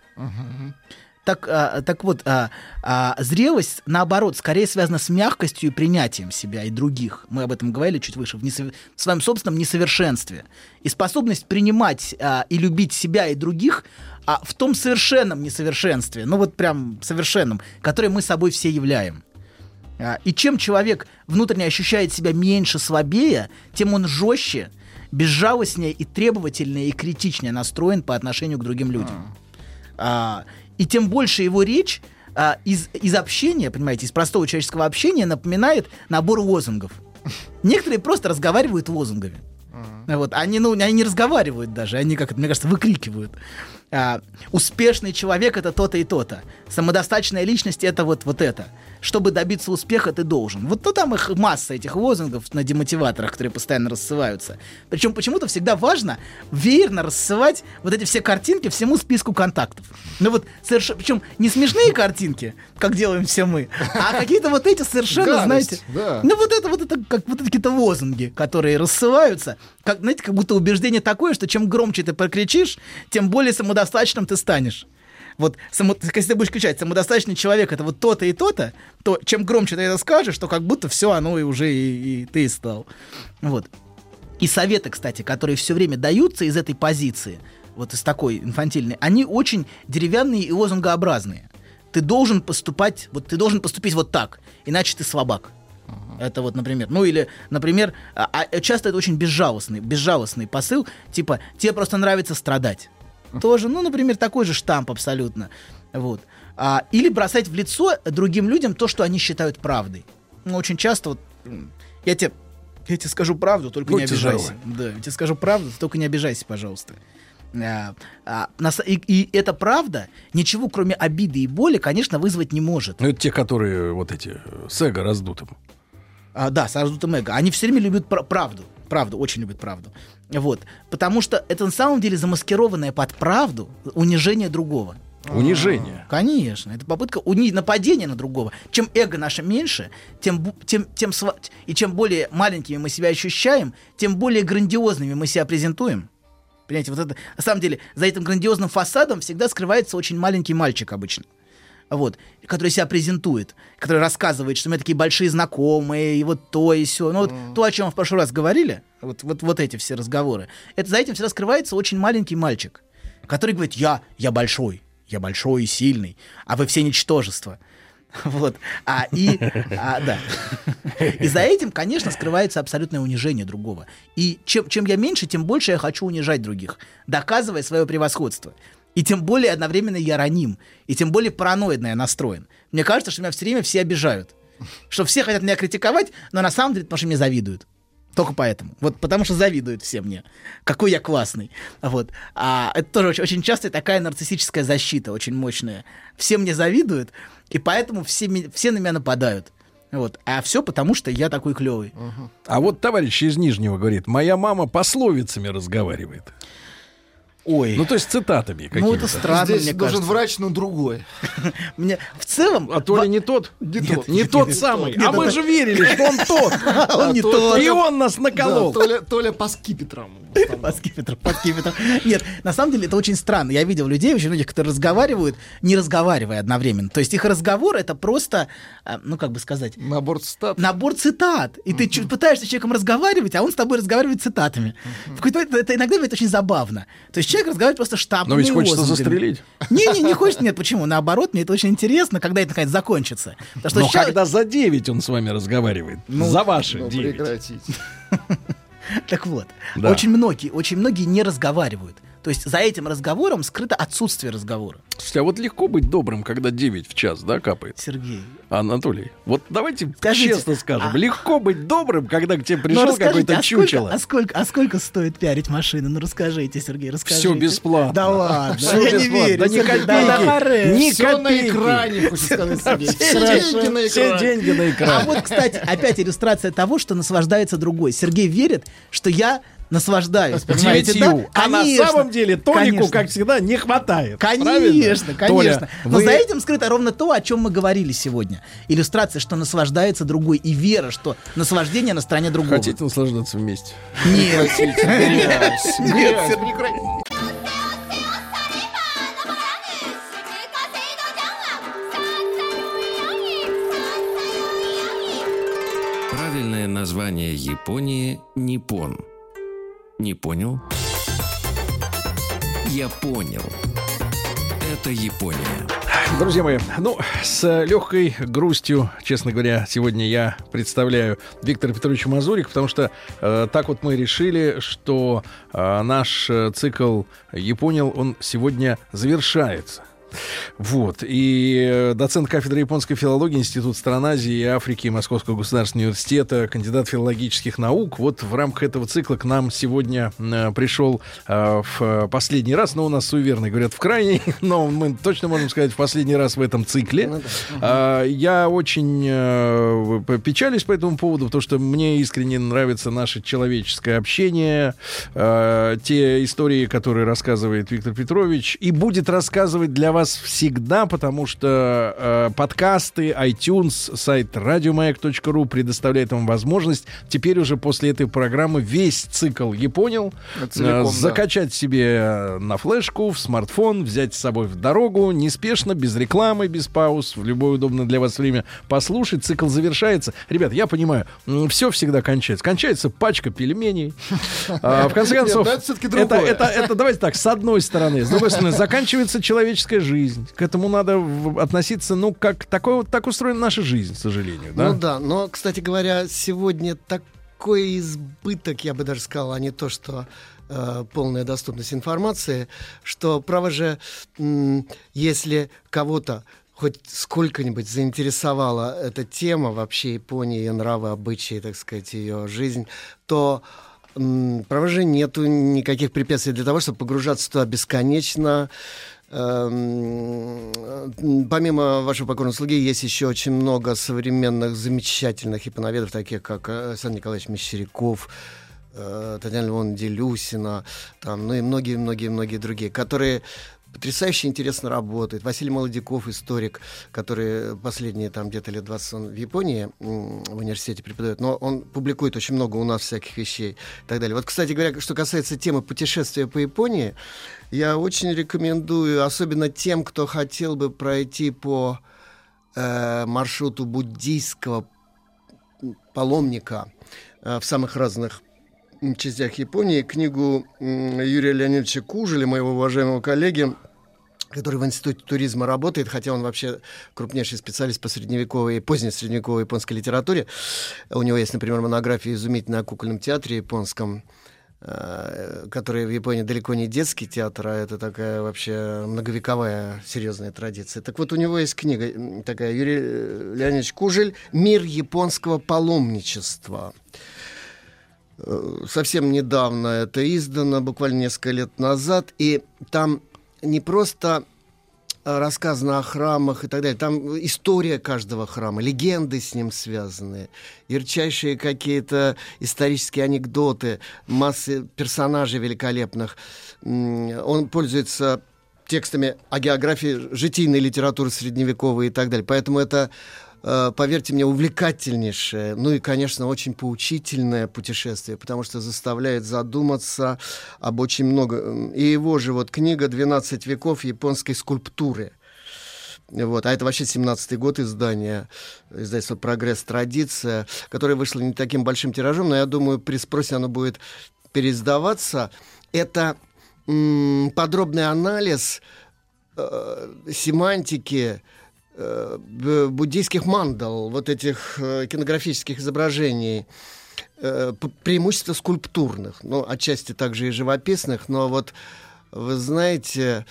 Так, а, так вот, а, а, зрелость, наоборот, скорее связана с мягкостью и принятием себя и других. Мы об этом говорили чуть выше, в, несов... в своем собственном несовершенстве. И способность принимать а, и любить себя и других а, в том совершенном несовершенстве, ну вот прям совершенном, которое мы собой все являем. А, И чем человек внутренне ощущает себя меньше, слабее, тем он жестче, безжалостнее и требовательнее и критичнее настроен по отношению к другим людям. А, и тем больше его речь а, из, из общения, понимаете, из простого человеческого общения напоминает набор лозунгов. Некоторые просто разговаривают лозунгами. Вот, они, ну, они не разговаривают даже, они, как это, мне кажется, выкрикивают. А, успешный человек это то-то и то-то. Самодостаточная личность это вот, вот это. Чтобы добиться успеха, ты должен. Вот ну, там их масса этих лозунгов на демотиваторах, которые постоянно рассылаются. Причем почему-то всегда важно веерно рассылать вот эти все картинки всему списку контактов. Ну вот совершенно, причем не смешные картинки, как делаем все мы, а какие-то вот эти совершенно, Гадость, знаете, да. ну вот это вот это как вот какие-то лозунги, которые рассылаются, как знаете, как будто убеждение такое, что чем громче ты прокричишь, тем более самодостаточным ты станешь. Вот, само, если ты будешь кричать, самодостаточный человек это вот то-то и то-то, то чем громче ты это скажешь, то как будто все оно и уже и, и ты стал. Вот. И советы, кстати, которые все время даются из этой позиции, вот из такой инфантильной, они очень деревянные и лозунгообразные. Ты должен поступать, вот ты должен поступить вот так, иначе ты слабак. Это вот, например, ну или, например, а, а часто это очень безжалостный, безжалостный посыл, типа тебе просто нравится страдать. Тоже, ну, например, такой же штамп абсолютно. Вот. А, или бросать в лицо другим людям то, что они считают правдой. Ну, очень часто вот я тебе, я тебе скажу правду, только Будьте не обижайся. здоровы. Да, я тебе скажу правду, только не обижайся, пожалуйста. А, а, на са- и, и эта правда ничего, кроме обиды и боли, конечно, вызвать не может. Ну, это те, которые вот эти э, с эго раздутым. А, да, с раздутым эго. Они все время любят пра- правду. Правду, очень любят правду. Вот. Потому что это на самом деле замаскированное под правду унижение другого. Унижение. Конечно, это попытка уни... нападения на другого. Чем эго наше меньше, тем, тем, тем сва- и чем более маленькими мы себя ощущаем, тем более грандиозными мы себя презентуем. Понимаете, вот это, на самом деле, за этим грандиозным фасадом всегда скрывается очень маленький мальчик обычно. Вот, который себя презентует, который рассказывает, что мы такие большие знакомые, и вот то и все. Ну, вот то, о чем мы в прошлый раз говорили, вот, вот, вот эти все разговоры, это за этим всегда скрывается очень маленький мальчик, который говорит, я, я большой, я большой и сильный, а вы все ничтожество. Вот. А, и, а, да. и за этим, конечно, скрывается абсолютное унижение другого. И чем, чем я меньше, тем больше я хочу унижать других, доказывая свое превосходство. И тем более одновременно я раним, и тем более параноидно я настроен. Мне кажется, что меня все время все обижают. Что все хотят меня критиковать, но на самом деле потому что мне завидуют. Только поэтому. Вот потому что завидуют все мне. Какой я классный. Вот. А это тоже очень, очень часто такая нарциссическая защита, очень мощная. Все мне завидуют, и поэтому все, все на меня нападают. Вот. А все потому, что я такой клевый. А вот товарищ из Нижнего говорит, моя мама пословицами разговаривает. Ой. Ну, то есть цитатами Ну, какими-то. это странно, Здесь мне должен кажется. врач, но другой. Мне в целом... А то ли не тот? Не тот. не тот самый. А мы это- же верили, что он тот. Он не то- тот. И он нас наколол. Толя, по скипетрам. Под скипетром, под скипетром. Нет, на самом деле это очень странно. Я видел людей, очень многих, которые разговаривают, не разговаривая одновременно. То есть их разговор это просто, а, ну как бы сказать, Набор цитат. набор цитат. И ты пытаешься с человеком разговаривать, а он с тобой разговаривает цитатами. Это иногда бывает очень забавно. То есть человек разговаривает просто штампами Но ведь хочется застрелить. Не-не, не хочется, нет, почему? Наоборот, мне это очень интересно, когда это наконец закончится. Потому что Но ща- когда за 9 он с вами разговаривает, за ваши Ну, 9. прекратите. Так вот, Да. очень многие, очень многие не разговаривают. То есть за этим разговором скрыто отсутствие разговора. Слушайте, а вот легко быть добрым, когда 9 в час, да, капает? Сергей. Анатолий, вот давайте Скажите, честно скажем, а- легко быть добрым, когда к тебе Ну, пришел какой-то а чучело. а, сколько, а сколько стоит пиарить машины? Ну расскажите, Сергей, расскажите. Все бесплатно. Да ладно, Всё я не бесплатно. верю. Да ни копейки. да харе. Ни Все на экране, хочет сказать Сергей. Все Все деньги на Все экране. А вот, кстати, опять иллюстрация того, что наслаждается другой. Сергей верит, что я насловаждаюсь. Понимаете, да? А конечно, на самом деле Толику, конечно. как всегда, не хватает. Конечно, правильно? конечно. Толя, Но вы... за этим скрыто ровно то, о чем мы говорили сегодня. Иллюстрация, что наслаждается другой, и вера, что наслаждение на стороне другого. Хотите наслаждаться вместе? Нет. Нет, Правильное название Японии – Ниппон – не понял? Я понял. Это Япония. Друзья мои, ну, с легкой грустью, честно говоря, сегодня я представляю Виктора Петровича Мазурик, потому что э, так вот мы решили, что э, наш э, цикл «Японил», он сегодня завершается. Вот. И э, доцент кафедры японской филологии Институт стран Азии и Африки Московского государственного университета, кандидат филологических наук. Вот в рамках этого цикла к нам сегодня э, пришел э, в последний раз, но у нас суеверные говорят в крайний, но мы точно можем сказать в последний раз в этом цикле. Ну А, я очень печалюсь по этому поводу, потому что мне искренне нравится наше человеческое общение, те истории, которые рассказывает Виктор Петрович, и будет рассказывать для вас всегда, потому что э, подкасты, iTunes, сайт радиомаяк.ру предоставляет вам возможность теперь уже после этой программы весь цикл «Японил» Целиком, э, да. закачать себе на флешку, в смартфон, взять с собой в дорогу, неспешно, без рекламы, без пауз, в любое удобное для вас время послушать. Цикл завершается. Ребят, я понимаю, все всегда кончается. Кончается пачка пельменей. А, В конце концов, да, это, это, давайте так, с одной стороны. С другой стороны, заканчивается человеческая жизнь. К этому надо относиться, ну, как такой вот так устроена наша жизнь, к сожалению. Да? Ну да, но, кстати говоря, сегодня такой избыток, я бы даже сказал, а не то, что э, полная доступность информации, что, право же, м, если кого-то хоть сколько-нибудь заинтересовала эта тема вообще Японии, ее нравы, обычаи, так сказать, ее жизнь, то м, право же нету никаких препятствий для того, чтобы погружаться туда бесконечно, Помимо вашего покорного слуги, есть еще очень много современных замечательных японоведов, таких как э, Александр Николаевич Мещеряков, э, Татьяна Львовна Делюсина, там, ну и многие-многие-многие другие, которые потрясающе интересно работают. Василий Молодяков, историк, который последние там где-то лет 20 он в Японии в университете преподает, но он публикует очень много у нас всяких вещей и так далее. Вот, кстати говоря, что касается темы путешествия по Японии, я очень рекомендую, особенно тем, кто хотел бы пройти по э, маршруту буддийского паломника э, в самых разных частях Японии, книгу м, Юрия Леонидовича Кужеля, моего уважаемого коллеги, который в Институте туризма работает, хотя он вообще крупнейший специалист по средневековой и поздней средневековой японской литературе. У него есть, например, монография изумительная о кукольном театре японском, э, который в Японии далеко не детский театр, а это такая вообще многовековая серьезная традиция. Так вот, у него есть книга такая, Юрий э, Леонидович Кужель «Мир японского паломничества». Э, Совсем недавно это издано, буквально несколько лет назад, и там не просто рассказано о храмах и так далее. Там история каждого храма, легенды с ним связаны, ярчайшие какие-то исторические анекдоты, массы персонажей великолепных. Он пользуется текстами о географии житийной литературы средневековой и так далее. Поэтому это э, поверьте мне, увлекательнейшее, ну и, конечно, очень поучительное путешествие, потому что заставляет задуматься об очень много. И его же вот книга «12 веков японской скульптуры». Вот. А это вообще 17-й год издания, издательство «Прогресс. Традиция», которое вышло не таким большим тиражом, но я думаю, при спросе оно будет переиздаваться. Это м, подробный анализ э, семантики э, буддийских мандал, вот этих э, кинографических изображений, э, преимущество скульптурных, ну, отчасти также и живописных, но вот, вы знаете,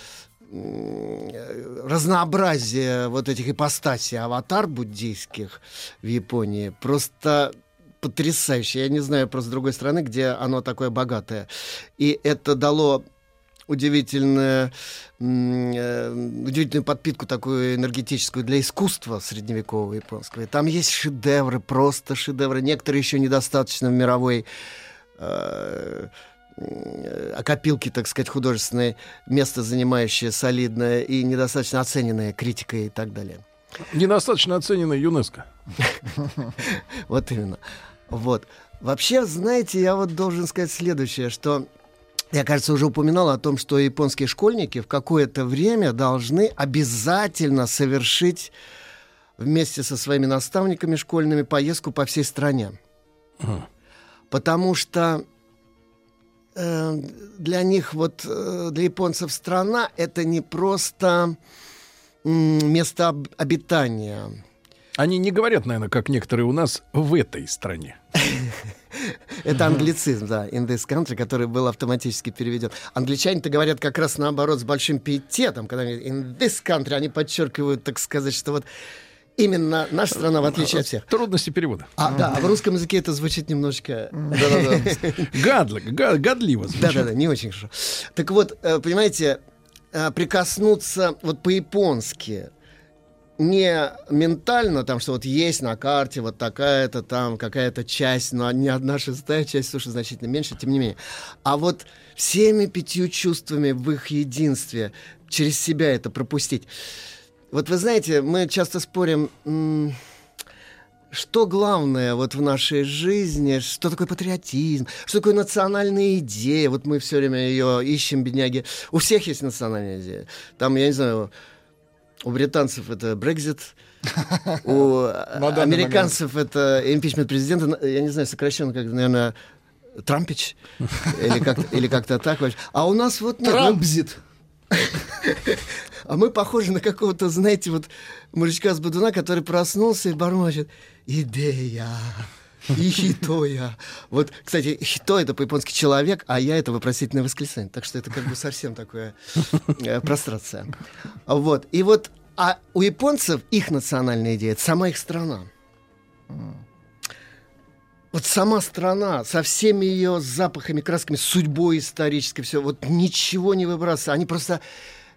э, разнообразие вот этих ипостасей аватар буддийских в Японии просто потрясающе. Я не знаю просто другой стороны, где оно такое богатое. И это дало удивительную, м, э, удивительную подпитку такую энергетическую для искусства средневекового японского. И там есть шедевры, просто шедевры. Некоторые еще недостаточно в мировой э, окопилке, так сказать, художественной, место занимающее солидное и недостаточно оцененное критикой и так далее. Недостаточно оценена ЮНЕСКО. Вот именно. Вот. Вообще, знаете, я вот должен сказать следующее, что я, кажется, уже упоминал о том, что японские школьники в какое-то время должны обязательно совершить вместе со своими наставниками школьными поездку по всей стране. Потому что э, для них, вот э, для японцев страна это не просто м, место об- обитания. Они не говорят, наверное, как некоторые у нас в этой стране. Это англицизм, да, in this country, который был автоматически переведен. Англичане-то говорят как раз наоборот с большим пиететом, когда они говорят in this country, они подчеркивают, так сказать, что вот именно наша страна в отличие от всех. Трудности перевода. А, да, а в русском языке это звучит немножечко... Гадли, га- гадливо звучит. Да-да-да, не очень хорошо. Так вот, э, понимаете, э, прикоснуться вот по-японски не ментально, там, что вот есть на карте вот такая-то там какая-то часть, но не одна шестая часть, слушай, значительно меньше, тем не менее. А вот всеми пятью чувствами в их единстве через себя это пропустить. Вот вы знаете, мы часто спорим, что главное вот в нашей жизни, что такое патриотизм, что такое национальная идея. Вот мы все время ее ищем, бедняги. У всех есть национальная идея. Там, я не знаю, у британцев это Брекзит, у американцев это импичмент президента, я не знаю, сокращенно как, наверное, Трампич или как-то, или как-то так. А у нас вот ну, Трампзит. а мы похожи на какого-то, знаете, вот мужичка с Бодуна, который проснулся и бормочет «Идея». И хитоя. Вот, кстати, хито это по-японски человек, а я это вопросительное восклицание. Так что это как бы совсем такое э, прострация. Вот. И вот, а у японцев их национальная идея это сама их страна. Вот сама страна со всеми ее запахами, красками, судьбой исторической, все, вот ничего не выбрасывается. Они просто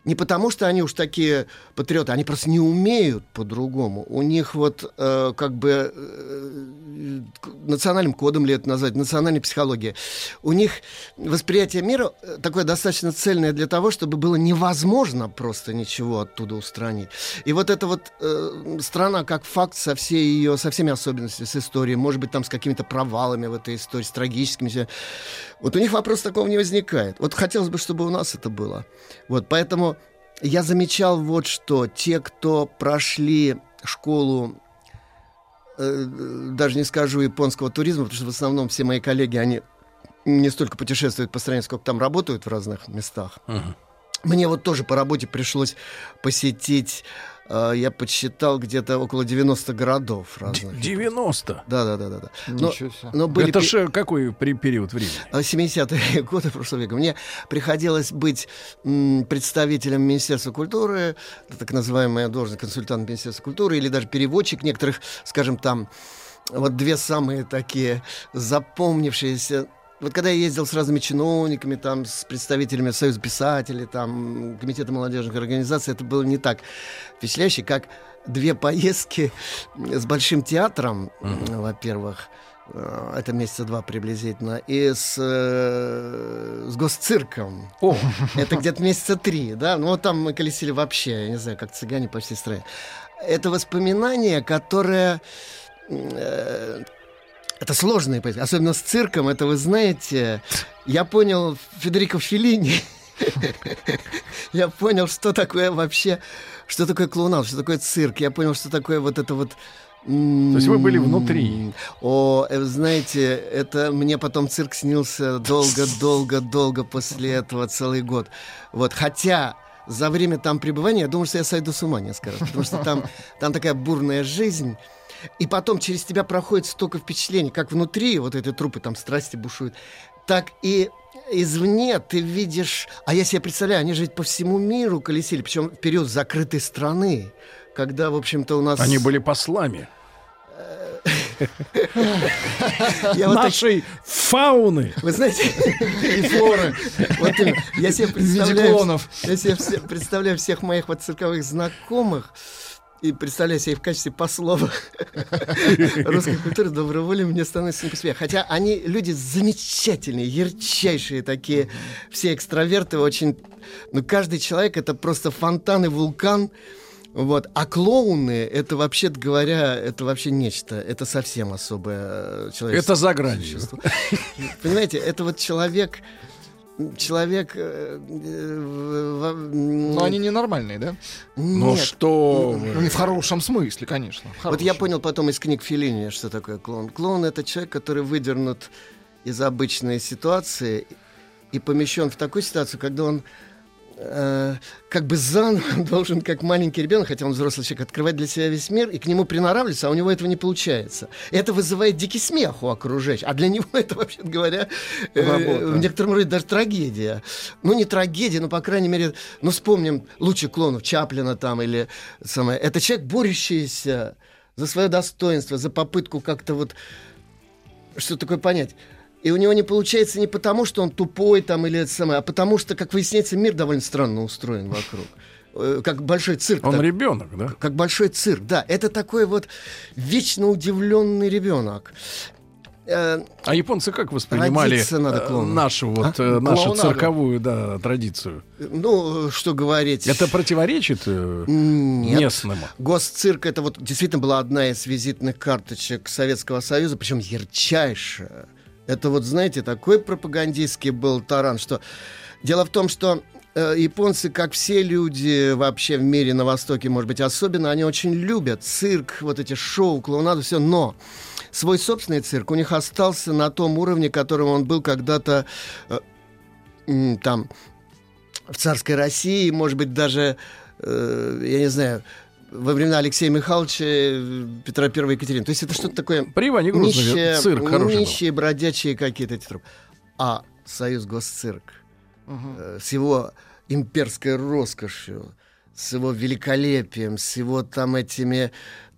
не потому, что они уж такие патриоты, они просто не умеют по-другому. У них вот э, как бы э, национальным кодом ли это назвать, национальной психологией. У них восприятие мира э, такое достаточно цельное для того, чтобы было невозможно просто ничего оттуда устранить. И вот эта вот э, страна как факт со, всей ее, со всеми особенностями, с историей, может быть, там с какими-то провалами в этой истории, с трагическими. Вот у них вопрос такого не возникает. Вот хотелось бы, чтобы у нас это было. Вот, поэтому я замечал вот что. Те, кто прошли школу, э, даже не скажу японского туризма, потому что в основном все мои коллеги, они не столько путешествуют по стране, сколько там работают в разных местах. Мне вот тоже по работе пришлось посетить, э, я подсчитал, где-то около 90 городов разных. 90? Да, да, да, да. да. Но, но были Это же какой при- период времени? а, 70-е годы прошлого века. Мне приходилось быть м, представителем Министерства культуры, так называемая должность консультант Министерства культуры, или даже переводчик некоторых, скажем, там, вот две самые такие запомнившиеся вот когда я ездил с разными чиновниками, там, с представителями Союза писателей, там, Комитета молодежных организаций, это было не так впечатляюще, как две поездки с Большим театром, во-первых, э, это месяца два приблизительно, и с, э, с госцирком. О. Это где-то месяца три, да? Ну, вот там мы колесили вообще, я не знаю, как цыгане по всей стране. Это воспоминание, которое... это сложные поездки, особенно с цирком, это вы знаете. Я понял Федерико Феллини. Я понял, что такое вообще, что такое клоунад, что такое цирк. Я понял, что такое вот это вот... То есть вы были внутри? О, э, знаете, это мне потом цирк снился долго-долго-долго после этого целый год. Вот, хотя за время там пребывания я думал, что я сойду с ума несколько раз, потому что там, там такая бурная жизнь. И потом через тебя проходит столько впечатлений, как внутри вот этой трупы там страсти бушуют, так и извне ты видишь... А я себе представляю, они же ведь по всему миру колесили, причем в период закрытой страны, когда, в общем-то, у нас... Они были послами. Нашей фауны. Вы знаете, И флоры. вот я себе представляю, я себе представляю всех моих вот цирковых знакомых и представляю себя в качестве послов русской культуры, доброй воли, мне становится не по себе. Хотя они люди замечательные, ярчайшие такие, все экстраверты, очень... Ну, каждый человек — это просто фонтан и вулкан, вот. А клоуны, это вообще говоря, это вообще нечто. Это совсем особое человеческое Это за гранью. Понимаете, это вот человек, человек... э, э, Но они ненормальные, да? Ну Нет. что Ну, не в хорошем смысле, конечно. в Вот я хорошем. понял потом из книг Филини, что такое клоун. Клоун — это человек, который выдернут из обычной ситуации и помещен в такую ситуацию, когда он э, как бы заново должен, как маленький ребенок, хотя он взрослый человек, открывать для себя весь мир и к нему приноравливаться, а у него этого не получается. Это вызывает дикий смех у окружающих. А для него это, вообще говоря, э, Работа. в некотором роде даже трагедия. Ну, не трагедия, но, по крайней мере, ну, вспомним лучших клонов Чаплина там или самое. Это человек, борющийся за свое достоинство, за попытку как-то вот что такое понять. И у него не получается не потому, что он тупой там или это самое, а потому что, как выясняется, мир довольно странно устроен вокруг. Э, Как большой цирк. Он так- ребенок, да? как большой цирк, да. Это такой вот вечно удивленный ребенок. Э, А японцы как воспринимали э, нашу вот А? нашу Клоунаду. цирковую да, традицию? Ну, что говорить. Это противоречит Нет. местным? Госцирк это вот действительно была одна из визитных карточек Советского Союза, причем ярчайшая. Это вот, знаете, такой пропагандистский был таран, что... Дело в том, что э, японцы, как все люди вообще в мире на Востоке, может быть, особенно, они очень любят цирк, вот эти шоу, клоунаду, все, но свой собственный цирк у них остался на том уровне, которым он был когда-то э, там в царской России, может быть, даже, э, я не знаю, во времена Алексея Михайловича, Петра I Екатерины. То есть это что-то такое... При Иване Грозном нищее- цирк хороший был. Нищие, бродячие какие-то эти трупы. А Союз Госцирк э, с его имперской роскошью, с его великолепием, с его там этими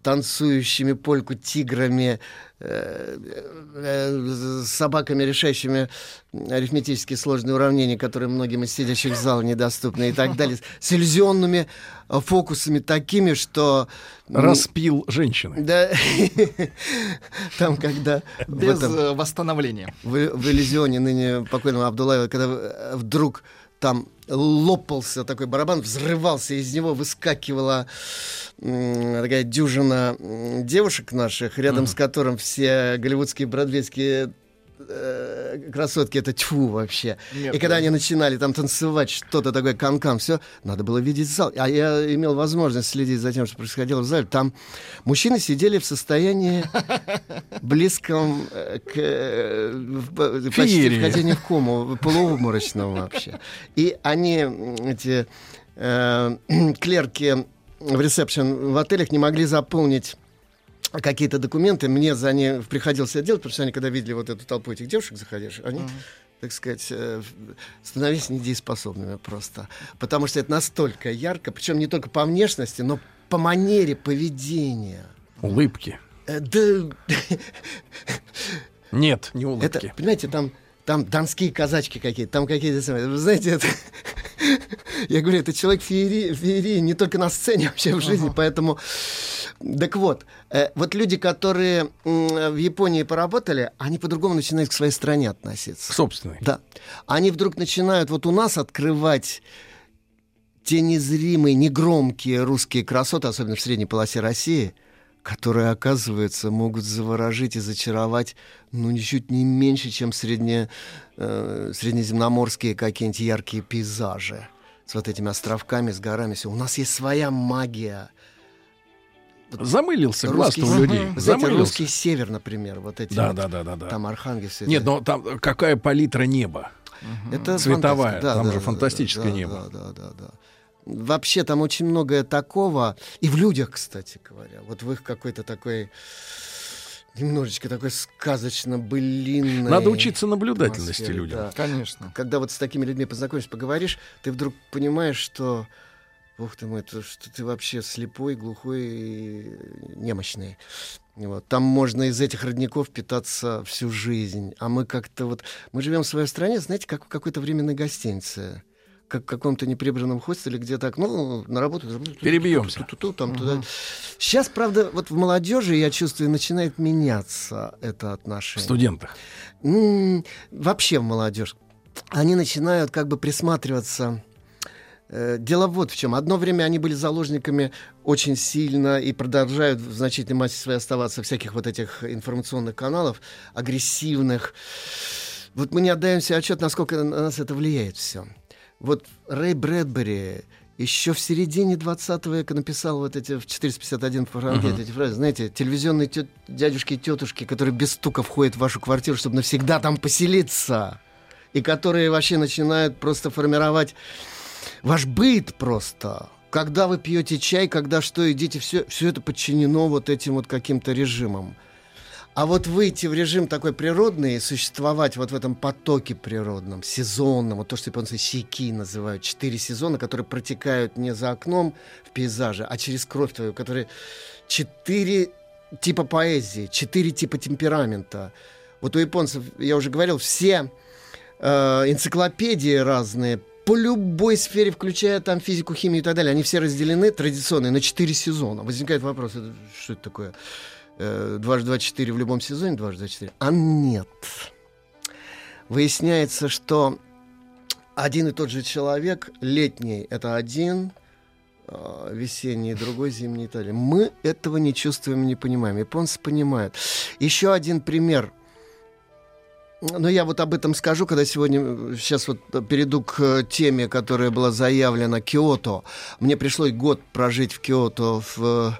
танцующими польку тиграми, э, э, с собаками, решающими арифметически сложные уравнения, которые многим из сидящих в зале недоступны и так далее, с иллюзионными э, фокусами такими, что... Распил женщины. Да, там, когда... в Без этом- э, восстановления. в, в иллюзионе ныне покойного Абдулаева, когда э, вдруг там лопался такой барабан, взрывался, из него выскакивала такая дюжина девушек наших, рядом с которым все голливудские, бродвейские э, красотки, это тьфу вообще. Нет, и когда да. они начинали там танцевать что-то такое канкан, все, надо было видеть зал. А я имел возможность следить за тем, что происходило в зале. Там мужчины сидели в состоянии близком э, к э, почти Феерии. вхождению в кому, полуобморочного вообще. И они, эти клерки в ресепшн в отелях не могли заполнить какие-то документы. Мне за них приходилось это делать, потому что они, когда видели вот эту толпу этих девушек заходишь, они, так сказать, э, становились недееспособными просто. Потому что это настолько ярко, причем не только по внешности, но по манере поведения. Улыбки. Э, Да, Нет, не улыбки. это, понимаете, там, там донские казачки какие-то, там какие-то. Вы знаете, это... Я говорю, это человек феерии, феерии не только на сцене, вообще в жизни, поэтому... Так вот, э, вот люди, которые м, в Японии поработали, они по-другому начинают к своей стране относиться. Собственный. Да. Они вдруг начинают вот у нас открывать те незримые, негромкие русские красоты, особенно в средней полосе России, которые, оказывается, могут заворожить и зачаровать, ну, ничуть не меньше, чем средне, э, среднеземноморские какие-нибудь яркие пейзажи с вот этими островками, с горами. Всё. У нас есть своя магия. Замылился глаз Русский у с- людей. Знаете, Замылился. русский север, например, вот эти Да, вот, да, да, да, да. там Архангельск. Нет, это. но там какая палитра неба. Это Цветовая. Да, там да, же да, фантастическое да, небо. Да, да, да, да. Вообще там очень многое такого. И в людях, кстати говоря. Вот в их какой-то такой немножечко такой сказочно-былинной Надо учиться наблюдательности людям. да. Конечно. Когда вот с такими людьми познакомишься, поговоришь, ты вдруг понимаешь, что Бог ты мой, то, что ты вообще слепой, глухой и немощный. Вот. Там можно из этих родников питаться всю жизнь. А мы как-то вот... Мы живем в своей стране, знаете, как в какой-то временной гостинице. Как в каком-то неприбранном хостеле, где так, ну, на работу... Перебьемся. Там, туда. Сейчас, правда, вот в молодежи, я чувствую, начинает меняться это В отношение. студентах. М, Вообще в молодежь. Они начинают как бы присматриваться. Э, Дело вот в чем. Одно время они были заложниками очень сильно и продолжают в значительной массе своей оставаться всяких вот этих информационных каналов, агрессивных, Вот мы не отдаем себе отчет, насколько на нас это влияет все. Вот Рэй Брэдбери еще в середине 20 века написал вот эти в 451 франке Мгм. эти фразы. Знаете, телевизионные тет- дядюшки и тетушки, которые без стука входят в вашу квартиру, чтобы навсегда там поселиться. И которые вообще начинают просто формировать ваш быт просто. Когда вы пьете чай, когда что едите, все, все это подчинено вот этим вот каким-то режимам. А вот выйти в режим такой природный существовать вот в этом потоке природном, сезонном, вот то, что японцы сики называют, четыре сезона, которые протекают не за окном в пейзаже, а через кровь твою, которые четыре типа поэзии, четыре типа темперамента. Вот у японцев, я уже говорил, все э, энциклопедии разные по любой сфере, включая там физику, химию и так далее, они все разделены традиционно на четыре сезона. Возникает вопрос, что это такое? Э, Дважды два четыре в любом сезоне, дважды два четыре. А нет. Выясняется, что один и тот же человек, летний это один, а, весенний другой, зимний Италия. Мы этого не чувствуем и не понимаем. Японцы понимают. Еще один пример – но я вот об этом скажу, когда сегодня, сейчас вот перейду к э, теме, которая была заявлена Киото. Мне пришлось год прожить в Киото в, э,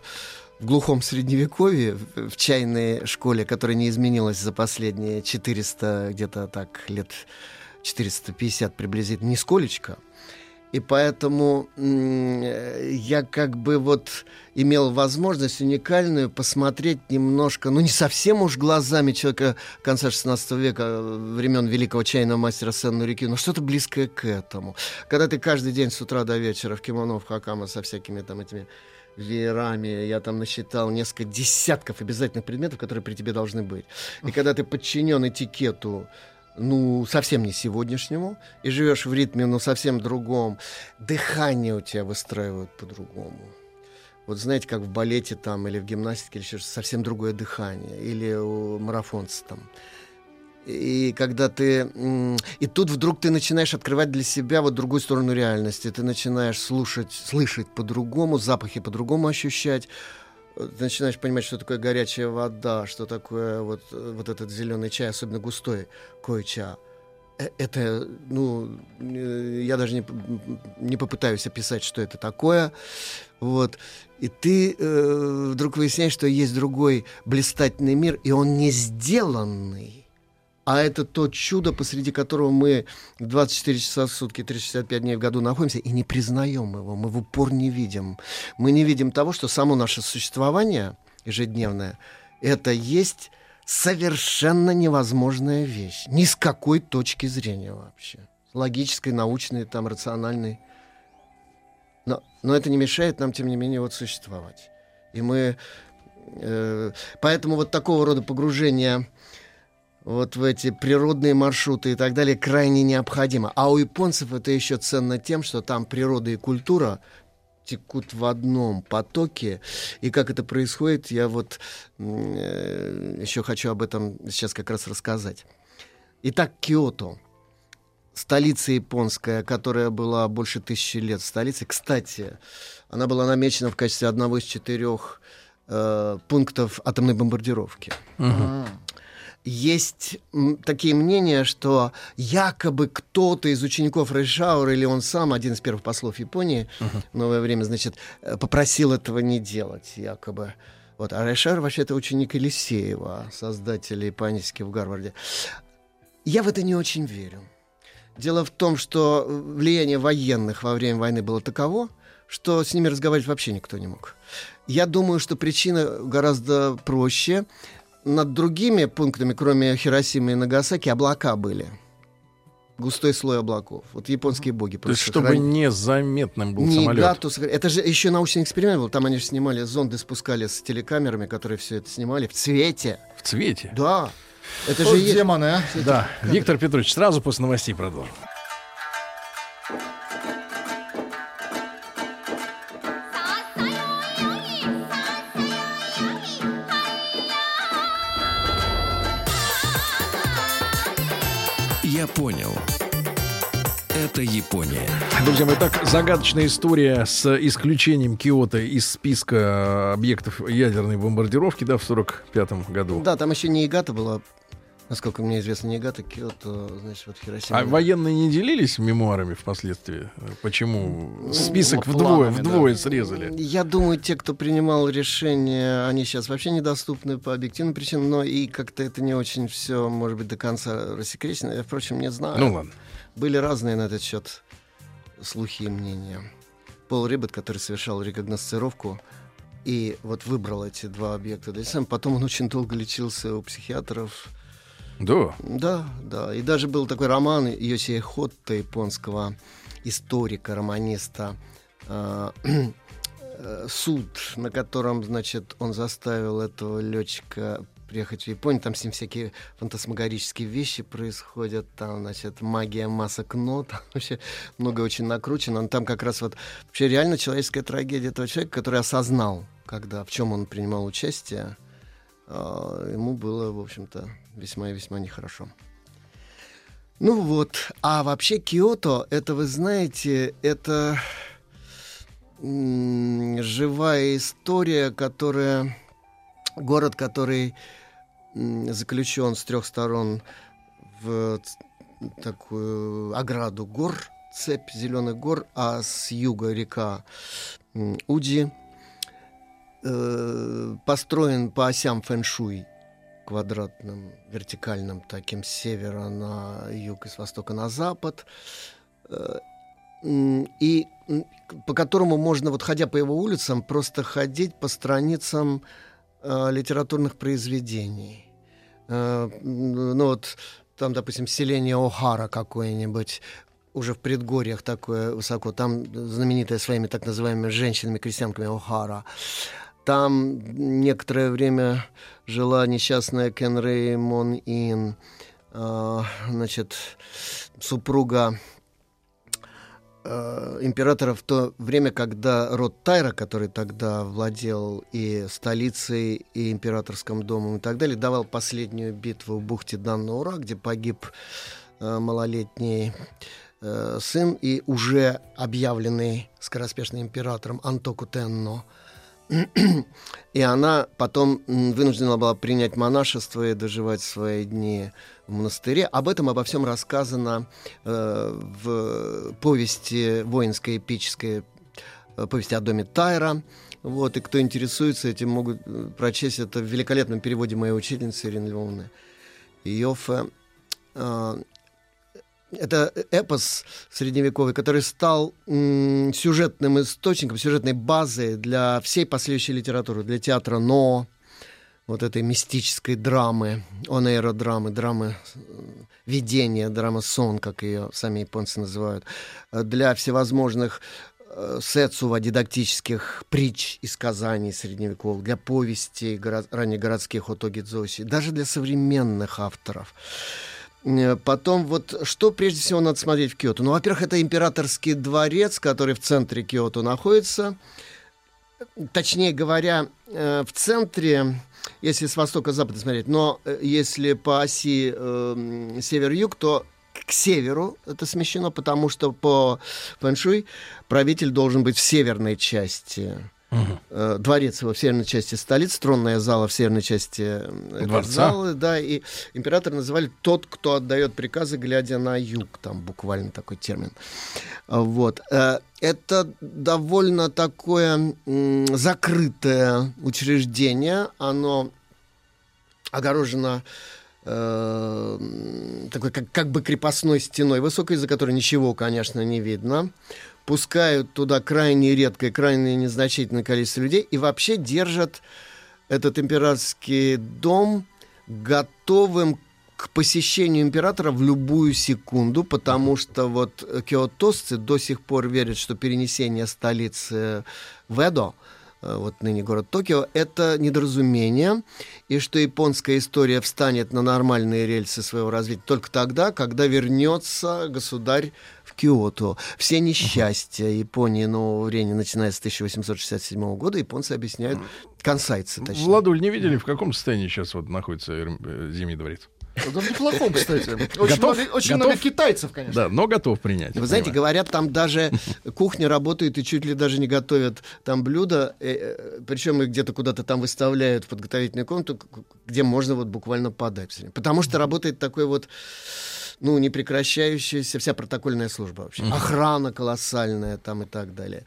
в глухом средневековье, в, чайной школе, которая не изменилась за последние 400, где-то так, лет 450 приблизительно, нисколечко. И поэтому я как бы вот имел возможность уникальную посмотреть немножко, ну не совсем уж глазами человека конца 16 века, э, времен великого чайного мастера Сенну Реки, но что-то близкое к этому. Когда ты каждый день с утра до вечера в кимоно, в хакама со всякими там этими веерами, я там насчитал несколько десятков обязательных предметов, которые при тебе должны быть. И когда ты подчинен этикету ну, совсем не сегодняшнему, и живешь в ритме, ну, совсем другом, дыхание у тебя выстраивают по-другому. Вот знаете, как в балете там или в гимнастике, или еще совсем другое дыхание, или у марафонца там. И когда ты... И тут вдруг ты начинаешь открывать для себя вот другую сторону реальности. Ты начинаешь слушать, слышать по-другому, запахи по-другому ощущать. Ты начинаешь понимать, что такое горячая вода, что такое вот, вот этот зеленый чай, особенно густой койча. Э, Это, ну, э, я даже не, не попытаюсь описать, что это такое. Вот. И ты э, вдруг выясняешь, что есть другой блистательный мир, и он не сделанный. А это то чудо, посреди которого мы 24 часа в сутки, 365 дней в году находимся и не признаем его, мы в упор не видим. Мы не видим того, что само наше существование ежедневное, это есть совершенно невозможная вещь. Ни с какой точки зрения вообще. Логической, научной, там, рациональной. Но, но это не мешает нам, тем не менее, вот существовать. И мы... э, поэтому вот такого рода погружение вот в эти природные маршруты и так далее крайне необходимо. А у японцев это еще ценно тем, что там природа и культура текут в одном потоке. И как это происходит, я вот э, еще хочу об этом сейчас как раз рассказать. Итак, Киото. Столица японская, которая была больше тысячи лет столицей. Кстати, она была намечена в качестве одного из четырех э, пунктов атомной бомбардировки. Есть такие мнения, что якобы кто-то из учеников Рейшаура или он сам, один из первых послов Японии в новое время, значит, э, попросил этого не делать, якобы. Вот. А Рейшаур вообще это ученик Елисеева, создателя паники в Гарварде. Я в это не очень верю. Дело в том, что влияние военных во время войны было таково, что с ними разговаривать вообще никто не мог. Я думаю, что причина гораздо проще. Над другими пунктами, кроме Хиросимы и Нагасаки, облака были. Густой слой облаков. Вот японские боги То есть, чтобы храни- незаметным был не самолет. дату Это же еще научный эксперимент был. Там они же снимали, зонды спускали с телекамерами, которые все это снимали в цвете. В цвете? Да. Это Вот же демоны, а. Да. Виктор Петрович, сразу после новостей продолжим. Я понял. Это Япония. Друзья мои, так, загадочная история с исключением Киота из списка объектов ядерной бомбардировки, да, в 45 году. Да, там еще не Игата была. Насколько мне известно, Нигата, Киото, значит, вот Хиросима. А военные не делились мемуарами впоследствии? Почему список Ну, вдвое, планами, вдвое да. срезали? Я думаю, те, кто принимал решения, они сейчас вообще недоступны по объективным причинам, но и как-то это не очень все, может быть, до конца рассекречено. Я, впрочем, не знаю. Ну ладно. Были разные на этот счет слухи и мнения. Пол Риббет, который совершал рекогносцировку, и вот выбрал эти два объекта для себя. Потом он очень долго лечился у психиатров. Да. Да, да. И даже был такой роман Йосия Хотта, японского историка, романиста, э, э, суд, на котором, значит, он заставил этого летчика приехать в Японию, там с ним всякие фантасмагорические вещи происходят, там, значит, магия масок нот, там вообще много очень накручено, но там как раз вот вообще реально человеческая трагедия этого человека, который осознал, когда, в чем он принимал участие, а, ему было, в общем-то, весьма и весьма нехорошо. Ну вот, а вообще Киото, это, вы знаете, это живая история, которая... Город, который заключен с трех сторон в такую ограду гор, цепь зеленых гор, а с юга река Уди, э, построен по осям фэншуй, квадратным, вертикальным, таким с севера на юг и с востока на запад. Э, И по которому можно, вот ходя по его улицам, просто ходить по страницам э, литературных произведений. Э, ну вот там, допустим, селение О'Хара какое-нибудь, уже в предгорьях такое высоко, там знаменитое своими так называемыми женщинами-крестьянками О'Хара. Там некоторое время жила несчастная Кенрей Мон Ин, э, значит, супруга э, императора в то время, когда род Тайра, который тогда владел и столицей, и императорским домом и так далее, давал последнюю битву в бухте Даннаура, где погиб э, малолетний э, сын и уже объявленный скороспешным императором Антоку Тенно. И она потом вынуждена была принять монашество и доживать свои дни в монастыре. Об этом, обо всем рассказано э, в повести воинской эпической э, повести о доме Тайра. Вот, и кто интересуется этим, могут э, прочесть это в великолепном переводе моей учительницы Ирины Львовны Йоффе. Э, это эпос средневековый, который стал м, сюжетным источником, сюжетной базой для всей последующей литературы, для театра Но, вот этой мистической драмы, онейро-драмы, драмы э, видения, драма сон, как ее сами японцы называют, э, для всевозможных э, сетсува, дидактических притч и сказаний средневековых, для повестей горо- раннегородских Отоги Дзоси, даже для современных авторов. Э, Потом вот что прежде всего надо смотреть в Киото? Ну, во-первых, это императорский дворец, который в центре Киото находится. Точнее говоря, э, в центре, если с востока запада смотреть, но э, если по оси э, север-юг, то к северу это смещено, потому что по фэншуй правитель должен быть в северной части. Э, Дворец его в северной части столицы, тронная зала в северной части э, Дворца. зала, да, и император называли тот, кто отдает приказы, глядя на юг, там буквально такой термин. А, Вот. Э, Это довольно такое закрытое учреждение, оно огорожено э, такой как, как бы крепостной стеной, высокой, из-за которой ничего, конечно, не видно. Пускают туда крайне редкое, крайне незначительное количество людей и вообще держат этот императорский дом готовым к посещению императора в любую секунду, потому что вот киотосцы до сих пор верят, что перенесение столицы в Эдо, э, вот ныне город Токио, это недоразумение, и что японская история встанет на нормальные рельсы своего развития только тогда, когда вернется государь в Киото. Все несчастья Японии нового времени, начиная с 1867 года, японцы объясняют, консайцы, точнее. Владуль, не видели, в каком состоянии сейчас вот находится э, Зимний дворец? Это в неплохом, кстати. Очень, Готов? много, очень Готов? много китайцев, конечно. Да, но готов принять. Вы знаете, говорят, там даже кухня работает и чуть ли даже не готовят там блюда, причем их где-то куда-то там выставляют в подготовительную комнату, где можно вот буквально подать. Потому что работает такой вот ну, непрекращающаяся вся протокольная служба вообще. Мгм. Охрана колоссальная там и так далее.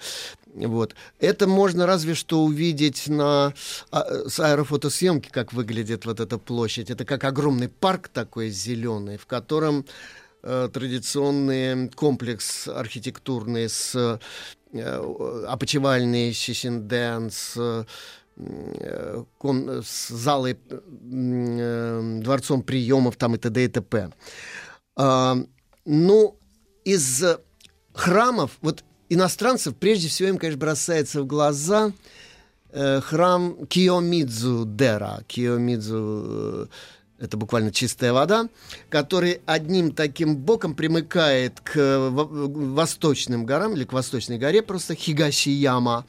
Вот. Это можно разве что увидеть на а, с аэрофотосъемки, как выглядит вот эта площадь. Это как огромный парк такой зеленый, в котором э, традиционный комплекс архитектурный с э, опочивальный Шишинден, с э, ком- с залой, э, дворцом приемов там и т.д. и т.п. Ну, из храмов, вот иностранцев, прежде всего им, конечно, бросается в глаза э, храм Киомидзу Дера. Киомидзу э, это буквально чистая вода, который одним таким боком примыкает к во- восточным горам или к восточной горе, просто Хигашияма,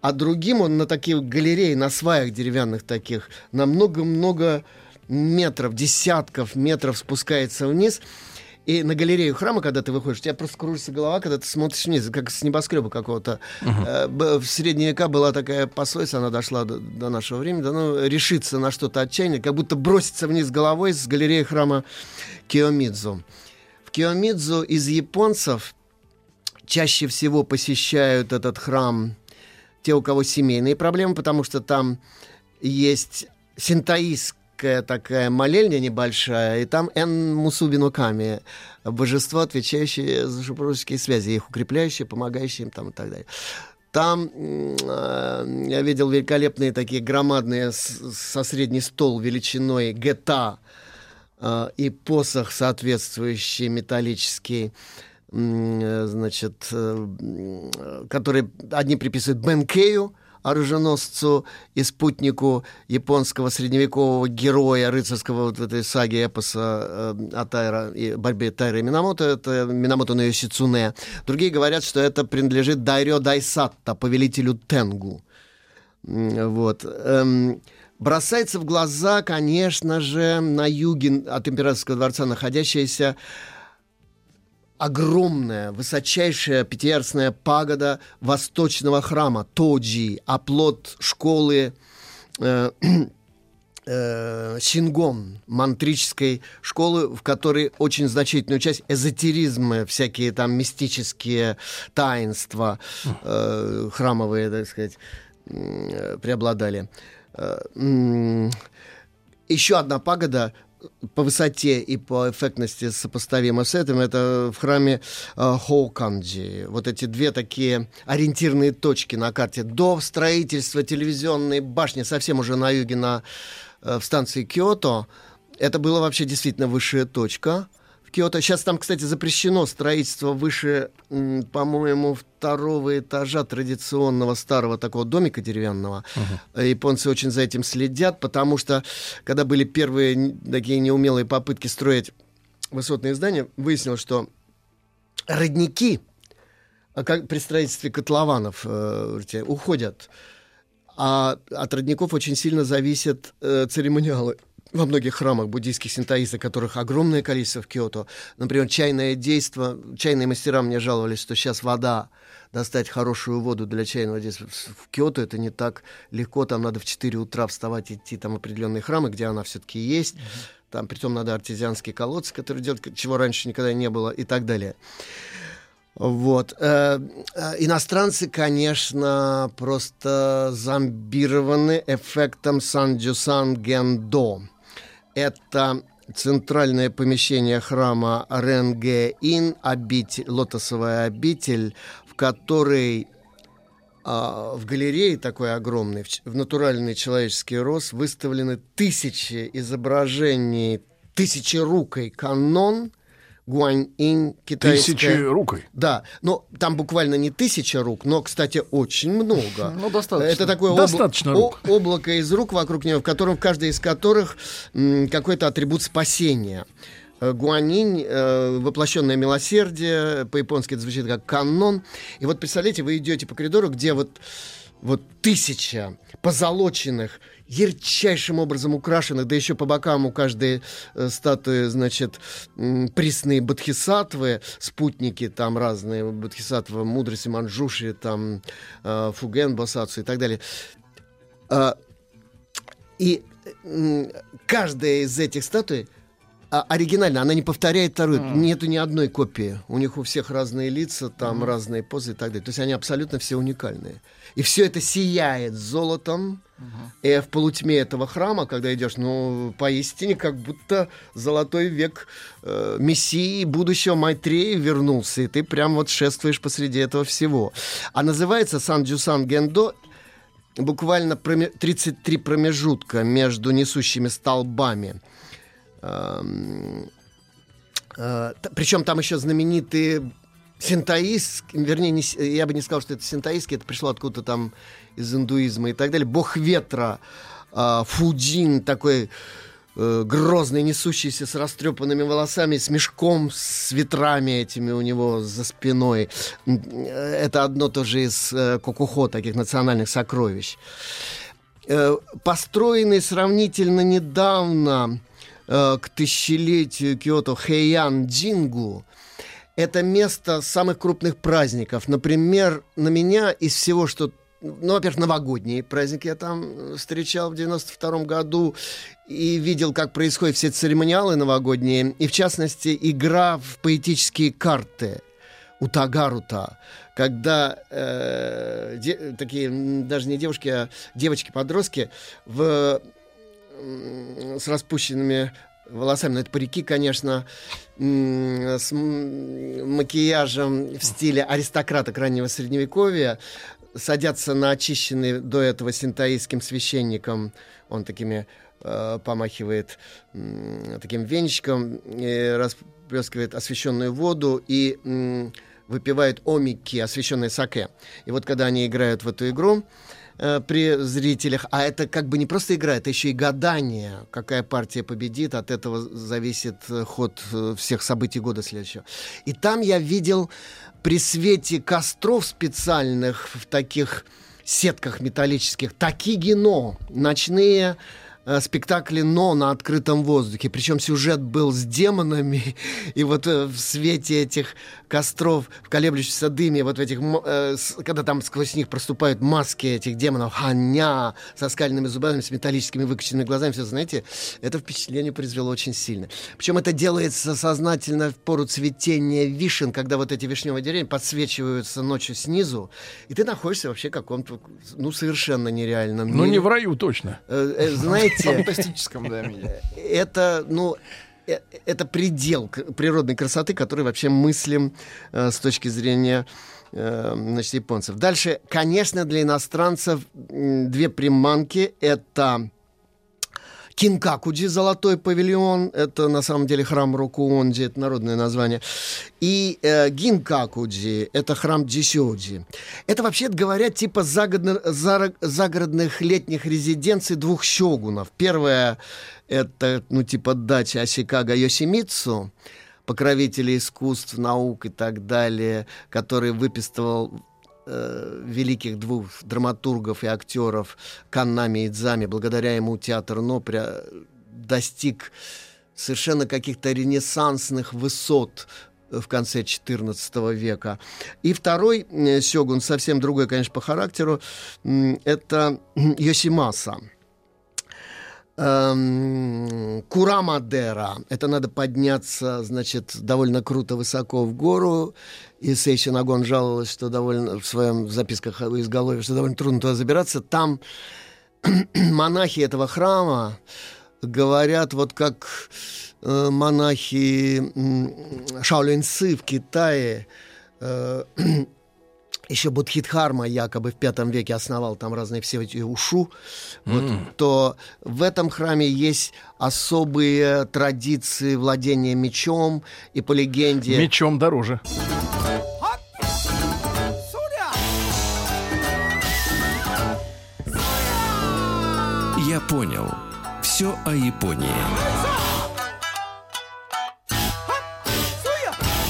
а другим он на такие галереи, на сваях деревянных таких, на много-много метров, десятков метров спускается вниз. И на галерею храма, когда ты выходишь, у тебя просто кружится голова, когда ты смотришь вниз, как с небоскреба какого-то. Б- В средние века была такая пословица, она дошла до, до нашего времени, да, ну, решиться на что-то отчаяние, как будто броситься вниз головой с галереи храма Киомидзу. В Киомидзу из японцев чаще всего посещают этот храм те, у кого семейные проблемы, потому что там есть синтаистская такая молельня небольшая, и там Эн Мусубину Ками, божество, отвечающее за супружеские связи, их укрепляющее, помогающее им там и так далее. Там э, я видел великолепные такие громадные с- со средний стол величиной гета э, и посох соответствующий металлический, э, значит, э, э, который одни приписывают Бенкею, оруженосцу и спутнику японского средневекового героя рыцарского вот в этой саге эпоса э, о Тайра и борьбе Тайра и Минамото, это Минамото на Йосицуне. Другие говорят, что это принадлежит Дайрё Дайсатта, повелителю Тенгу. Вот. Эм, бросается в глаза, конечно же, на юге от императорского дворца находящаяся огромная, высочайшая пятиярусная пагода восточного храма Тоджи, оплот школы э, э, Сингон, мантрической школы, в которой очень значительную часть эзотеризма, всякие там мистические таинства э, храмовые, так сказать, э, преобладали. Э, м, Еще одна пагода по высоте и по эффектности сопоставима с этим, это в храме э, Хоуканджи. Вот эти две такие ориентирные точки на карте. До строительства телевизионной башни, совсем уже на юге, на, э, в станции Киото, это была вообще действительно высшая точка Киото. Сейчас там, кстати, запрещено строительство выше, по-моему, второго этажа традиционного старого такого домика деревянного. Э, Японцы очень за этим следят, потому что, когда были первые такие неумелые попытки строить высотные здания, выяснилось, что родники а как при строительстве котлованов э, уходят. А от родников очень сильно зависят э, церемониалы во многих храмах буддийских синтоистов, которых огромное количество в Киото. Например, чайное действо. Чайные мастера мне жаловались, что сейчас вода, достать хорошую воду для чайного действия в Киото это не так легко. Там надо в 4 утра вставать, идти там определенные храмы, где она все-таки есть. Там притом надо артезианские колодцы, которые делают, чего раньше никогда не было и так далее. Вот. Э, э, Иностранцы, конечно, просто зомбированы эффектом Сан-Джусан Гендо. Это центральное помещение храма Ренге-Ин, обитель, лотосовая обитель, в которой а, в галерее такой огромной, в, в натуральный человеческий рост выставлены тысячи изображений, тысячерукой канон, Гуань-инь, китайская. Тысячерукой? Да, но там буквально не тысяча рук, но, кстати, очень много. Ну, достаточно. Это такое обла- Достаточно рук. о- облако из рук вокруг него, в котором в каждой из которых м, какой-то атрибут спасения. Э, Гуанинь, э, воплощенное милосердие, по-японски это звучит как канон. И вот представляете, вы идете по коридору, где вот, вот тысяча позолоченных, ярчайшим образом украшенных, да еще по бокам у каждой э, статуи, значит, м, присные бодхисаттвы, спутники там разные, бодхисаттва мудрости Манджуши, там э, Фуген, Босацу и так далее. А, и м, каждая из этих статуй оригинальна, она не повторяет вторую. Нету ни одной копии. У них у всех разные лица, там разные позы и так далее. То есть они абсолютно все уникальные. И все это сияет золотом. И в полутьме этого храма, когда идешь, ну, поистине, как будто золотой век э, Мессии будущего Майтрея вернулся, и ты прям вот шествуешь посреди этого всего. А называется Сан-Джусан Гендо буквально проме- 33 промежутка между несущими столбами. Эм, э, Причем там еще знаменитые синтоистские, вернее, не я бы не сказал, что это синтоистские, это пришло откуда-то там из индуизма и так далее. Бог ветра, э, Фудин такой э, грозный, несущийся с растрепанными волосами, с мешком, с ветрами этими у него за спиной. Э, Это одно тоже из э, Кокухо, таких национальных сокровищ. Э, построенный сравнительно недавно э, к тысячелетию Киото Хэйян Джингу, это место самых крупных праздников. Например, на меня из всего, что... Ну, во-первых, новогодние праздники я там э, встречал в 92 году и видел, как происходят все церемониалы новогодние, и, в частности, игра в поэтические карты у Тагарута, когда э, де- такие, даже не девушки, а девочки-подростки в с распущенными волосами, но это парики, конечно, с макияжем в стиле аристократок раннего средневековья, садятся на очищенный до этого синтаистским священником, он такими э, помахивает м, таким венчиком, и расплескивает освященную воду и м, выпивает омики, освященные саке. И вот когда они играют в эту игру, э, при зрителях, а это как бы не просто игра, это еще и гадание, какая партия победит, от этого зависит э, ход э, всех событий года следующего. И там я видел при свете костров специальных в таких сетках металлических такигино, ночные э, спектакли «Но» на открытом воздухе. Причем сюжет был с демонами, и вот э, в свете этих костров, в колеблющемся дыме, вот в этих, э, когда там сквозь них проступают маски этих демонов, ханя, со скальными зубами, с металлическими выкоченными глазами, все, знаете, это впечатление произвело очень сильно. Причем это делается сознательно в пору цветения вишен, когда вот эти вишневые деревья подсвечиваются ночью снизу, и ты находишься вообще в каком-то, ну, совершенно нереальном Ну, мире. не в раю точно. Э, знаете, Фантастическом, да, мире. это, ну, э, это предел природной красоты, который вообще мыслим э, с точки зрения э, значит, японцев. Дальше, конечно, для иностранцев две приманки. Это Кинкакуджи, золотой павильон, это на самом деле храм Рокуонджи, это народное название. И э, Гинкакуджи, это храм Джисёджи. Это вообще говоря типа загородных летних резиденций двух щогунов. Первая это, ну, типа дача Асикага Йосимитсу, покровителя искусств, наук и так далее, который выписывал э, великих двух драматургов и актеров Каннами и Идзами. Благодаря ему театр Но пря- достиг совершенно каких-то ренессансных высот в конце XIV века. И второй э, сёгун, совсем другой, конечно, по характеру, это Йосимаса. Эм, Курамадера. Это надо подняться, значит, довольно круто высоко в гору. И Сейши Нагон жаловалась, что довольно в своем записках о изголовье, что довольно трудно туда забираться. Там монахи этого храма говорят, вот как э, монахи м, Шаолиньцы в Китае, э, еще Будхидхарма якобы в пятом веке основал там разные все эти ушу, вот, М. то в этом храме есть особые традиции владения мечом, и по легенде... Мечом дороже. Я понял. Все о Японии.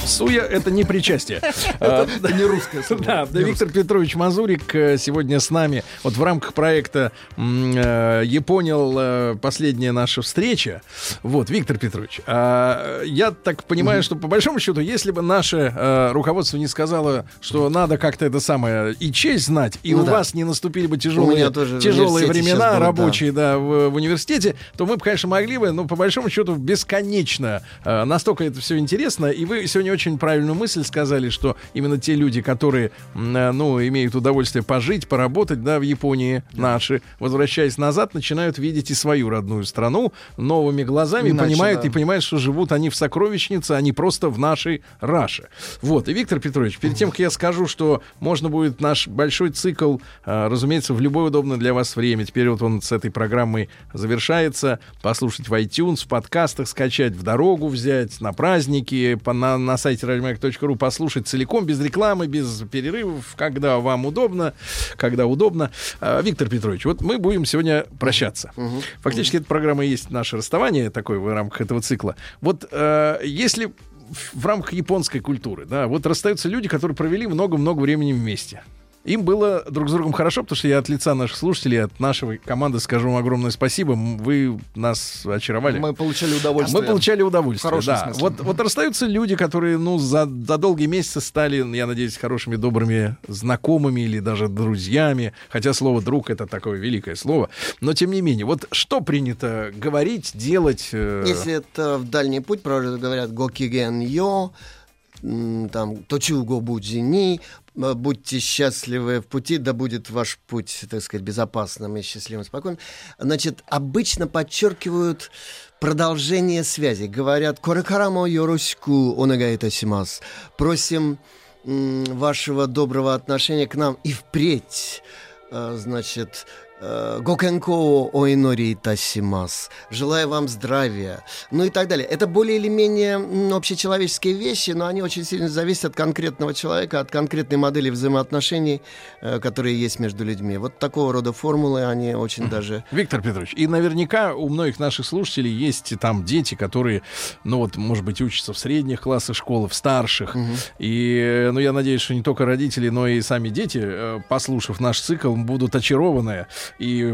Суя — это не причастие. А, Это не русское слово. Да, Виктор Петрович Мазурик э, сегодня с нами. Вот в рамках проекта э, «Японил» э, последняя наша встреча. Вот, Виктор Петрович, а, я так понимаю, что по большому счету, если бы наше руководство не сказало, что надо как-то это самое и честь знать, и Ну у вас не наступили бы тяжелые, времена рабочие, да, в, университете, то мы бы, конечно, могли бы, но по большому счету бесконечно. настолько это все интересно. И вы сегодня очень правильную мысль сказали, что именно те люди, которые, э, ну, имеют удовольствие пожить, поработать, да, в Японии наши, возвращаясь назад, начинают видеть и свою родную страну новыми глазами, Иначе, понимают, да. и понимают, что живут они в сокровищнице, а не просто в нашей Раше. Вот. И, Виктор Петрович, перед тем, как я скажу, что можно будет наш большой цикл, э, разумеется, в любое удобное для вас время. Теперь вот он с этой программой завершается. Послушать в iTunes, в подкастах, скачать в дорогу, взять на праздники, на, на сайте радиомаяк.ру послушать целиком, без рекламы, без перерывов, когда вам удобно, когда удобно. А, Виктор Петрович, вот мы будем сегодня прощаться. Фактически эта программа есть наше расставание такое в рамках этого цикла. Вот э, если в рамках японской культуры, да, вот расстаются люди, которые провели много-много времени вместе. Им было друг с другом хорошо, потому что я от лица наших слушателей, от нашей команды скажу вам огромное спасибо. Вы нас очаровали. Мы получали удовольствие. Мы получали удовольствие, В хорошем да. смысле. Вот, вот расстаются люди, которые, ну, за, за долгие месяцы стали, я надеюсь, хорошими, добрыми знакомыми или даже друзьями. Хотя слово «друг» — это такое великое слово. Но, тем не менее, вот что принято говорить, делать? э, Если это в дальний путь, правда говорят «гокиген йо», там «точуго будзини», будьте счастливы в пути, да будет ваш путь, так сказать, безопасным и счастливым, спокойным. Значит, обычно подчеркивают продолжение связи. Говорят «корекарамо йоросику онагаитасимас». Просим м, вашего доброго отношения к нам и впредь. Э, Значит, э, Гокенко оинори тасимас. Желаю вам здравия. Ну и так далее. Это более или менее общечеловеческие вещи, но они очень сильно зависят от конкретного человека, от конкретной модели взаимоотношений, э, которые есть между людьми. Вот такого рода формулы, они очень даже... Виктор Петрович, и наверняка у многих наших слушателей есть там дети, которые, ну вот, может быть, учатся в средних классах школы, в старших. И, э, ну, я надеюсь, что не только родители, но и сами дети, э, послушав наш цикл, будут очарованы и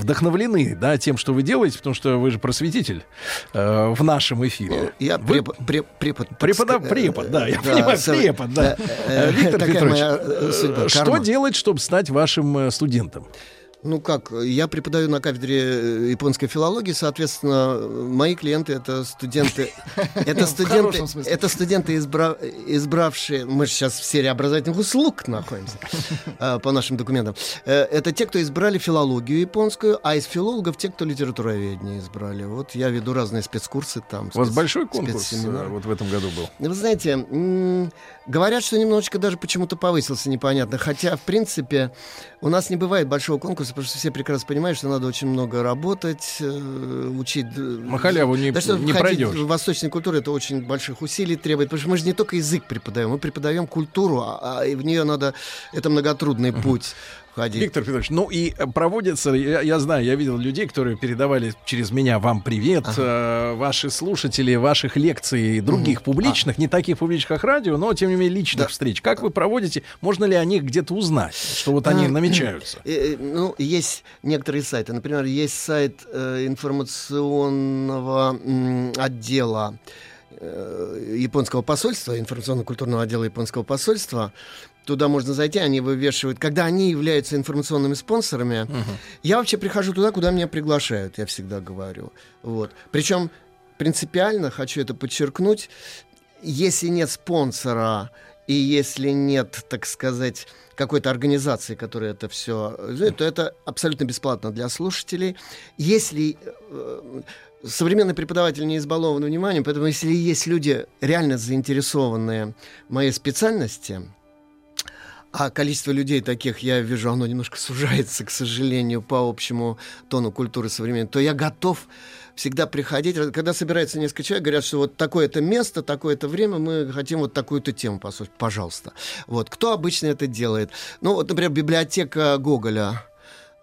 вдохновлены, да, тем, что вы делаете, потому что вы же просветитель э, в нашем эфире. Я Вы- препод, преп- препод, ска- Препод, да, я да, понимаю, со- препод, да. э, э, Э, Виктор Петрович, моя, э, судьба, э, что делать, чтобы стать вашим э, студентом? Ну как, я преподаю на кафедре э, японской филологии, соответственно, мои клиенты это студенты, это студенты, это студенты, избра- избравшие, мы же сейчас в серии образовательных услуг находимся э, по нашим документам. Э, Это те, кто избрали филологию японскую, а из филологов те, кто литературоведение избрали. Вот я веду разные спецкурсы там. У вас большой конкурс вот в этом году был? Вы знаете, говорят, что немножечко даже почему-то повысился, непонятно. Хотя, в принципе, у нас не бывает большого конкурса, потому что все прекрасно понимают, что надо очень много работать, э, учить. На халяву не- да, не пройдешь. Восточной культуре это очень больших усилий требует, потому что мы же не только язык преподаем, мы преподаем культуру, а, а и в нее надо, это многотрудный путь входить. Виктор Петрович, ну и э, проводится, я, я знаю, я видел людей, которые передавали через меня вам привет, э, ваши слушатели, ваших лекций, других публичных, не таких публичных, как радио, но тем не менее личных встреч. Как вы проводите? Можно ли о них где-то узнать, что вот они А, намечаются? э, э, Ну, есть некоторые сайты. Например, есть сайт э, информационного м, отдела э, японского посольства, информационно-культурного отдела японского посольства. Туда можно зайти, они вывешивают. Когда они являются информационными спонсорами, я вообще прихожу туда, куда меня приглашают, я всегда говорю. Вот. Причем принципиально, хочу это подчеркнуть, если нет спонсора и если нет, так сказать, какой-то организации, которая это все, то это абсолютно бесплатно для слушателей. Если э, современный преподаватель не избалован вниманием, поэтому если есть люди реально заинтересованные в моей специальности, а количество людей таких, я вижу, оно немножко сужается, к сожалению, по общему тону культуры современной, то я готов всегда приходить. Когда собирается несколько человек, говорят, что вот такое-то место, такое-то время, мы хотим вот такую-то тему послушать. Пожалуйста. Вот. Кто обычно это делает? Ну, вот, например, библиотека Гоголя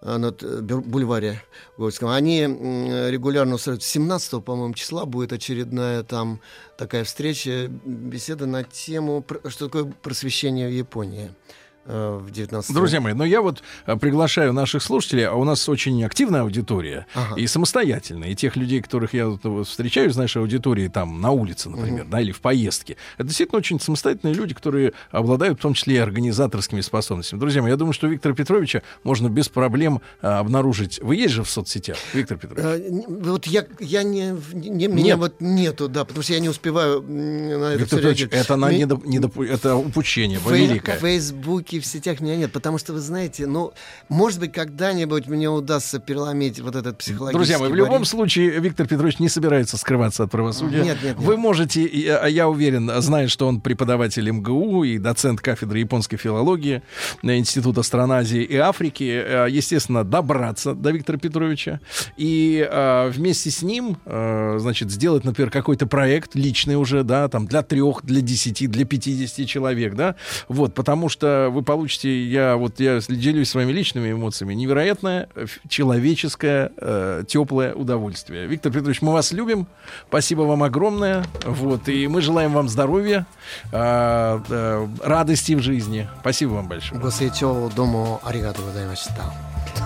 на т- бю- бульваре Горском. Они регулярно устраивают. 17 по-моему, числа будет очередная там такая встреча, беседа на тему, что такое просвещение в Японии э, в 19 Друзья мои, но я вот э, приглашаю наших слушателей, а у нас очень активная аудитория Ага. и самостоятельная. И тех людей, которых я вот, встречаю из нашей аудитории там на улице, например, Мгм. да, или в поездке. Это действительно очень самостоятельные люди, которые обладают в том числе и организаторскими способностями. Друзья мои, я думаю, что Виктора Петровича можно без проблем а, обнаружить. Вы есть же в соцсетях, Виктор Петрович? Э, н- Вот я, я не, не- меня Нет. вот нету, да, потому что я не успеваю на это Виктор Петрович, это, на Ми- недоп- недоп- это упущение Фей- великое. В Фейсбуке, в сетях меня нет, потому что, вы знаете, ну, может быть, когда-нибудь мне удастся переломить вот этот психологический Друзья мои, в любом барьер. случае Виктор Петрович не собирается скрываться от правосудия. Нет, нет, нет. Вы можете, и, а я уверен, зная, что он преподаватель МГУ и доцент кафедры японской филологии на Института стран Азии и Африки, э, естественно, добраться до Виктора Петровича и э, вместе с ним, э, значит, сделать, например, какой-то проект личный уже, да, там для трех, для десяти, для 50 человек, да, вот, потому что вы получите, я вот я делюсь своими личными эмоциями, невероятное э, человеческое э, теплое удовольствие. Виктор Петрович, мы вас любим, спасибо вам огромное, вот, и мы желаем вам здоровья, э, э, радости в жизни. Спасибо вам большое. дома аригато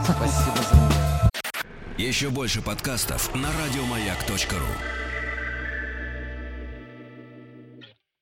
Спасибо за Еще больше подкастов на радиомаяк.ру